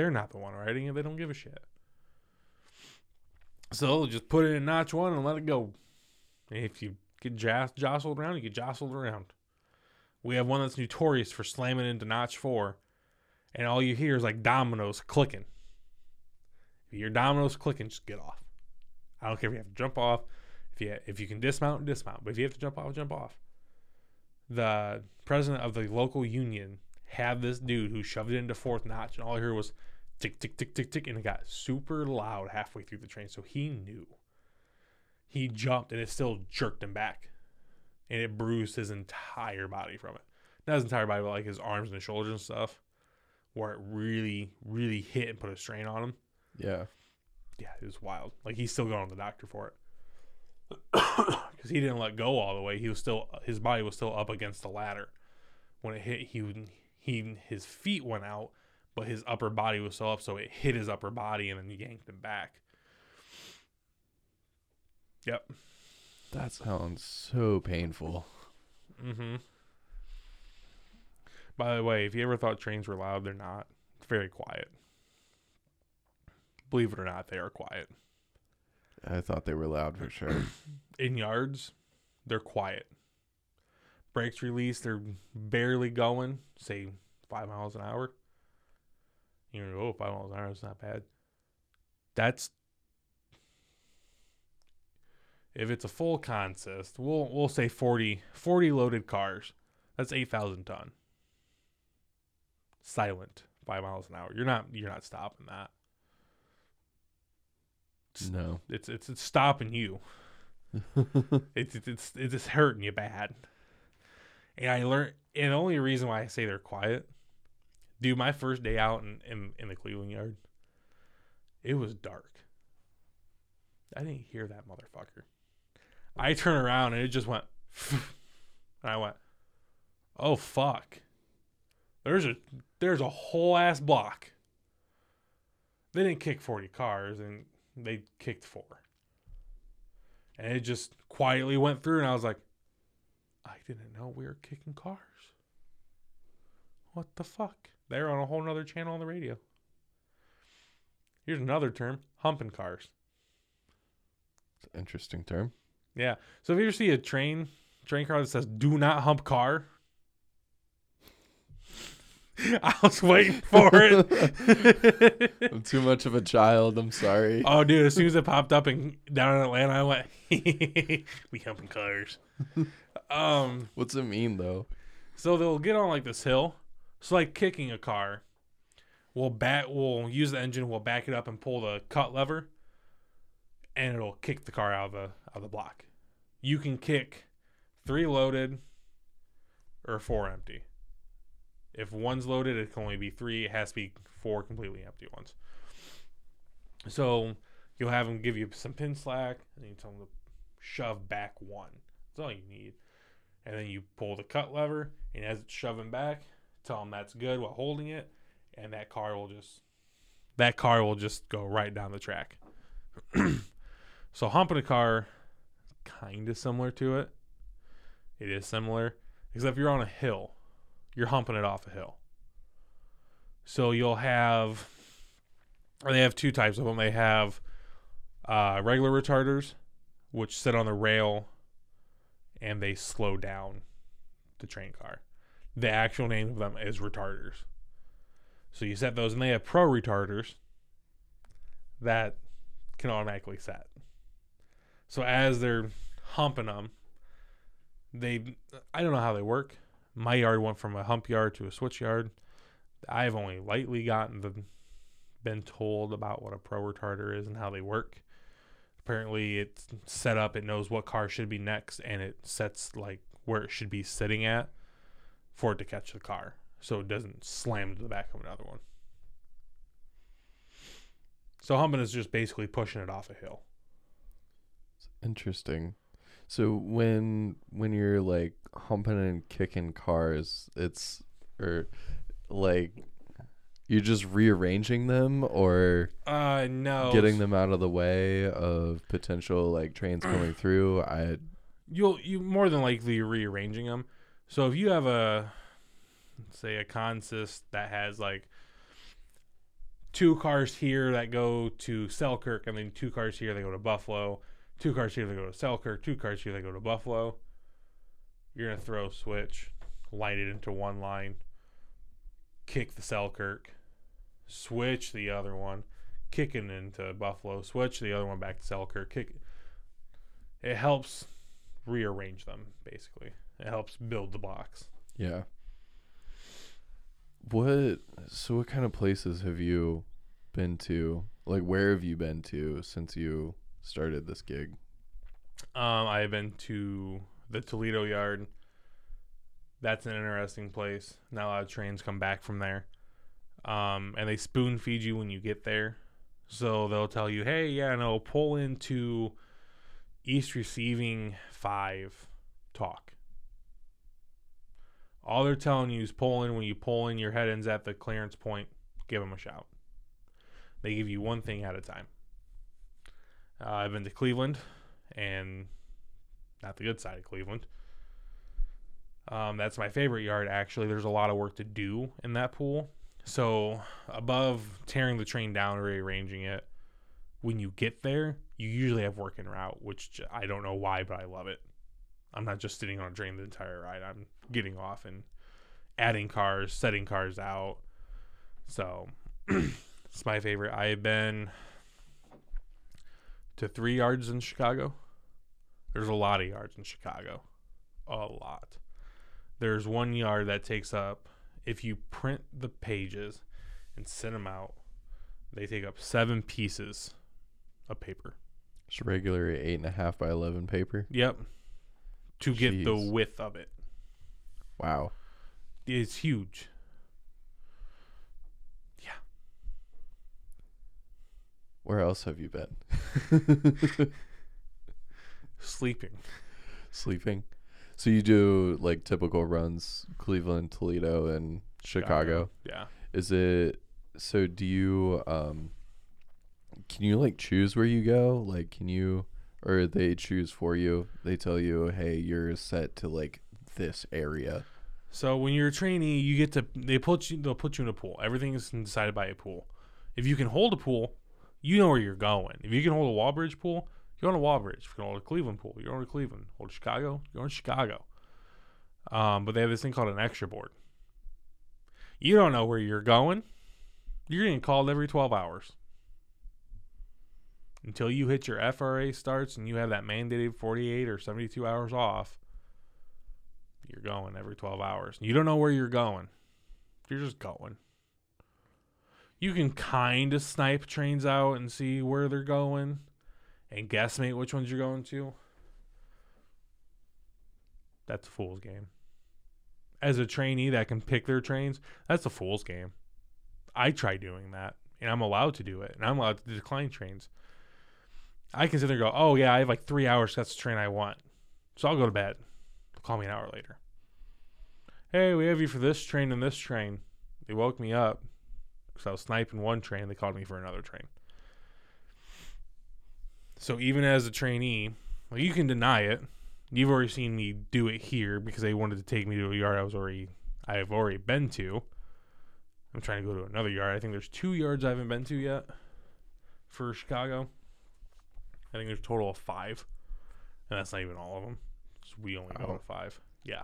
They're not the one writing it. They don't give a shit. So just put it in notch one and let it go. If you get jostled around, you get jostled around. We have one that's notorious for slamming into notch four, and all you hear is like dominoes clicking. If your dominoes clicking, just get off. I don't care if you have to jump off. If you if you can dismount, dismount. But if you have to jump off, jump off. The president of the local union had this dude who shoved it into fourth notch, and all I heard was tick tick tick tick tick, and it got super loud halfway through the train. So he knew. He jumped, and it still jerked him back, and it bruised his entire body from it. Not his entire body, but like his arms and his shoulders and stuff, where it really, really hit and put a strain on him Yeah. yeah, it was wild. Like he's still going to the doctor for it because he didn't let go all the way. He was still his body was still up against the ladder when it hit. He he his feet went out, but his upper body was still up, so it hit his upper body and then yanked him back. Yep. That sounds so painful. Mm-hmm. By the way, if you ever thought trains were loud, they're not. It's very quiet. Believe it or not, they are quiet. I thought they were loud for sure. in yards, they're quiet. Brakes released, they're barely going, say five miles an hour. You know, oh, five miles an hour, that's not bad. That's if it's a full consist, we'll we'll say 40, 40 loaded cars. That's eight thousand ton. Silent, five miles an hour. You're not you're not stopping that. no. It's it's it's stopping you. it's it's it's it's just hurting you bad. And I learned, and the only reason why I say they're quiet, dude, my first day out in in, in the Cleveland yard, it was dark. I didn't hear that motherfucker. I turn around and it just went, and I went, oh fuck. There's a there's a whole ass block. They didn't kick forty cars and they kicked four. And it just quietly went through, and I was like, I didn't know we were kicking cars. What the fuck? They're on a whole nother channel on the radio. Here's another term humping cars. It's an Interesting term. Yeah. So if you ever see a train train car that says "Do not hump car," I was waiting for it. I'm too much of a child. I'm sorry. oh, dude! As soon as it popped up in down in Atlanta, I went, "We humping cars." um. What's it mean though? So they'll get on like this hill. So like kicking a car, we'll back. We'll use the engine. We'll back it up and pull the cut lever, and it'll kick the car out of the out of the block. You can kick three loaded or four empty. If one's loaded, it can only be three. It has to be four completely empty ones. So you'll have them give you some pin slack, and you tell them to shove back one. That's all you need. And then you pull the cut lever, and as it's shoving back, tell them that's good while holding it, and that car will just that car will just go right down the track. so humping a car, kind of similar to it. It is similar, except you're on a hill you're humping it off a hill. So you'll have, or they have two types of them. They have uh, regular retarders, which sit on the rail and they slow down the train car. The actual name of them is retarders. So you set those, and they have pro retarders that can automatically set. So as they're humping them, they I don't know how they work my yard went from a hump yard to a switch yard. I've only lightly gotten the been told about what a pro retarder is and how they work. Apparently, it's set up. It knows what car should be next, and it sets like where it should be sitting at for it to catch the car, so it doesn't slam to the back of another one. So humping is just basically pushing it off a hill. Interesting. So when when you're like humping and kicking cars, it's or like you're just rearranging them or uh no getting them out of the way of potential like trains coming through. I you'll you more than likely rearranging them. So if you have a say a consist that has like two cars here that go to Selkirk and then two cars here they go to Buffalo two cars here they go to Selkirk, two cars here they go to Buffalo. You're gonna throw a switch, light it into one line, kick the Selkirk, switch the other one, kicking into Buffalo, switch the other one back to Selkirk, kick. It helps rearrange them basically. It helps build the box. Yeah. What so what kind of places have you been to? Like where have you been to since you started this gig? Um, I've been to the Toledo Yard. That's an interesting place. Not a lot of trains come back from there. Um, and they spoon feed you when you get there. So they'll tell you, hey, yeah, no, pull into East Receiving 5 talk. All they're telling you is pull in. When you pull in, your head ends at the clearance point, give them a shout. They give you one thing at a time. Uh, I've been to Cleveland, and not the good side of Cleveland. Um, that's my favorite yard, actually. There's a lot of work to do in that pool. So, above tearing the train down or rearranging it, when you get there, you usually have work en route, which I don't know why, but I love it. I'm not just sitting on a train the entire ride. I'm getting off and adding cars, setting cars out. So, it's my favorite. I've been to three yards in Chicago. There's a lot of yards in Chicago. A lot. There's one yard that takes up, if you print the pages and send them out, they take up seven pieces of paper. It's regular eight and a half by eleven paper. Yep. To get the width of it. Wow. It's huge. Yeah. Where else have you been? Sleeping. Sleeping. So you do like typical runs, Cleveland, Toledo, and Chicago. Yeah. Is it so do you um can you like choose where you go? Like can you or they choose for you? They tell you, "Hey, you're set to like this area." So when you're a trainee, you get to they put you they'll put you in a pool. Everything is decided by a pool. If you can hold a pool, you know where you're going. If you can hold a Walbridge pool, You're going to Walbridge. If you can hold a Cleveland Pool, you're on a Cleveland. Go to Chicago, you're on Chicago. Um, but they have this thing called an extra board. You don't know where you're going. You're getting called every 12 hours. Until you hit your FRA starts and you have that mandated 48 or 72 hours off, you're going every 12 hours. You don't know where you're going. You're just going. You can kind of snipe trains out and see where they're going and guessmate which ones you're going to. That's a fool's game. As a trainee that can pick their trains, that's a fool's game. I try doing that, and I'm allowed to do it, and I'm allowed to decline trains. I can sit there and go, oh, yeah, I have like three hours. That's the train I want. So I'll go to bed. Call me an hour later. Hey, we have you for this train and this train. They woke me up because I was sniping one train. They called me for another train. So even as a trainee, well, you can deny it. You've already seen me do it here because they wanted to take me to a yard I was already I have already been to. I'm trying to go to another yard. I think there's two yards I haven't been to yet for Chicago. I think there's a total of five, and that's not even all of them. We only go Wow. to five. Yeah,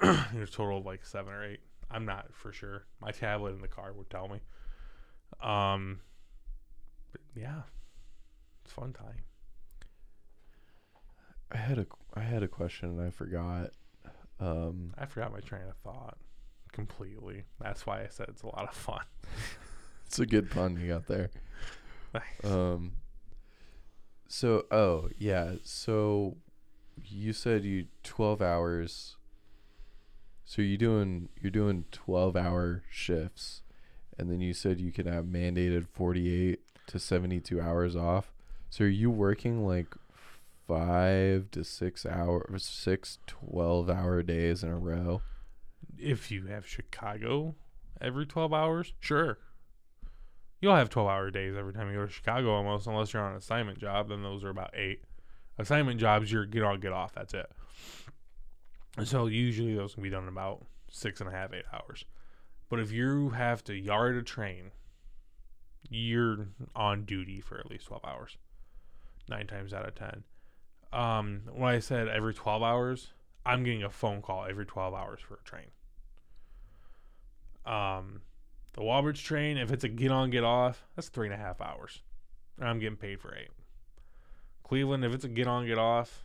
there's a total of like seven or eight. I'm not for sure. My tablet in the car would tell me. Um, but yeah, it's fun time. I had a I had a question and I forgot. Um, I forgot my train of thought completely. That's why I said it's a lot of fun. it's a good pun you got there. Thanks. Um. So oh yeah so you said you twelve hours. So you doing you're doing twelve hour shifts, and then you said you can have mandated forty eight to seventy two hours off. So are you working like five to six hours, six 12 hour days in a row? if you have Chicago every 12 hours, sure. You'll have 12 hour days every time you go to Chicago almost, unless you're on an assignment job. Then those are about eight. Assignment jobs, you're get on, get off. That's it. And so usually those can be done in about six and a half, eight hours. But if you have to yard a train, you're on duty for at least 12 hours, nine times out of 10. Um, when I said every 12 hours, I'm getting a phone call every 12 hours for a train. Um, the Walbridge train, if it's a get on, get off, that's three and a half hours. And I'm getting paid for eight. Cleveland, if it's a get on, get off,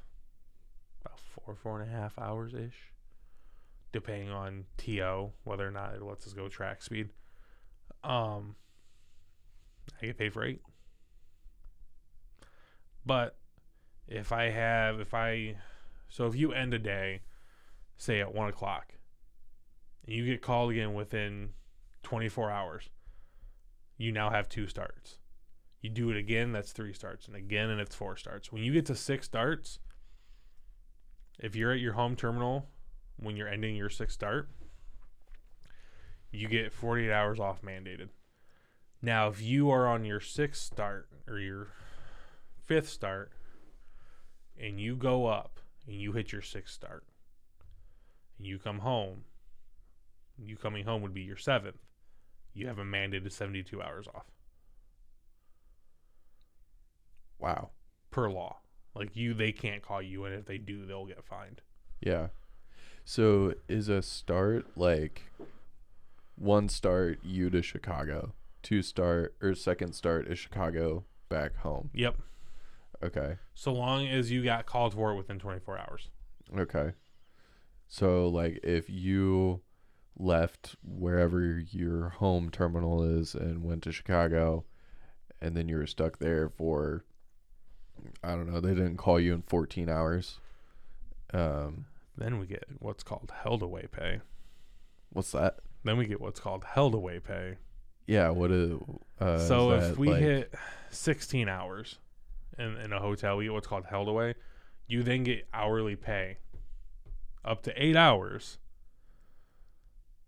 about four, four and a half hours ish. Depending on TO, whether or not it lets us go track speed. Um, I get paid for eight. But if I have, if I, so if you end a day, say at one o'clock, and you get called again within 24 hours, you now have two starts. You do it again, that's three starts, and again, and it's four starts. When you get to six starts, if you're at your home terminal when you're ending your sixth start, you get 48 hours off mandated. Now, if you are on your sixth start or your fifth start, and you go up and you hit your sixth start, and you come home, you coming home would be your seventh. You have a mandated 72 hours off Wow. per law. Like you, they can't call you, and if they do, they'll get fined. Yeah. So is a start like one start you to Chicago, two start or second start is Chicago back home. Yep. Okay. So long as you got called for it within 24 hours. Okay. So like if you left wherever your home terminal is and went to Chicago and then you were stuck there for I don't know, they didn't call you in 14 hours. Um Then we get what's called held away pay. what's that? Then we get what's called held away pay. Yeah, what is uh so is if we like- hit 16 hours in, in a hotel, we get what's called held away. You then get hourly pay up to eight hours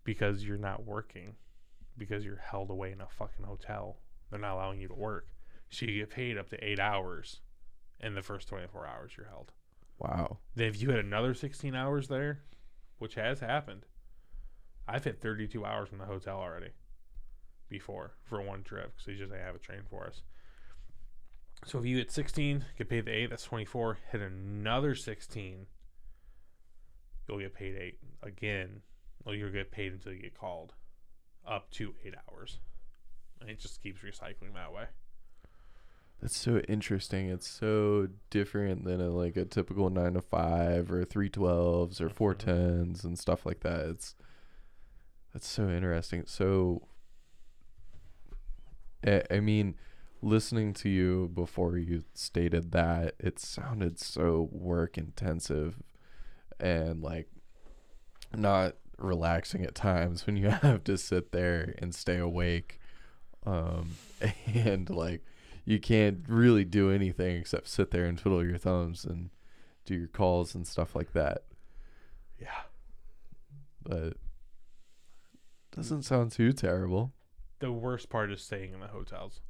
because you're not working, because you're held away in a fucking hotel. They're not allowing you to work. So you get paid up to eight hours in the first 24 hours you're held. Wow. Then if you had another 16 hours there, which has happened, I've hit 32 hours in the hotel already before for one trip because they just they have a train for us. So if you hit 16, get paid the 8, that's 24. Hit another 16, you'll get paid 8 again. Well, you'll get paid until you get called up to 8 hours. And it just keeps recycling that way. That's so interesting. It's so different than a, like a typical nine to five or three twelves or four Mhm. tens and stuff like that. It's that's so interesting. So, I, I mean, listening to you before you stated that, it sounded so work intensive and like not relaxing at times when you have to sit there and stay awake um and like you can't really do anything except sit there and twiddle your thumbs and do your calls and stuff like that. Yeah. But doesn't sound too terrible. The worst part is staying in the hotels.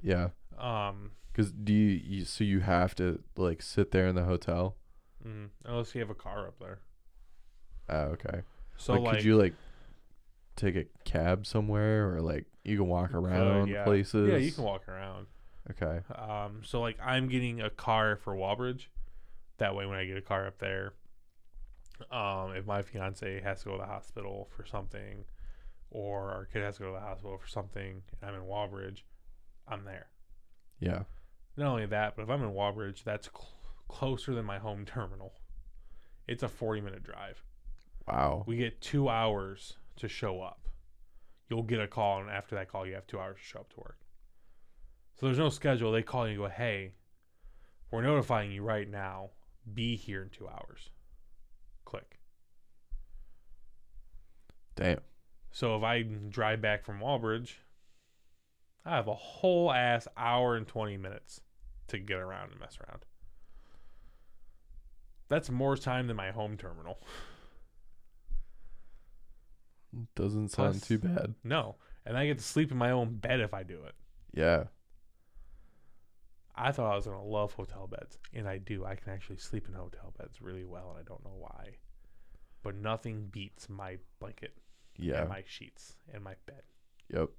Yeah, Um, because do you, you so you have to like sit there in the hotel? mm, unless you have a car up there. Oh, okay. So like, like, could you like take a cab somewhere or like you can walk around yeah. places? Yeah, you can walk around. Okay. Um, so like I'm getting a car for Walbridge. That way, when I get a car up there, um, if my fiance has to go to the hospital for something, or our kid has to go to the hospital for something, and I'm in Walbridge, I'm there. Yeah. Not only that, but if I'm in Wallbridge, that's cl- closer than my home terminal. It's a 40 minute drive. Wow. We get two hours to show up. You'll get a call, and after that call, you have two hours to show up to work. So there's no schedule. They call you and go, hey, we're notifying you right now. Be here in two hours. Click. Damn. So if I drive back from Walbridge, I have a whole ass hour and 20 minutes to get around and mess around. That's more time than my home terminal. Doesn't sound Plus- too bad. No. And I get to sleep in my own bed if I do it. Yeah. I thought I was going to love hotel beds, and I do. I can actually sleep in hotel beds really well, and I don't know why. But nothing beats my blanket Yeah. and my sheets and my bed. Yep.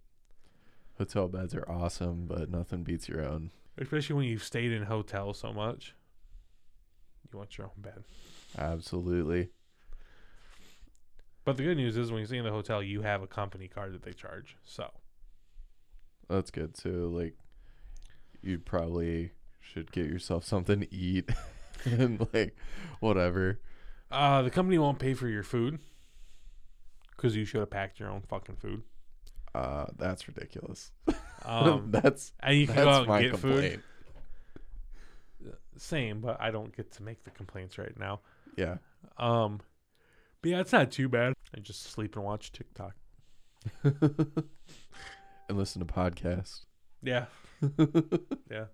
Hotel beds are awesome, but nothing beats your own. Especially when you've stayed in hotels so much. You want your own bed. Absolutely. But the good news is when you stay in the hotel, you have a company card that they charge. So, That's good too. Like, you probably should get yourself something to eat and like whatever. uh, the company won't pay for your food because you should have packed your own fucking food. Uh, that's ridiculous. Um, that's and you can go that's out and get complaint. food. Same, but I don't get to make the complaints right now. Yeah. Um, but yeah, it's not too bad. I just sleep and watch TikTok. and listen to podcasts. Yeah, yeah.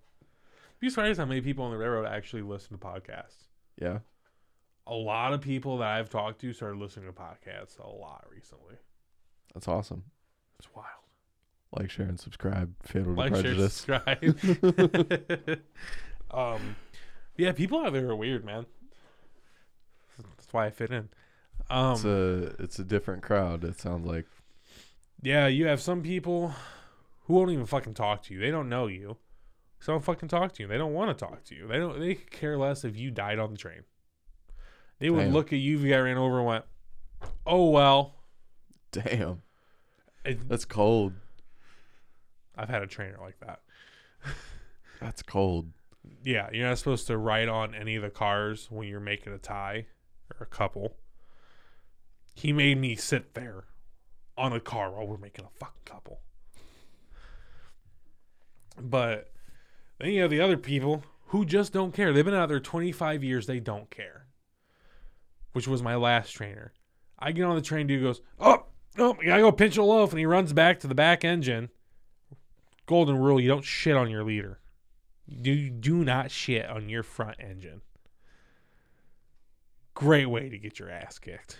Be surprised how many people on the railroad actually listen to podcasts. Yeah. A lot of people that I've talked to started listening to podcasts a lot recently. That's awesome. It's wild. Like, share, and subscribe. Fatal to Like, share, prejudice. subscribe. um, yeah, people out there are weird, man. That's why I fit in. Um, it's a it's a different crowd. It sounds like. Yeah, you have some people who won't even fucking talk to you. They don't know you. So don't fucking talk to you. They don't want to talk to you. They don't they care less if you died on the train. They would Damn. look at you if you got ran over and went, Oh well. Damn. It- That's cold. I've had a trainer like that. That's cold. Yeah, you're not supposed to ride on any of the cars when you're making a tie or a couple. He made me sit there on a car while we're making a fucking couple. But then you have the other people who just don't care. They've been out there 25 years, they don't care. Which was my last trainer. I get on the train, dude goes, Oh, oh, you gotta go pinch a loaf. And he runs back to the back engine. Golden rule you don't shit on your leader. Do do not shit on your front engine. Great way to get your ass kicked.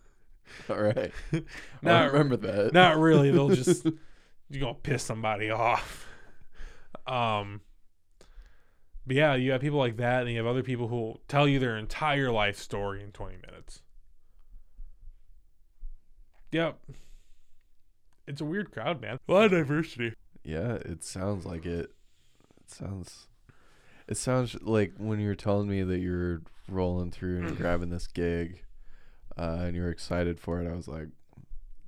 All right. I Not- remember that. Not really. They'll just you're gonna piss somebody off. Um. But yeah, you have people like that, and you have other people who tell you their entire life story in 20 minutes. Yep. It's a weird crowd, man. A lot of diversity. Yeah, it sounds like it. It sounds. It sounds like when you were telling me that you're rolling through and grabbing this gig, uh, and you're excited for it. I was like,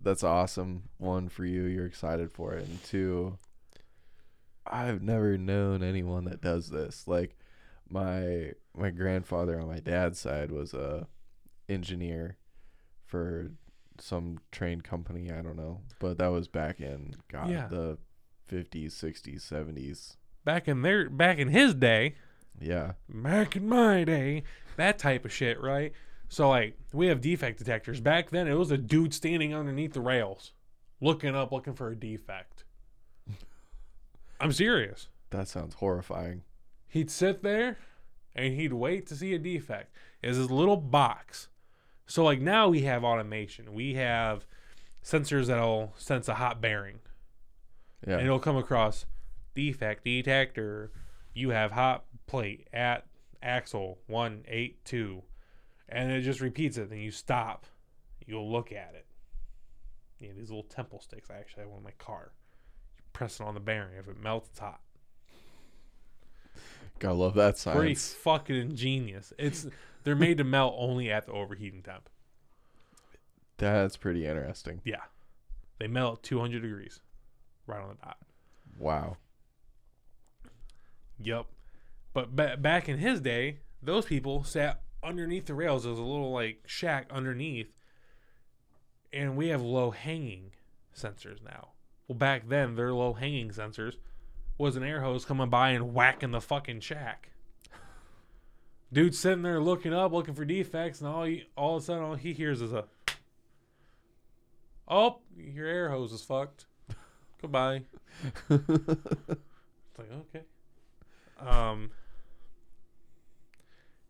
"That's awesome." One for you, you're excited for it, and two, I've never known anyone that does this. Like my my grandfather on my dad's side was a engineer for some train company. I don't know, but that was back in God Yeah. the fifties, sixties, seventies. Back in their back in his day, Yeah, back in my day, that type of shit, right? So like we have defect detectors. Back then it was a dude standing underneath the rails, looking up, looking for a defect. I'm serious. that sounds horrifying. He'd sit there and he'd wait to see a defect. It's this little box. So like now we have automation. We have sensors that'll sense a hot bearing. Yeah, And it'll come across defect detector. You have hot plate at axle 182. And it just repeats it. Then you stop. You'll look at it. Yeah, these little Tempilstiks. I actually have one in my car. You press it on the bearing. If it melts, it's hot. gotta love that science. Pretty fucking ingenious. It's they're made to melt only at the overheating temp. That's pretty interesting. Yeah, they melt 200 degrees, right on the dot. Wow. Yep. But ba- back in his day, those people sat underneath the rails. There was a little like shack underneath, and we have low hanging sensors now. Well, back then, their low hanging sensors was an air hose coming by and whacking the fucking shack. Dude sitting there looking up, looking for defects, and all he, all of a sudden, all he hears is a, "Oh, your air hose is fucked. Goodbye." It's like okay. Um,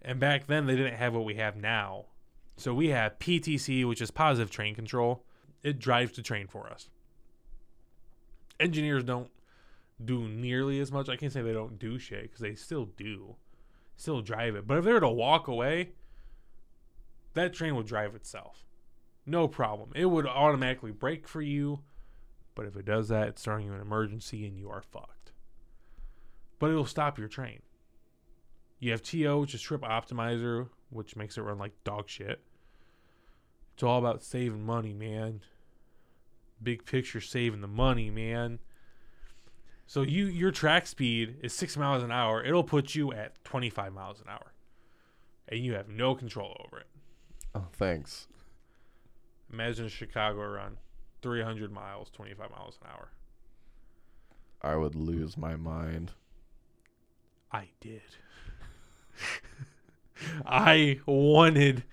and back then they didn't have what we have now. So we have PTC, which is positive train control. It drives the train for us. Engineers don't do nearly as much. I can't say they don't do shit because they still do, still drive it. But if they were to walk away, that train would drive itself, no problem. It would automatically brake for you. But if it does that, it's throwing you an emergency and you are fucked. But it'll stop your train. You have TO, which is trip optimizer, which makes it run like dog shit. It's all about saving money, man. Big picture saving the money, man. So you your track speed is six miles an hour. It'll put you at twenty five miles an hour. And you have no control over it. Oh, thanks. Imagine a Chicago run. Three hundred miles, twenty five miles an hour. I would lose my mind. I did. I wanted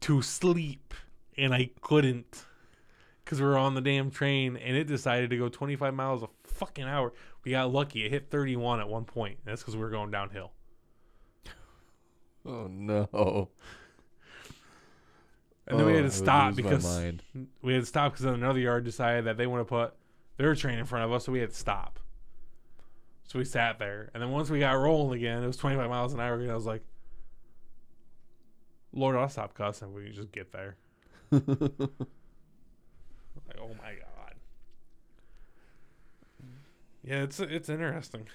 to sleep and I couldn't because we were on the damn train and it decided to go 25 miles a fucking hour. We got lucky. It hit 31 at one point. That's because we were going downhill. Oh no. And then we Oh, had to stop because we had to stop because another yard decided that they want to put their train in front of us, so we had to stop. So we sat there, and then once we got rolling again, it was 25 miles an hour, and I was like, "Lord, I'll stop cussing. We can just get there." Like, oh my god. Yeah, it's it's interesting.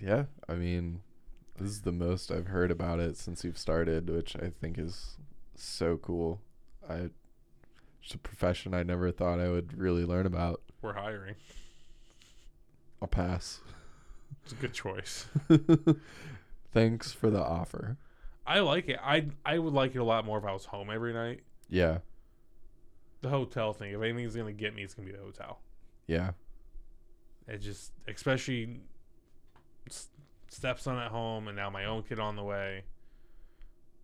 yeah, I mean, this is the most I've heard about it since you've started, which I think is so cool. I it's a profession I never thought I would really learn about. We're hiring. I'll pass. It's a good choice. Thanks for the offer. I like it. I I would like it a lot more if I was home every night. Yeah, The hotel thing. If anything's gonna get me, it's gonna be the hotel. yeah, It just, especially s- stepson at home and now my own kid on the way.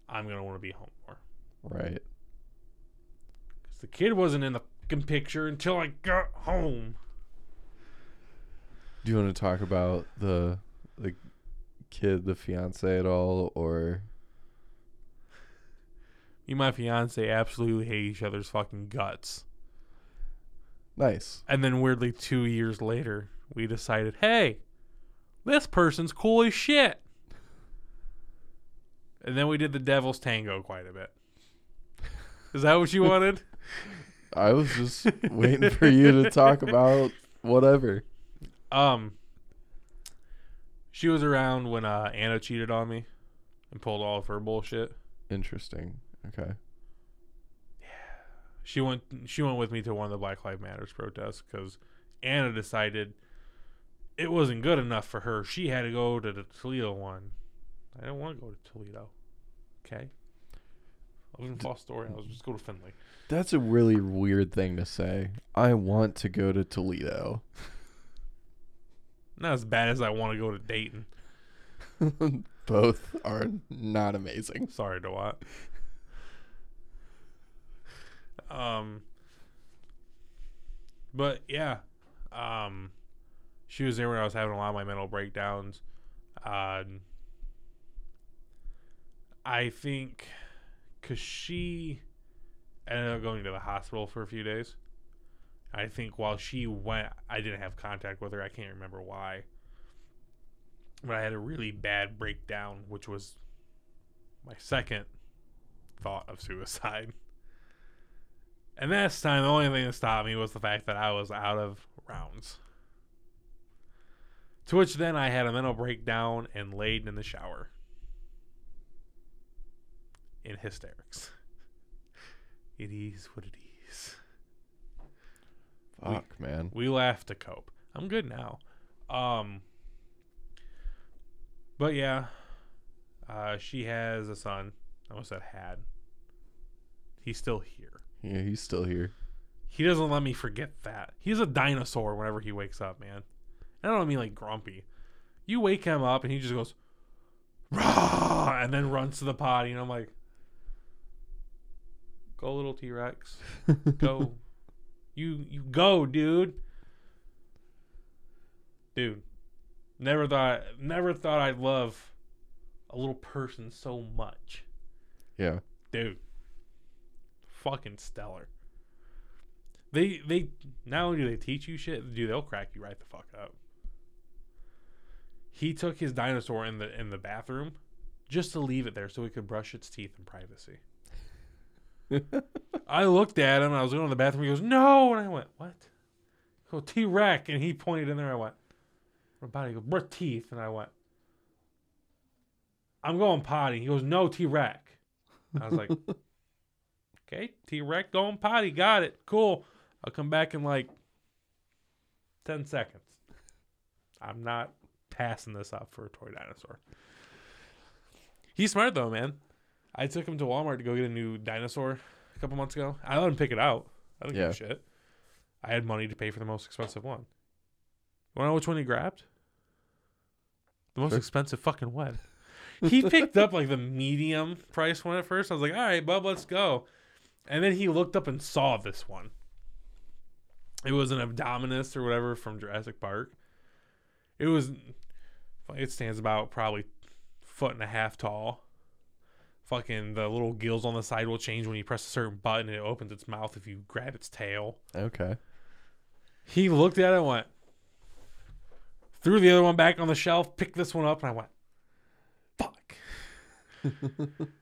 I'm gonna want to be home more. Right. Because the kid wasn't in the fucking picture until I got home. Do you want to talk about the the kid, the fiance at all, or Me and my fiance absolutely hate each other's fucking guts. nice? And then weirdly, two years later, we decided, hey, this person's cool as shit. And then we did the devil's tango quite a bit. Is that what you wanted? I was just waiting for you to talk about whatever. Um, She was around when uh, Anna cheated on me and pulled all of her bullshit. Interesting. Okay. Yeah. She went. She went with me to one of the Black Lives Matters protests because Anna decided it wasn't good enough for her. She had to go to the Toledo one. I don't want to go to Toledo. Okay. I was in Story. I was just go to Findlay. That's a really weird thing to say. I want to go to Toledo. Not as bad as I want to go to Dayton. Both are not amazing. Sorry, DeWatt. Um, but yeah, um, she was there when I was having a lot of my mental breakdowns. Uh, I think because she ended up going to the hospital for a few days. I think while she went, I didn't have contact with her. I can't remember why. But I had a really bad breakdown, which was my second thought of suicide. And this time, the only thing that stopped me was the fact that I was out of rounds. To which then I had a mental breakdown and laid in the shower in hysterics. It is what it is. Fuck, man. We laugh to cope. I'm good now. Um, but yeah, uh, she has a son. I almost said had. He's still here. Yeah, he's still here. He doesn't let me forget that. He's a dinosaur whenever he wakes up, man. And I don't mean like grumpy. You wake him up and he just goes, Rah! and then runs to the potty, and I'm like, Go, little T Rex. Go. you you go, dude. Dude. Never thought never thought I'd love a little person so much. Yeah. Dude. Fucking stellar. They they not only do they teach you shit, dude, they'll crack you right the fuck up. He took his dinosaur in the in the bathroom just to leave it there so he could brush its teeth in privacy. I looked at him. And I was going to the bathroom. He goes, "No," and I went, "What?" Go T Rex, and he pointed in there. I went, "What about?" it?" He goes, "Brush teeth," and I went, "I'm going potty." He goes, "No, T Rex." I was like, "Okay, T Rex going potty. Got it. Cool. I'll come back in like ten seconds." I'm not passing this up for a toy dinosaur. He's smart though, man. I took him to Walmart to go get a new dinosaur a couple months ago. I let him pick it out. I don't Yeah. give a shit. I had money to pay for the most expensive one. You wanna know which one he grabbed? The most Sure. expensive fucking one. He picked up like the medium price one at first. I was like, all right, bub, let's go. And then he looked up and saw this one. It was an Abdominus or whatever from Jurassic Park. It was, it stands about probably foot and a half tall. Fucking the little gills on the side will change when you press a certain button and it opens its mouth if you grab its tail. Okay. He looked at it and went, threw the other one back on the shelf, picked this one up, and I went, fuck.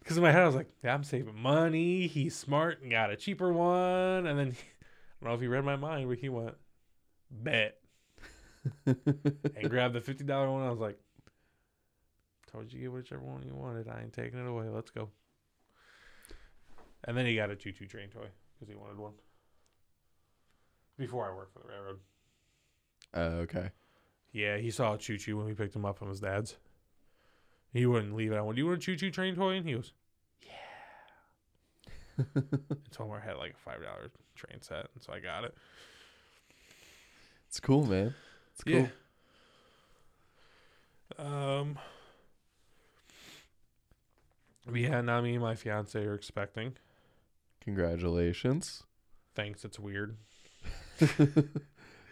Because in my head, I was like, yeah, I'm saving money. He's smart and got a cheaper one. And then, I don't know if he read my mind, but he went, bet. and grabbed the $50 one. I was like, told you get whichever one you wanted. I ain't taking it away. Let's go. And then he got a choo choo train toy because he wanted one. Before I worked for the railroad. Uh, okay. Yeah, he saw a choo choo when we picked him up from his dad's. He wouldn't leave it. I went, Do you want a choo choo train toy? And he goes, Yeah. Him I had like a $5 train set. And so I got it. It's cool, man. It's cool. Yeah. Um. But yeah, now me and my fiance are expecting. Congratulations. Thanks, it's weird.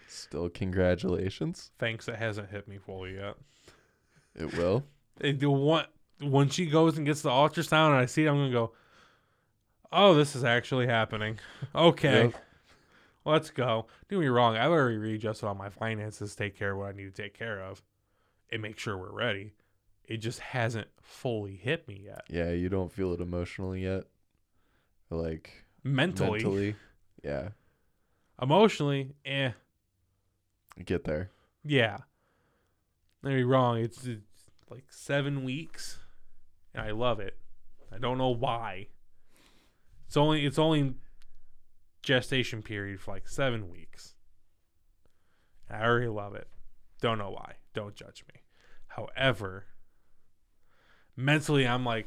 Still congratulations. Thanks, it hasn't hit me fully yet. It will. They do want when she goes and gets the ultrasound and I see it, I'm gonna go, Oh, this is actually happening. Okay. Yep. Let's go. Don't me wrong, I've already readjusted all my finances take care of what I need to take care of and make sure we're ready. It just hasn't fully hit me yet. Yeah, you don't feel it emotionally yet. Like Mentally, mentally. Yeah. emotionally, eh. Get there. Yeah. Don't wrong, it's, it's like seven weeks, and I love it. I don't know why. It's only it's only gestation period for like seven weeks. I already love it. Don't know why. Don't judge me. However, mentally I'm like,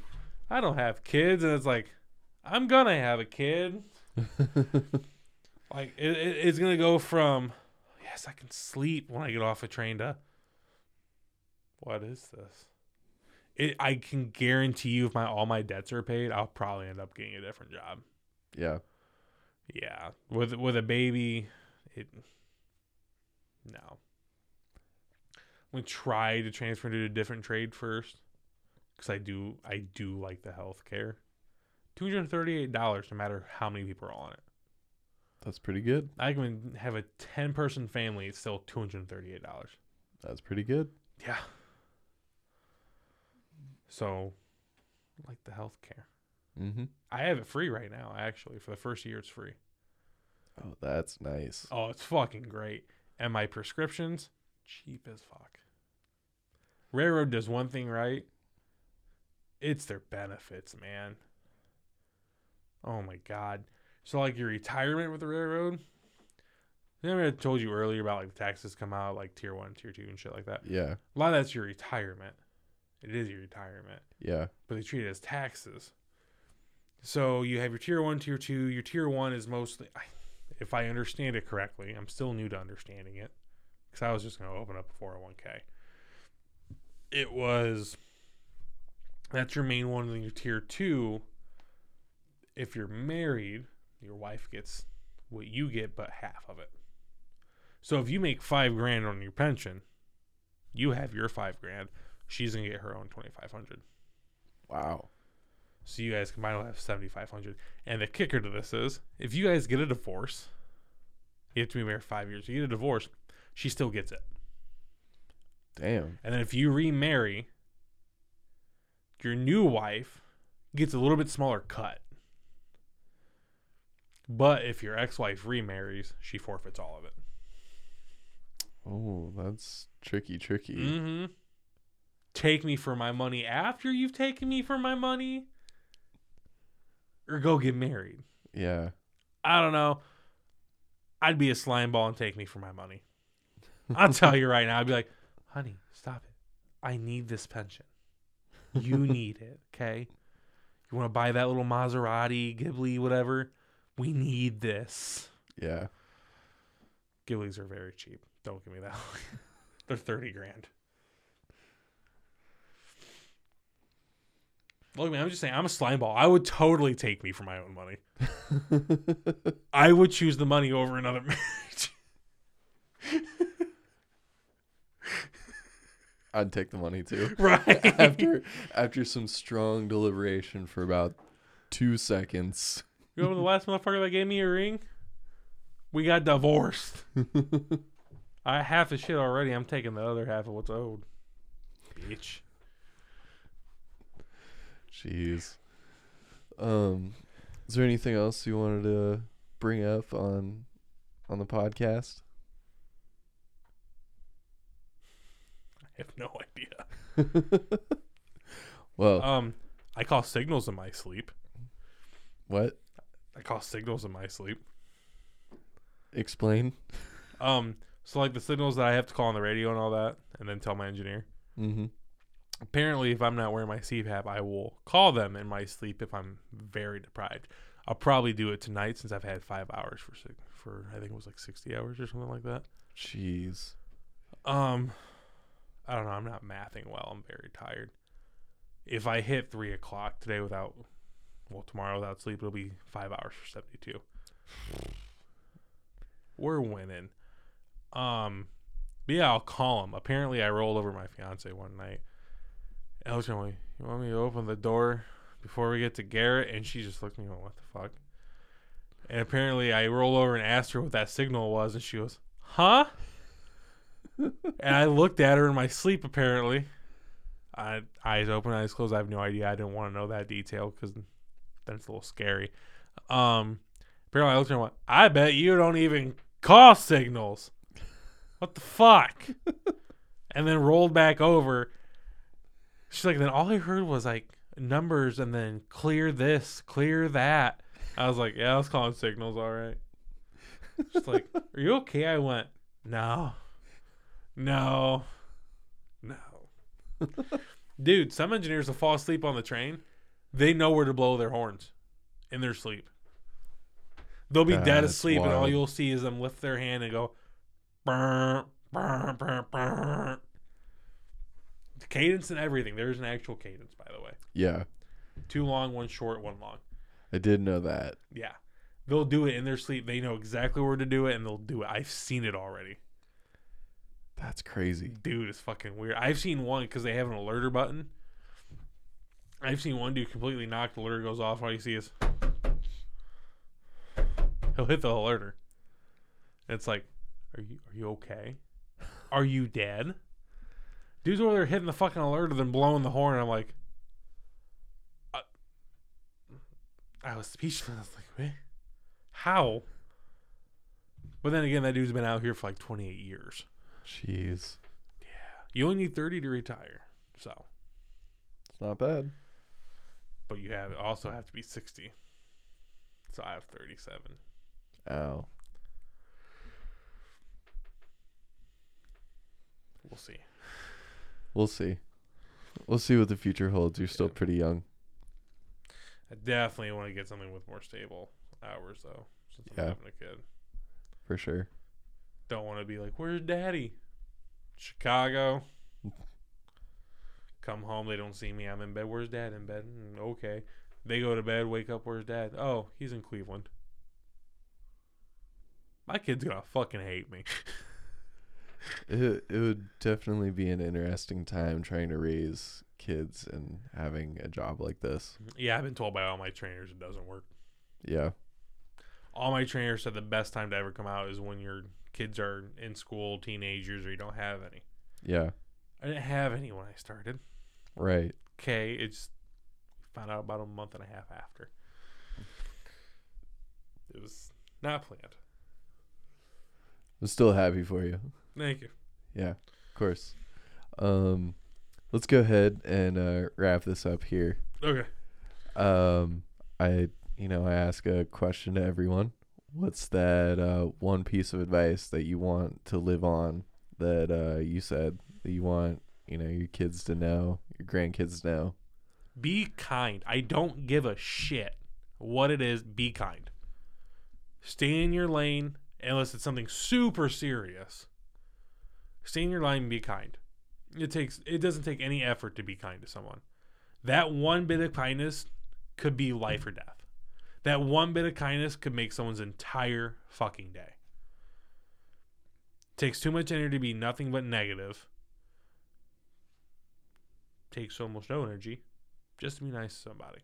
I don't have kids, and it's like, I'm gonna have a kid. Like it, it, it's gonna go from yes, I can sleep when I get off a train to what is this? It I can guarantee you if my all my debts are paid, I'll probably end up getting a different job. yeah. Yeah. With with a baby, it no. I'm gonna try to transfer to a different trade first. Cause I do I do like the health care. Two hundred and thirty eight dollars no matter how many people are on it. That's pretty good. I can have a ten person family. It's still two hundred thirty eight dollars. That's pretty good. Yeah. So, like the health care, Mm-hmm. I have it free right now. Actually, for the first year, it's free. Oh, that's nice. Oh, it's fucking great. And my prescriptions, cheap as fuck. Railroad does one thing right. It's their benefits, man. Oh my god. So like your retirement with the railroad. Remember I told you earlier about like the taxes come out like tier one, tier two, and shit like that. Yeah. A lot of that's your retirement. It is your retirement, Yeah. but they treat it as taxes. So you have your tier one, tier two. Your tier one is mostly, if I understand it correctly, I'm still new to understanding it because I was just going to open up a 401k. It was that's your main one, and your tier two. If you're married, your wife gets what you get, but half of it. So if you make five grand on your pension, you have your five grand. She's gonna get her own twenty five hundred. Wow. So you guys combined will have seventy five hundred. And the kicker to this is, if you guys get a divorce, you have to be married five years. You get a divorce, she still gets it. Damn. And then if you remarry, your new wife gets a little bit smaller cut. But if your ex-wife remarries, she forfeits all of it. Oh, that's tricky, tricky. Mm-hmm. Take me for my money after you've taken me for my money, or go get married. Yeah. I don't know. I'd be a slime ball and take me for my money. I'll tell you right now. I'd be like, honey, stop it. I need this pension. You need it, okay? You want to buy that little Maserati, Ghibli, whatever? We need this. Yeah. Ghiblis are very cheap. Don't give me that. They're 30 grand. Look, man, I'm just saying, I'm a slime ball. I would totally take me for my own money. I would choose the money over another marriage. I'd take the money too. right. after after some strong deliberation for about two seconds. You know the last motherfucker that gave me a ring? We got divorced. I half the shit already. I'm taking the other half of what's owed. Bitch. Jeez. Um, is there anything else you wanted to bring up on on the podcast? I have no idea. well, Um, I call signals in my sleep. what? I call signals in my sleep. Explain. Um, so like the signals that I have to call on the radio and all that, and then tell my engineer. Mm-hmm. Apparently, if I'm not wearing my CPAP, I will call them in my sleep if I'm very deprived. I'll probably do it tonight since I've had five hours for six, for I think it was like 60 hours or something like that. Jeez. Um, I don't know. I'm not mathing well. I'm very tired. If I hit three o'clock today without, well, tomorrow without sleep, it'll be five hours for 72. We're winning. Um, but yeah, I'll call him. Apparently, I rolled over my fiance one night. Going, "You want me to open the door before we get to Garrett?" And she just looked at me, and went, "What the fuck?" And apparently, I rolled over and asked her what that signal was, and she goes, "Huh?" and I looked at her in my sleep. Apparently, I eyes open, eyes closed. I have no idea. I didn't want to know that detail because then it's a little scary. Um, apparently, I looked at her and went, "I bet you don't even call signals." What the fuck? and then rolled back over. She's like, then all I heard was like numbers and then clear this, clear that. I was like, yeah, I was calling signals, all right. She's like, are you okay? I went, no, no, no. Dude, some engineers will fall asleep on the train. They know where to blow their horns in their sleep. They'll be dead That's asleep, and all wild. you'll see is them lift their hand and go, burr, burr, burr, burr. The cadence and everything. There's an actual cadence, by the way. Yeah, Two long, one short, one long. I did know that. Yeah. They'll do it in their sleep. They know exactly where to do it, and they'll do it. I've seen it already. That's crazy. Dude, it's fucking weird. I've seen one because they have an alerter button. I've seen one dude completely knock the alerter goes off. All you see is he'll hit the alerter. And it's like, are you are you okay? Are you dead? Dudes over there hitting the fucking alerter, then blowing the horn. I'm like, I, I was speechless. I was like, wait, how? But then again, that dude's been out here for like 28 years. Jeez, Yeah. You only need 30 to retire. So, it's not bad. but you have also have to be 60. So I have 37. Oh. We'll see. We'll see. We'll see what the future holds. You're still pretty young. I definitely want to get something with more stable hours though, since I'm Yeah. having a kid. For sure. Don't want to be like, "Where's Daddy?" Chicago. Come home, they don't see me. I'm in bed. Where's Dad? In bed. "Mm, Okay. They go to bed. Wake up. Where's Dad? Oh, he's in Cleveland. My kid's gonna fucking hate me. It it would definitely be an interesting time trying to raise kids and having a job like this. Mm-hmm. yeah, I've been told by all my trainers it doesn't work. Yeah. all my trainers said the best time to ever come out is when your kids are in school, teenagers, or you don't have any. Yeah. I didn't have any when I started. Right. Okay, it's found out about a month and a half after. It was not planned. I'm still happy for you. Thank you. Yeah, of course. Um, let's go ahead and uh, wrap this up here. Okay. Um, I, you know, I ask a question to everyone. What's that uh, one piece of advice that you want to live on? That uh, you said that you want, you know, your kids to know, your grandkids to know. Be kind. I don't give a shit what it is. Be kind. Stay in your lane unless it's something super serious. Stay in your line and be kind. It takes it doesn't take any effort to be kind to someone. That one bit of kindness could be life or death. That one bit of kindness could make someone's entire fucking day. Takes too much energy to be nothing but negative. Takes almost no energy just to be nice to somebody.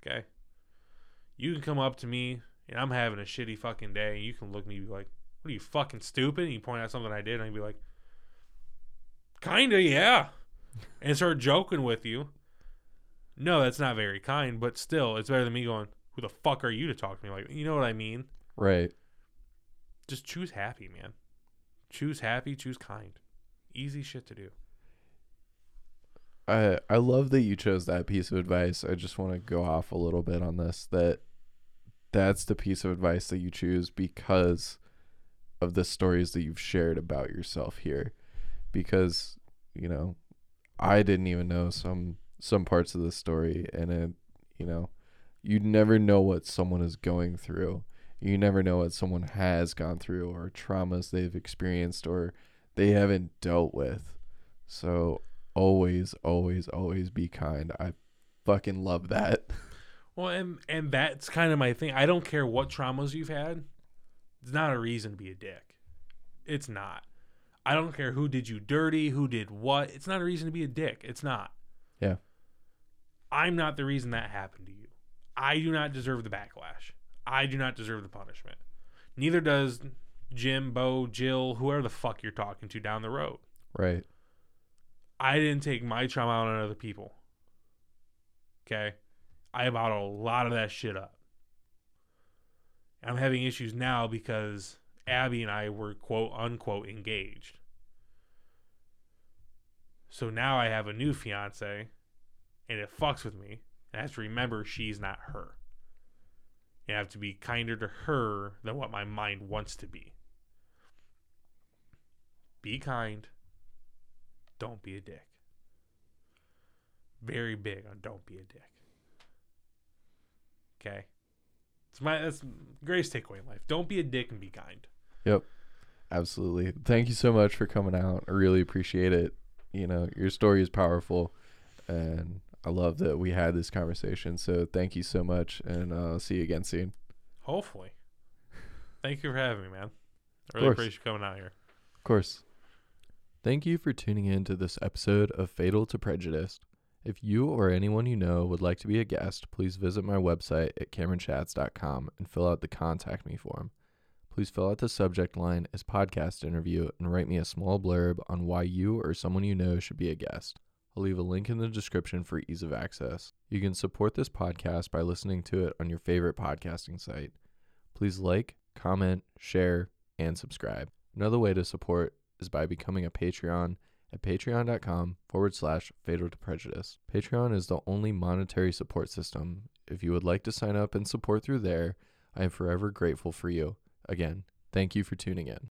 Okay? You can come up to me and I'm having a shitty fucking day and you can look at me and be like, What are you fucking stupid? And you point out something I did and I'd be like, Kinda, yeah. And start joking with you. No, that's not very kind, but still, it's better than me going, Who the fuck are you to talk to me? Like, you know what I mean? Right. Just choose happy, man. Choose happy, choose kind. Easy shit to do. I I love that you chose that piece of advice. I just want to go off a little bit on this that that's the piece of advice that you choose because of the stories that you've shared about yourself here because you know I didn't even know some some parts of the story and it you know you never know what someone is going through. You never know what someone has gone through or traumas they've experienced or they haven't dealt with. So always, always, always be kind. I fucking love that. Well, and and that's kind of my thing. I don't care what traumas you've had. It's not a reason to be a dick. It's not. I don't care who did you dirty, who did what. It's not a reason to be a dick. It's not. Yeah. I'm not the reason that happened to you. I do not deserve the backlash. I do not deserve the punishment. Neither does Jim, Bo, Jill, whoever the fuck you're talking to down the road. Right. I didn't take my trauma out on other people. Okay? I bottled a lot of that shit up. I'm having issues now because Abby and I were quote unquote engaged. So now I have a new fiance and it fucks with me. And I have to remember she's not her. And I have to be kinder to her than what my mind wants to be. Be kind. Don't be a dick. Very big on don't be a dick. Okay. It's my that's the greatest takeaway in life. Don't be a dick and be kind. Yep. Absolutely. Thank you so much for coming out. I really appreciate it. You know, your story is powerful and I love that we had this conversation. So thank you so much and uh, I'll see you again soon. Hopefully. Thank you for having me, man. I really appreciate you coming out here. Of course. Thank you for tuning in to this episode of Fatal to Prejudice. If you or anyone you know would like to be a guest, please visit my website at cameronchats.com and fill out the contact me form. Please fill out the subject line as podcast interview and write me a small blurb on why you or someone you know should be a guest. I'll leave a link in the description for ease of access. You can support this podcast by listening to it on your favorite podcasting site. Please like, comment, share, and subscribe. Another way to support is by becoming a Patreon at patreon.com forward slash fatal to prejudice. Patreon is the only monetary support system. If you would like to sign up and support through there, I am forever grateful for you. Again, thank you for tuning in.